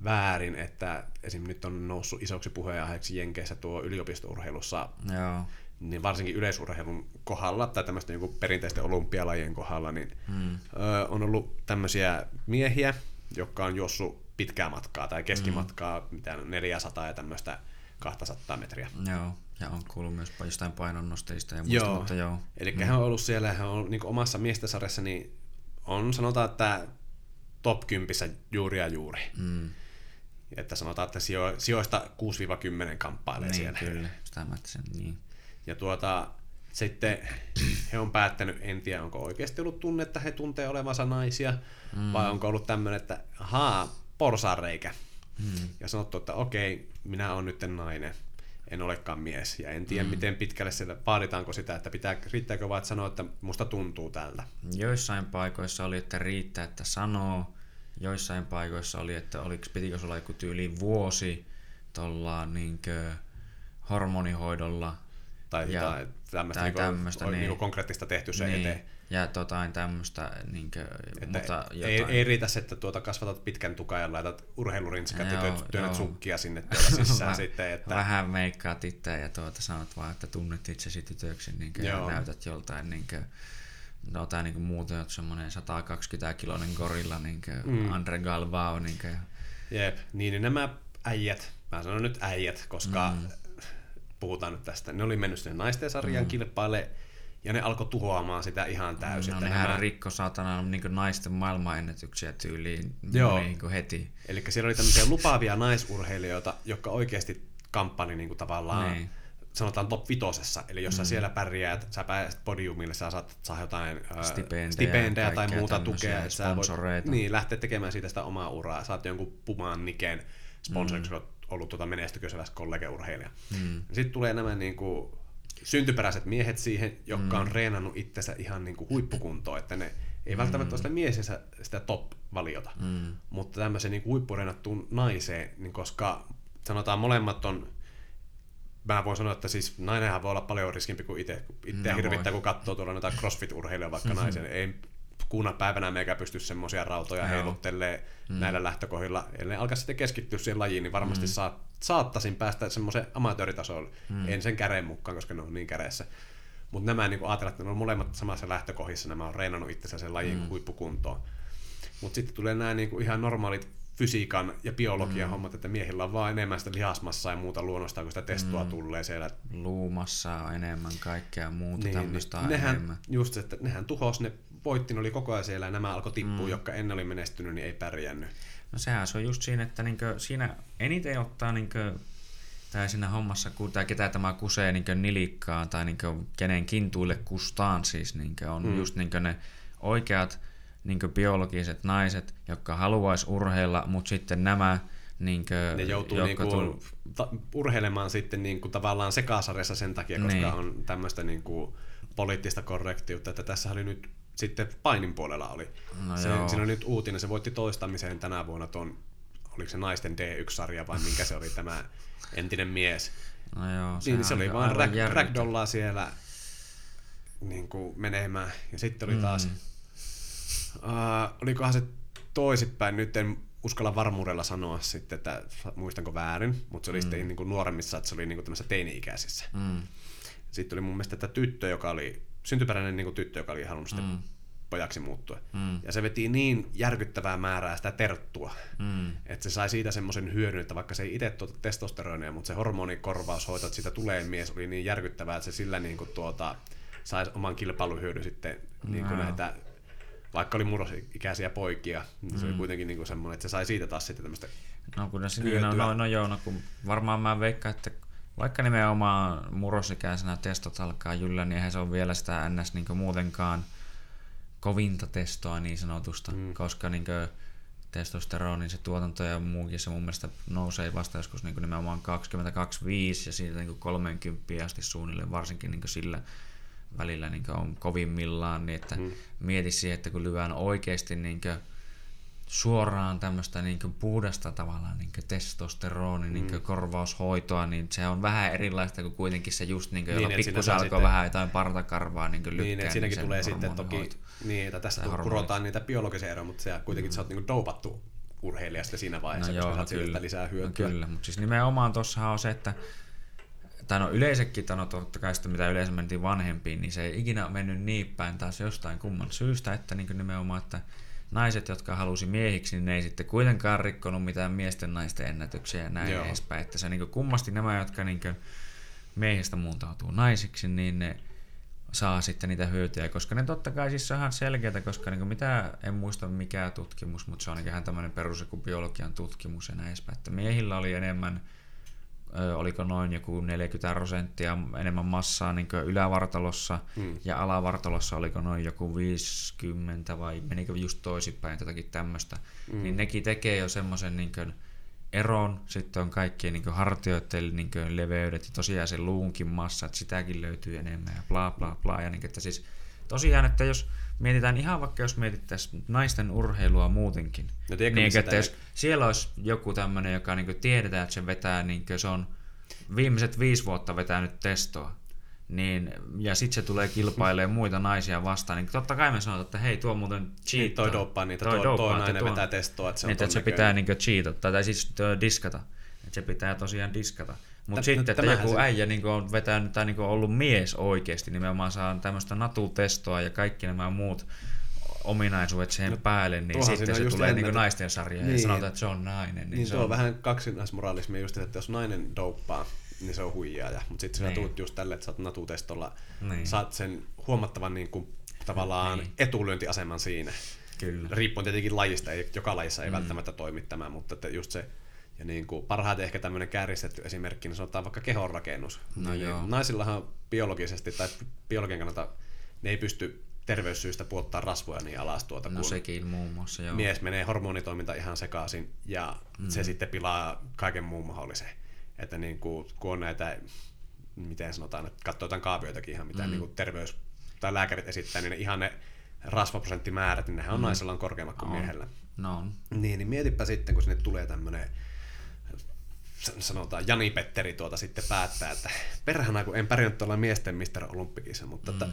väärin, että esim. nyt on noussut isoksi puheenaiheeksi Jenkeissä tuo yliopistourheilussa, Joo. Niin varsinkin yleisurheilun kohdalla tai tämmöisten niin perinteisten olympialajien kohdalla, niin mm. ö, on ollut tämmöisiä miehiä, jotka on juossut pitkää matkaa tai keskimatkaa, mm. mitä 400 ja tämmöistä 200 metriä. Joo, ja on kuullut myös jostain painonnosteista ja muista, Joo. mutta joo. Eli mm. hän on ollut siellä, hän on niin omassa miestensarjassa, niin on sanotaan, että top 10 juuri ja juuri. Mm. Että sanotaan, että sijo, sijoista 6-10 kamppailee Niin, siellä. kyllä, sitä mä sen, niin. Ja tuota, sitten he on päättänyt, en tiedä onko oikeasti ollut tunne, että he tuntee olevansa naisia, mm. vai onko ollut tämmöinen, että haa, porsareikä. Mm. Ja sanottu, että okei, minä olen nyt nainen, en olekaan mies. Ja en tiedä, mm. miten pitkälle siellä, vaaditaanko sitä, että pitää, riittääkö vaan, että sanoa, että musta tuntuu tältä. Joissain paikoissa oli, että riittää, että sanoo. Joissain paikoissa oli, että oliko, pitikö sulla joku tyyli vuosi tuolla niinkö hormonihoidolla. Tai Ja- jotain tämmöistä, tai niinku, tämmöistä, on niin. niinku konkreettista tehty se niin. eteen. ja jotain tämmöistä, niinkö, Että mutta ei, jotain. ei riitä se, että tuota kasvatat pitkän tukan ja laitat urheilurinskat ja työnnät sukkia sinne tuolla [laughs] sisään sitten. Että, Vähän meikkaat itse ja tuota sanot vaan, että tunnet itsesi tytöksi niin ja Joo. näytät joltain niin kuin, jotain niin muuten, että semmoinen 120 kiloinen gorilla, niin kuin mm. Andre Galvao. Niin kuin, Jep, niin, niin nämä äijät, mä sanon nyt äijät, koska mm. Puhutaan nyt tästä, ne oli mennyt sinne naisten sarjan mm. kilpaille ja ne alkoi tuhoamaan sitä ihan täysin. no nehän nämä- rikko saatana niin naisten maailmanennätyksiä tyyliin Joo. niin kuin heti. Eli siellä oli tämmöisiä lupaavia naisurheilijoita, jotka oikeasti kamppaili niin kuin tavallaan, Niin. sanotaan top vitosessa. Eli jos sä siellä pärjäät, sä pääset podiumille, sä saat, saa jotain Stipendejä, stipendejä tai muuta tukea. Että sä voit niin, lähteä tekemään siitä sitä omaa uraa. Saat jonkun Pumaan Niken sponsoriksi, mm. Ollut tuota menestyköisevästä kollegeurheilija. Mm. Sitten tulee nämä niin kuin, syntyperäiset miehet siihen, jotka on reenannut itsensä ihan niin kuin huippukuntoon, että ne ei välttämättä ole sitä miesensä sitä top-valiota, mm. mutta tämmöisen niin huippureenattuun naiseen, niin koska sanotaan molemmat on, mä voin sanoa, että siis nainenhan voi olla paljon riskimpi kuin itse. Itse No hirvittää, voi. kun katsoo tuolla noita crossfit-urheilijoita vaikka [laughs] naisen. Ei kuuna päivänä meikä pysty semmoisia rautoja Joo. heiluttelee mm. näillä lähtökohdilla. Ellei alkaa sitten keskittyä siihen lajiin, niin varmasti mm. saat, saattaisin päästä semmoisen amatööritasolle. Mm. En sen käreen mukaan, koska ne on niin käreessä. Mutta nämä niin ajatellaan, että ne on molemmat samassa lähtökohdissa, nämä on reenannut itsensä sen lajin mm. huippukuntoon. Mutta sitten tulee nämä niin ihan normaalit fysiikan ja biologian mm. hommat, että miehillä on vaan enemmän sitä lihasmassaa ja muuta luonnosta, kun sitä testoa mm. tulee siellä. Luumassa on enemmän kaikkea muuta Niin, tämmöistä niin, nehän, enemmän. just se, että nehän tuhos, ne voitti, ne oli koko ajan siellä ja nämä alkoi tippua, mm. jotka ennen oli menestynyt, niin ei pärjännyt. No sehän se on just siinä, että niinkö, siinä eniten ottaa niinkö, tai siinä hommassa, kun tai ketä tämä kusee niinkö nilikkaan tai niinkö, kenen kintuille kustaan siis, niinkö, on mm. just niinkö ne oikeat niinkö biologiset naiset, jotka haluaisi urheilla, mutta sitten nämä niinkö, Ne joutuu niinku tul- ta- urheilemaan sitten niinku tavallaan sekasarjassa sen takia, koska Niin. on tämmöistä niinku poliittista korrektiutta, että tässä oli nyt sitten painin puolella oli. No se, joo. siinä on nyt uutinen, se voitti toistamiseen tänä vuonna tuon, oliko se naisten D1-sarja vai minkä se oli tämä entinen mies. No joo, Niin, se oli vaan rag, ragdollaa siellä niin kuin menemään. Ja sitten oli taas, mm. uh, olikohan se toisipäin, nyt en uskalla varmuudella sanoa sitten, että muistanko väärin, mutta se oli mm. sitten niin kuin nuoremmissa, että se oli niin kuin tämmöisissä teini-ikäisissä. Mm. Sitten oli mun mielestä että tyttö, joka oli, syntyperäinen niin kuin tyttö, joka oli halunnut sitten Mm. pojaksi muuttua. Mm. Ja se veti niin järkyttävää määrää sitä terttua, Mm. että se sai siitä semmoisen hyödyn, että vaikka se ei itse tuota testosteronia, mutta se hormonikorvaushoito, että siitä tulee mies, oli niin järkyttävää, että se sillä niin kuin tuota, sai oman kilpailuhyödyn sitten niin kuin Joo. näitä, vaikka oli murrosikäisiä poikia, niin se oli kuitenkin niin kuin semmoinen, että se sai siitä taas sitten tämmöistä No kun se niin, no, no, no, joo, no kun varmaan mä veikkaan, että vaikka nimenomaan murrosikäisenä testot alkaa jyllä, niin eihän se on vielä sitä ns. Niin muutenkaan kovinta testoa niin sanotusta, mm. koska niin testosteronin se tuotanto ja muukin se mun mielestä nousee vasta joskus niin nimenomaan 22-5 ja siitä niin 30 asti suunnilleen, varsinkin niin sillä välillä niin on kovimmillaan, niin että mm. mieti siihen, että kun lyödään oikeasti niin suoraan tämmöistä niin puhdasta tavallaan niin testosteroni niin mm. korvaushoitoa, niin se on vähän erilaista kuin kuitenkin se just niin kuin, niin, jolla pikkusen alkoi sitten... vähän jotain partakarvaa niin lykkää. Niin, että siinäkin tulee sitten toki, niin, että tässä kurotaan niitä biologisia eroja, mutta se kuitenkin mm. sä oot niin dopattu urheilijasta siinä vaiheessa, no koska joo, kyllä. lisää hyötyä. No kyllä, mutta siis nimenomaan tuossa on se, että tai no yleensäkin, tai no totta kai sitä, mitä yleensä mentiin vanhempiin, niin se ei ikinä mennyt niin päin taas jostain kumman syystä, että niin nimenomaan, että naiset, jotka halusi miehiksi, niin ne ei sitten kuitenkaan rikkonut mitään miesten naisten ennätyksiä ja näin Joo. edespäin. Että se niin kummasti nämä, jotka niin miehistä muuntautuu naisiksi, niin ne saa sitten niitä hyötyjä, koska ne totta kai siis on ihan selkeitä, koska niin mitä, en muista mikä tutkimus, mutta se on ihan tämmöinen perus biologian tutkimus ja näin edespäin, että miehillä oli enemmän oliko noin joku 40 prosenttia enemmän massaa niin ylävartalossa mm. ja alavartalossa oliko noin joku 50 vai menikö just toisinpäin jotakin tämmöistä, mm. niin nekin tekee jo semmoisen niin eron, sitten on kaikkien niin hartioiden niin leveydet ja tosiaan se luunkin massa, että sitäkin löytyy enemmän ja bla bla bla. Ja niin, että siis tosiaan, että jos mietitään ihan vaikka jos mietittäisiin naisten urheilua muutenkin, no, niin että jos siellä olisi joku tämmöinen, joka niin tiedetään, että se vetää, niin se on viimeiset viisi vuotta vetänyt testoa, niin, ja sitten se tulee kilpailemaan [laughs] muita naisia vastaan, niin totta kai me sanotaan, että hei, tuo muuten cheat. Niin, toi doppaa niitä, toi, toi, toi nainen tuo, vetää testoa, että se on niin, että se pitää niin cheatata, tai siis diskata. Että se pitää tosiaan diskata. Mutta sitten, että joku se... äijä niin on vetänyt tai niin ollut mies oikeasti, nimenomaan saa tämmöistä natutestoa ja kaikki nämä muut ominaisuudet siihen no, päälle, niin sitten se tulee niin naisten sarja niin. ja sanotaan, että se on nainen. Niin, niin se tuo on vähän kaksinaismoralismia just, että jos nainen douppaa, niin se on huijaaja. Mutta sitten niin. sä tuut just tälle, että sä oot natutestolla, niin. saat sen huomattavan niin kuin, tavallaan niin. etulyöntiaseman siinä. Kyllä. Riippuen tietenkin lajista, ei, joka lajissa ei mm. välttämättä toimi tämä, mutta että just se ja niin kuin parhaiten ehkä tämmöinen kääristetty esimerkki, niin sanotaan vaikka kehonrakennus. No niin joo. Naisillahan biologisesti tai biologian kannalta ne ei pysty terveyssyistä puottaa rasvoja niin alas tuota, no sekin muun muassa, joo. mies menee hormonitoiminta ihan sekaisin ja mm. se sitten pilaa kaiken muun mahdollisen. Että niin kuin, kun on näitä, miten sanotaan, että katsoo jotain kaavioitakin ihan mitä mm. niin kuin terveys tai lääkärit esittää, niin ne ihan ne rasvaprosenttimäärät, niin nehän on mm. naisella on korkeammat kuin on. miehellä. No. Niin, niin mietipä sitten, kun sinne tulee tämmöinen sanotaan Jani Petteri tuota sitten päättää, että perhana kun en pärjännyt tuolla miesten Mr. Olympikissa, mutta mm. että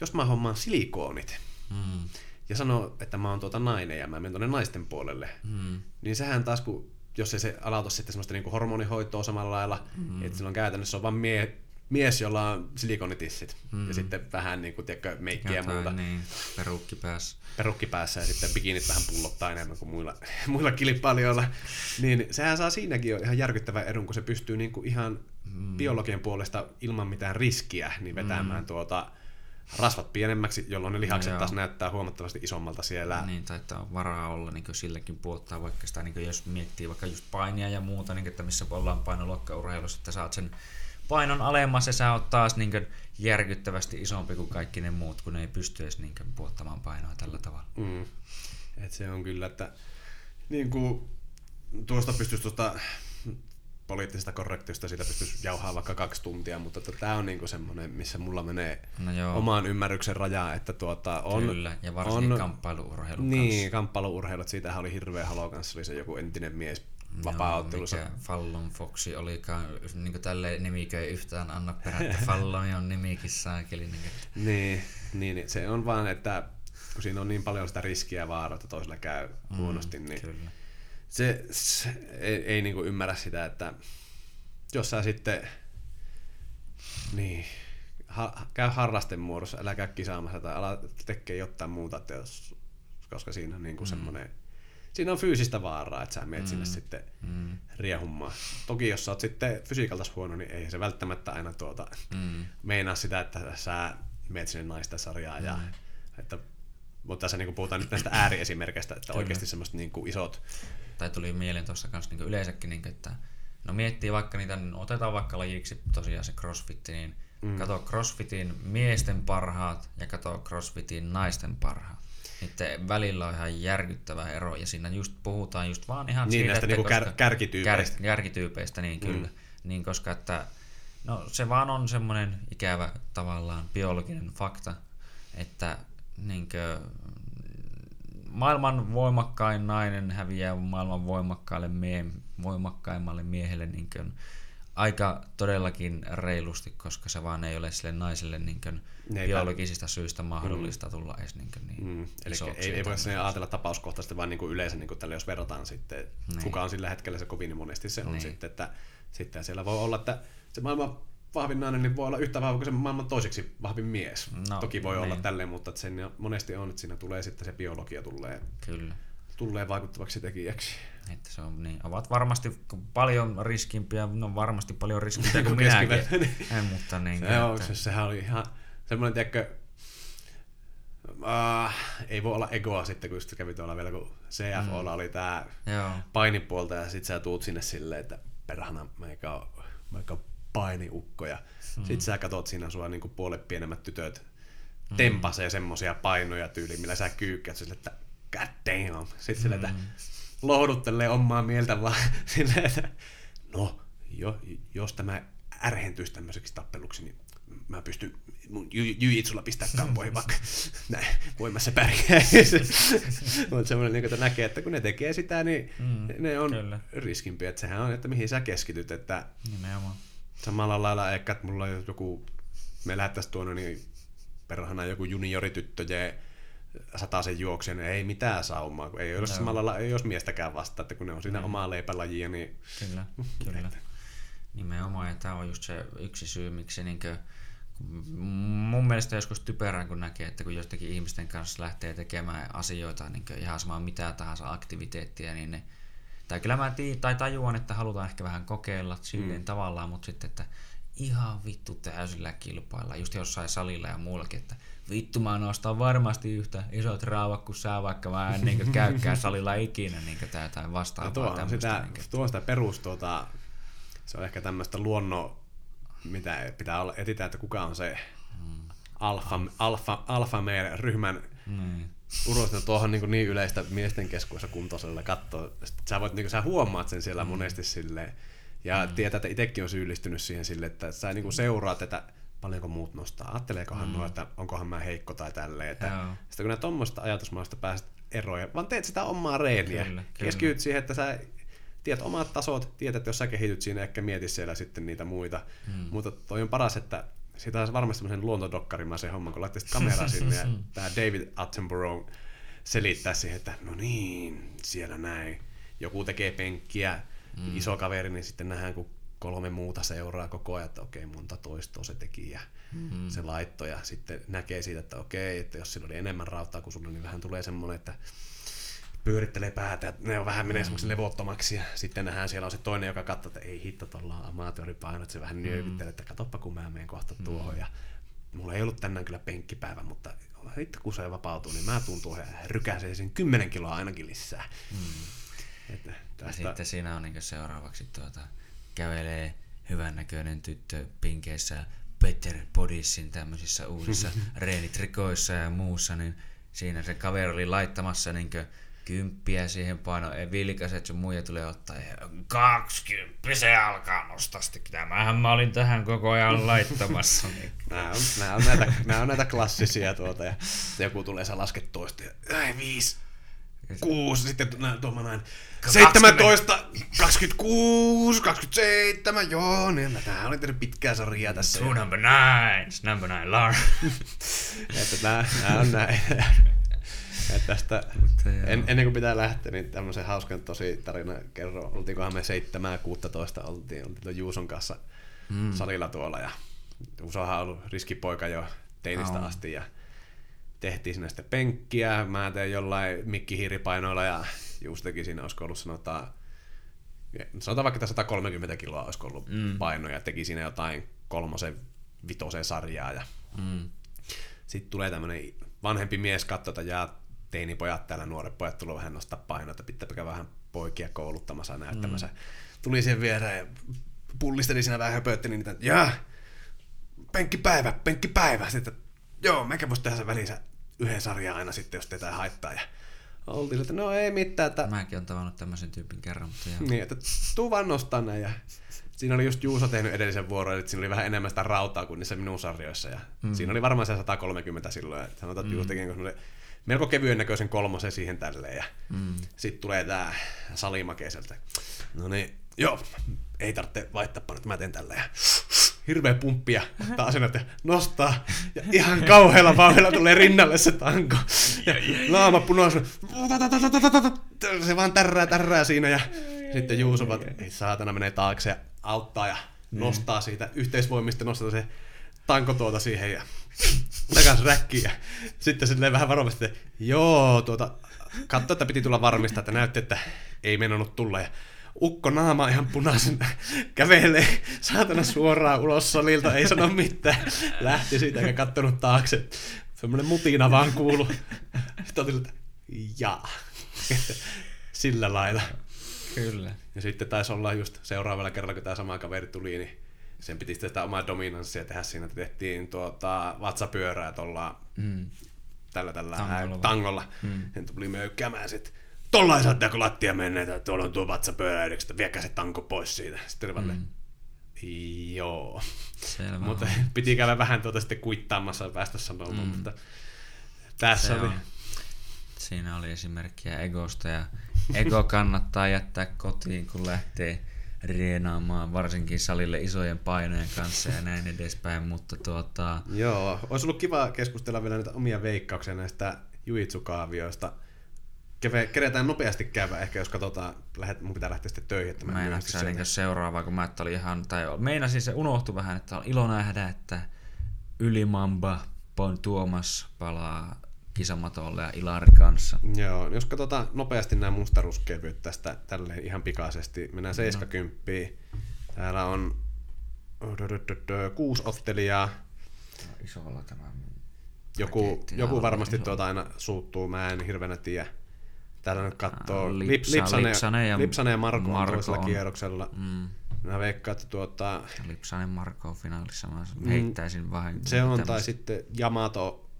jos mä hommaan silikoonit mm. ja sanoo, että mä oon tuota nainen ja mä menen tuonne naisten puolelle, mm. niin sehän taas kun jos ei se alauta sitten semmoista niinku hormonihoitoa samalla lailla, mm. että silloin käytännössä on vain mie- mies, jolla on silikonitissit mm. ja sitten vähän niin kuin, tiedätkö, meikkiä ja muuta. Niin, perukki päässä. Perukki päässä ja sitten bikinit vähän pullottaa enemmän kuin muilla, [laughs] muilla kilpailijoilla. Niin sehän saa siinäkin jo ihan järkyttävän edun, kun se pystyy niin kuin ihan mm. biologian puolesta ilman mitään riskiä niin vetämään mm. tuota rasvat pienemmäksi, jolloin ne lihakset no, taas näyttää huomattavasti isommalta siellä. Niin, tai että on varaa olla niin silläkin puoltaa, vaikka sitä, niin jos miettii vaikka just painia ja muuta, niin että missä ollaan painoluokkaurheilussa, että saat sen painon alemmas ja sä oot taas niin järkyttävästi isompi kuin kaikki ne muut, kun ne ei pysty edes niin puottamaan painoa tällä tavalla. Mm. Et se on kyllä, että niin kuin, tuosta pystyisi tuosta poliittisesta korrektiosta siitä pystyisi jauhaa vaikka kaksi tuntia, mutta tämä on niinku semmoinen, missä mulla menee no omaan ymmärryksen rajaa, että tuota on... Kyllä, ja varsinkin on, Niin, kamppailuurheilut, siitähän oli hirveä halo kanssa, oli se joku entinen mies vapaa-ottelussa. Mikä Fallon Foxi olikaan, niin kuin tälleen nimikö ei yhtään anna perä, että [laughs] Fallon on nimikin saakeli. Niin, niin, niin, se on vaan, että kun siinä on niin paljon sitä riskiä ja vaaraa, että toisella käy mm, huonosti, niin kyllä. se, se ei, ei niin kuin ymmärrä sitä, että jos sä sitten niin, ha, käy harrasten muodossa, älä käy kisaamassa tai ala tekee jotain muuta, että jos, koska siinä on niin kuin mm. semmoinen siinä on fyysistä vaaraa, että sä menet mm. sinne sitten mm. riehummaan. Toki jos sä oot sitten fysiikaltas huono, niin ei se välttämättä aina tuota, mm. meinaa sitä, että sä menet sinne naisten sarjaan. Mm. Ja, että, mutta tässä niin puhutaan nyt näistä ääriesimerkkeistä, että Kyllä. oikeasti semmoista niin kuin isot... Tai tuli mieleen tuossa kanssa niin yleensäkin, niin kuin, että no miettii vaikka niitä, otetaan vaikka lajiksi tosiaan se crossfit, niin mm. kato crossfitin miesten parhaat ja kato crossfitin naisten parhaat niiden välillä on ihan järkyttävä ero, ja siinä just puhutaan just vaan ihan niin, siitä, näistä että niinku kär, kärkityypeistä. Kär, kärkityypeistä, niin kyllä. Mm. Niin, koska että, no, se vaan on semmoinen ikävä tavallaan biologinen fakta, että niinkö, maailman voimakkain nainen häviää maailman voimakkaille mie- voimakkaimmalle miehelle niin kuin, aika todellakin reilusti, koska se vaan ei ole sille naiselle niin kuin, biologisista syistä mahdollista mm. tulla edes niin, kuin, niin Mm, eli ei, ei voi ajatella tapauskohtaisesti, vaan niin kuin yleensä niin kuin tälle, jos verrataan sitten, Niin. kuka on sillä hetkellä se kovin, niin monesti se on Niin. sitten, että sitten siellä voi olla, että se maailman vahvin nainen niin voi olla yhtä vahva kuin se maailman toiseksi vahvin mies. No, Toki voi olla niin. tälleen, mutta että sen monesti on, että siinä tulee sitten se biologia tulee, Kyllä. Tulee vaikuttavaksi tekijäksi. Että se on niin. Ovat varmasti paljon riskimpiä, no varmasti paljon riskimpiä kuin minäkin. En, mutta niin, Se on, että, se, sehän oli ihan semmoinen, tiedätkö, uh, ei voi olla egoa sitten, kun kävi tuolla vielä, kun CFOlla mm. oli tämä painipuolta ja sit sä tuut sinne silleen, että perhana meikä on, painiukko ja mm. sit sä katot siinä sua niinku puolet pienemmät tytöt mm. tempasee semmosia painoja tyyli, millä sä kyykkäät sille, että god damn. Sit silleen, että lohduttelee omaa mieltä vaan [laughs] silleen, että no, jo, jos tämä ärhentyisi tämmöiseksi tappeluksi, niin mä pystyn mun ju- jujitsulla pistää kampoihin, vaikka [laughs] näin voimassa pärjää. [laughs] Mutta semmoinen, niin että näkee, että kun ne tekee sitä, niin Mm, mm, ne on kyllä. riskimpiä. Että sehän on, että mihin sä keskityt. Että nimenomaan. samalla lailla ehkä, että mulla on joku, me lähettäisiin tuonne niin perhana joku juniorityttöjä sen juokseen, niin ei mitään saumaa, kun ei ole Joo. samalla lailla, ei olisi miestäkään vasta, että kun ne on siinä omaa leipälajia, niin Kyllä, [laughs] kyllä. Nimenomaan, ja tämä on just se yksi syy, miksi niinkö, mun mielestä joskus typerään, kun näkee, että kun jostakin ihmisten kanssa lähtee tekemään asioita, niin ihan sama mitä tahansa aktiviteettia, niin ne, tai kyllä mä tii, tai tajuan, että halutaan ehkä vähän kokeilla silleen mm. tavallaan, mutta sitten, että ihan vittu täysillä kilpailla, just jossain salilla ja muullakin, että vittu mä nostan varmasti yhtä isot raavat kuin sä, vaikka mä en niin käykään salilla ikinä niin tai jotain Ja vastaavaa. tuo on tämmöistä sitä, niinkö. tuo on sitä perus, tuota, se on ehkä tämmöistä luonnon, mitä pitää olla, etitään, että kuka on se alfa, alfa, alfa meidän ryhmän Niin. urosta tuohon niin, niin yleistä miesten keskuudessa kuntoisella katsoa. Sitten Sä, voit, niin kuin, sä huomaat sen siellä mm. monesti silleen, ja mm. tietää, että itsekin on syyllistynyt siihen silleen, että sä niin kuin seuraat, että paljonko muut nostaa, ajatteleekohan mm. nuo, että onkohan mä heikko tai tälleen. Että sitten kun tuommoista ajatusmaalista pääset eroon, ja vaan teet sitä omaa reeniä, Kyllä, kyllä. keskityt siihen, että sä tiedät omat tasot, tiedät, että jos sä kehityt siinä, ehkä mieti siellä sitten niitä muita. Mm. Mutta toi on paras, että siitä olisi varmasti semmoisen luontodokkarimaisen homman, kun laittaisit kameraa sinne ja [laughs] tämä David Attenborough selittää siihen, että no niin, siellä näin. Joku tekee penkkiä, mm. iso kaveri, niin sitten nähdään, kun kolme muuta seuraa koko ajan, että okei, monta toistoa se teki ja mm. se laitto ja sitten näkee siitä, että okei, että jos sillä oli enemmän rautaa kuin sulla, niin vähän tulee semmoinen, että pyörittelee päätä, että ne on vähän menee semmoisen levottomaksi ja sitten nähdään siellä on se toinen, joka katsoo, että ei hitto, tuolla on amatööripaino, että se vähän nyökyttelee, että katoppa kun mä menen kohta tuohon ja mulla ei ollut tänään kyllä penkkipäivä, mutta hitto kun se vapautuu, niin mä tuun tuohon ja rykäsee sen 10 kiloa ainakin lisää. Mm. Että Ja tästä, sitten siinä on niin seuraavaksi tuota, kävelee hyvännäköinen tyttö pinkeissä Peter Bodissin tämmöisissä uusissa [laughs] reenitrikoissa ja muussa, niin siinä se kaveri oli laittamassa niin kymppiä siihen painoon, ei vilkaset sun muija tulee ottaa ja 20 se alkaa nostaa sitten. Tämähän mä olin tähän koko ajan [laughs] laittamassa. Niin. Nämä on, nämä, on näitä, nämä on näitä klassisia tuota, ja joku tulee sä lasket toista ja ei viisi, kuusi, sitten tuoma näin, 17, 26, 27, joo, niin mä tähän olin tehnyt pitkää sarjaa tässä. True number nine, number nine, Lar. Että nämä, nämä on näin. [laughs] Ja tästä, en, ennen kuin pitää lähteä, niin tämmöisen hauskan tosi tarina kerro. Oltiinkohan me 7 16 oltiin, oltiin Juuson kanssa mm. salilla tuolla ja Juusohan on ollut riskipoika jo teinistä On. asti ja tehtiin sinne sitten penkkiä. Mä tein jollain mikkihiiripainoilla ja Juus teki siinä, olisiko ollut sanotaan, sanotaan vaikka, että 130 kiloa olisiko ollut mm. paino ja teki siinä jotain kolmosen, vitosen sarjaa ja Mm. sitten tulee tämmöinen vanhempi mies katsoa, että jaa, teinipojat täällä, nuoret pojat tulee vähän nostaa painoa, pitääpä vähän poikia kouluttamassa ja näyttämässä. Mm. Tuli siihen viereen ja pullisteli siinä vähän höpötteli niitä, että jaa, penkkipäivä, penkkipäivä. Sitten, joo, mekä voisi tehdä sen välissä yhden sarjan aina sitten, jos teitä haittaa. Ja oltiin, että no ei mitään, että Mäkin on tavannut tämmöisen tyypin kerran, mutta joo. niin, että tuu vaan nostaa näin. Ja siinä oli just Juuso tehnyt edellisen vuoron, että siinä oli vähän enemmän sitä rautaa kuin niissä minun sarjoissa. Ja mm. Siinä oli varmaan se 130 silloin. Että sanotaan, että mm. Juuso teki melko kevyen näköisen kolmosen siihen tälleen. Ja Mm. sitten tulee tää salimake sieltä. No niin, joo, ei tarvitse vaihtaa paljon, mä teen tällä. Ja hirveä pumppi ja taas että nostaa. Ja ihan kauhealla vauhdilla tulee rinnalle se tanko. Ja naama punaisena. Se vaan tärrää, tärrää siinä ja sitten Juuso vaan, ei saatana menee taakse ja auttaa ja nostaa siitä yhteisvoimista, nostaa se tanko tuota siihen ja takas räkkiin. Ja sitten silleen vähän varovasti, että joo, tuota, katso, että piti tulla varmistaa, että näytti, että ei meinannut tulla. Ja ukko naama ihan punaisen [laughs] kävelee saatana suoraan ulos salilta, ei sano mitään. Lähti siitä eikä kattonut taakse. Semmoinen mutina vaan kuulu. Sitten otin, että jaa. Sillä lailla. Kyllä. Ja sitten taisi olla just seuraavalla kerralla, kun tämä sama kaveri tuli, niin sen piti sitä omaa dominanssia tehdä siinä, että tehtiin tuota, vatsapyörää tuolla Mm. tällä tällä Tangolla tangolla. vai? tangolla. Mm. Ja tuli möykkäämään sitten. Tolla ei saa kun lattia menneitä, että tuolla on tuo vatsapyörä yhdeksi, viekää se tanko pois siitä. Sitten mm. joo. Selvä Mutta piti käydä vähän tuota sitten kuittaamassa ja päästä sanomaan, Mm. mutta tässä Se oli. on. Siinä oli esimerkkiä egosta ja ego kannattaa jättää kotiin, kun lähtee reenaamaan, varsinkin salille isojen painojen kanssa ja näin edespäin, mutta tuota, Joo, olisi ollut kiva keskustella vielä näitä omia veikkauksia näistä juitsukaavioista. Keve, keretään nopeasti käydä, ehkä jos katsotaan, lähet, mun pitää lähteä sitten töihin, että mä en Mä en myöhästy jaksa sieltä. niin seuraavaa, kun mä että oli ihan, tai meinasin se unohtui vähän, että on ilo nähdä, että Ylimamba Bon Tuomas palaa kisamatolle ja Ilari kanssa. Joo, jos katsotaan nopeasti nämä mustaruuskevyt tästä tälleen ihan pikaisesti. Mennään 70. Täällä on kuusi ottelijaa. Isolla tämä Joku, joku varmasti tuota aina suuttuu, mä en hirveänä tiedä. Täällä nyt katsoo Lip, Lipsa- Lipsanen, Lipsanen ja Lipsanen ja Marko, Marko on toisella on. kierroksella. Mm. Mä veikkaan, että tuota, Lipsanen Marko on finaalissa, mä Mm, heittäisin vähän. se on, tai sitten Yamato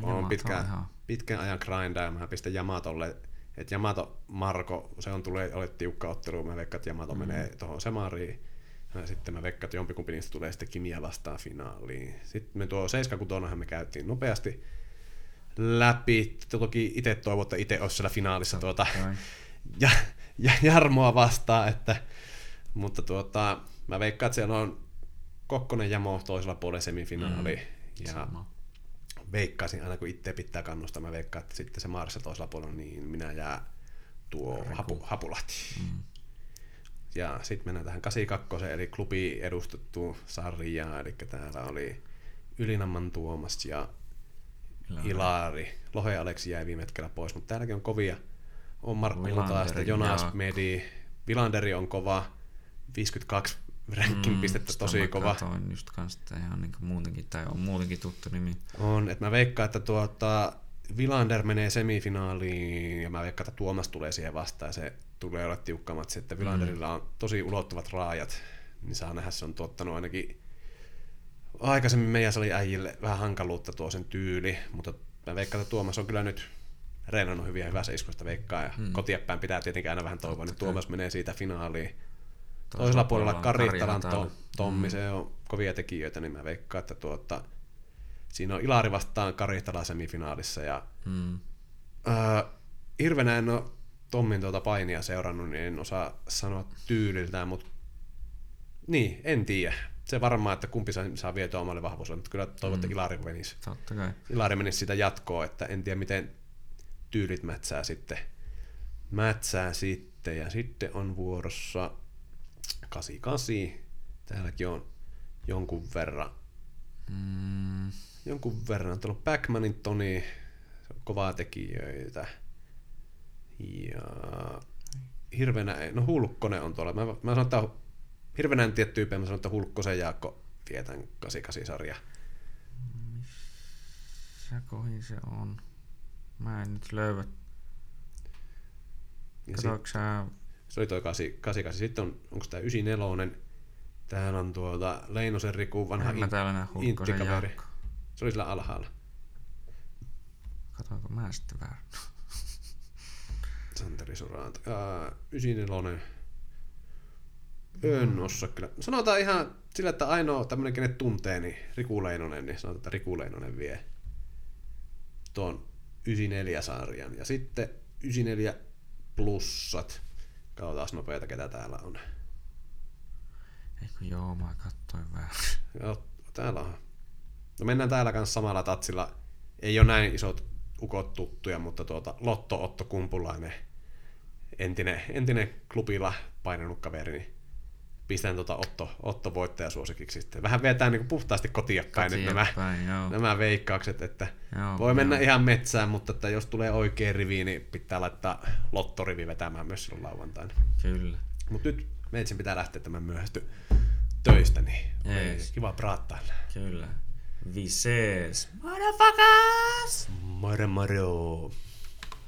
No, on Yamato pitkä, on pitkän ajan grindaa, ja mä pistän Yamatolle, että Yamato Marko, se on tulee, ole tiukka ottelu, mä veikkaan, että Yamato mm. menee tuohon Semariin, ja sitten mä veikkaan, että jompikumpi niistä tulee sitten Kimiä vastaan finaaliin. Sitten me tuo 76 me käytiin nopeasti läpi, toki itse toivon, että itse olisi siellä finaalissa tuota, [laughs] ja, ja Jarmoa vastaan, että, mutta tuota, mä veikkaan, että siellä on Kokkonen Jamo toisella puolella semifinaali, mm. ja Sama. veikkaisin aina kun itse pitää kannustaa, mä veikkaan, että sitten se Marsa toisella puolella, niin minä jää tuo hapu, Hapulahti. Mm. Ja sitten mennään tähän 82, eli klubi edustettu sarjaan, eli täällä oli Ylinamman Tuomas ja Ilari. Lohe Aleksi jäi viime hetkellä pois, mutta täälläkin on kovia. On Markku Lutaasta, Jonas Jaakko. Medi, Vilanderi on kova, 52 [laughs] rankin pistettä Mm, tosi kova. Katoin just kanssa, että ihan niin muutenkin, tai on muutenkin tuttu nimi. On, että mä veikkaan, että tuota, Vilander menee semifinaaliin ja mä veikkaan, että Tuomas tulee siihen vastaan ja se tulee olla tiukka matsi, että Vilanderilla on tosi ulottuvat raajat, niin saa nähdä, se on tuottanut ainakin aikaisemmin meidän oli äijille vähän hankaluutta tuo sen tyyli, mutta mä veikkaan, että Tuomas on kyllä nyt reenannut hyvin ja hyvässä iskusta veikkaa ja mm. kotiäppään pitää tietenkin aina vähän toivoa, niin Tuomas menee siitä finaaliin. Toisella puolella on Kari Hatala. Tommi, se on kovia tekijöitä, niin mä veikkaan, että tuota, siinä on Ilari vastaan Karitala semifinaalissa ja Mm. öö, hirveänä en ole Tommin tuota painia seurannut, niin en osaa sanoa tyyliltään, mutta niin, en tiedä. Se varmaan, että kumpi saa, saa vietyä omalle vahvuudelle, mutta kyllä toivon, että Ilari menisi. Totta kai. Ilari menisi sitä jatkoa, että en tiedä miten tyylit mätsää sitten. Mätsää sitten ja sitten on vuorossa 88. Täälläkin on jonkun verran, Mm. jonkun verran. Tuolla on Backmanin Toni, kovaa tekijöitä. Ja hirveänä, no Hulkkonen on tuolla. Mä, mä sanon, että hirveänä en tiedä tyyppiä, mä sanon, että Hulkkosen Jaakko vietän 88-sarja. Missä kohin se on? Mä en nyt löyvä. Katsoinko sä... Se oli toi 88. Sitten on, onko tämä 94. Täällä on tuota Leinosen Riku, vanha En mä täällä näe Hulkkosen inttikaveri. Jaakko. Se oli sillä alhaalla. Katoinko mä sitten väärin? Santeri Soranta. Ää, 94. En osaa kyllä. Sanotaan ihan sillä, että ainoa tämmöinen, kenet tuntee, niin Riku Leinonen, niin sanotaan, että Riku Leinonen vie tuon 94-sarjan. Ja sitten 94 plussat. Katsotaan nopeita, ketä täällä on. Eikö joo, mä katsoin vähän. Joo, täällä on. No mennään täällä kanssa samalla tatsilla. Ei ole näin isot ukot tuttuja, mutta tuota, Lotto Otto Kumpulainen, entinen, entinen klubilla painanut kaveri, niin pistän tuota Otto, Otto voittajasuosikiksi sitten. Vähän vetää niin puhtaasti kotia päin nyt nämä, Päin, joo. nämä veikkaukset, että Joo, voi mennä joo. ihan metsään, mutta että jos tulee oikea rivi, niin pitää laittaa lottorivi vetämään myös silloin lauantaina. Kyllä. Mutta nyt meitsin pitää lähteä tämän myöhästy töistä, niin Jees. kiva praattaa. Kyllä. Vi ses. Motherfuckers! Mare Mario.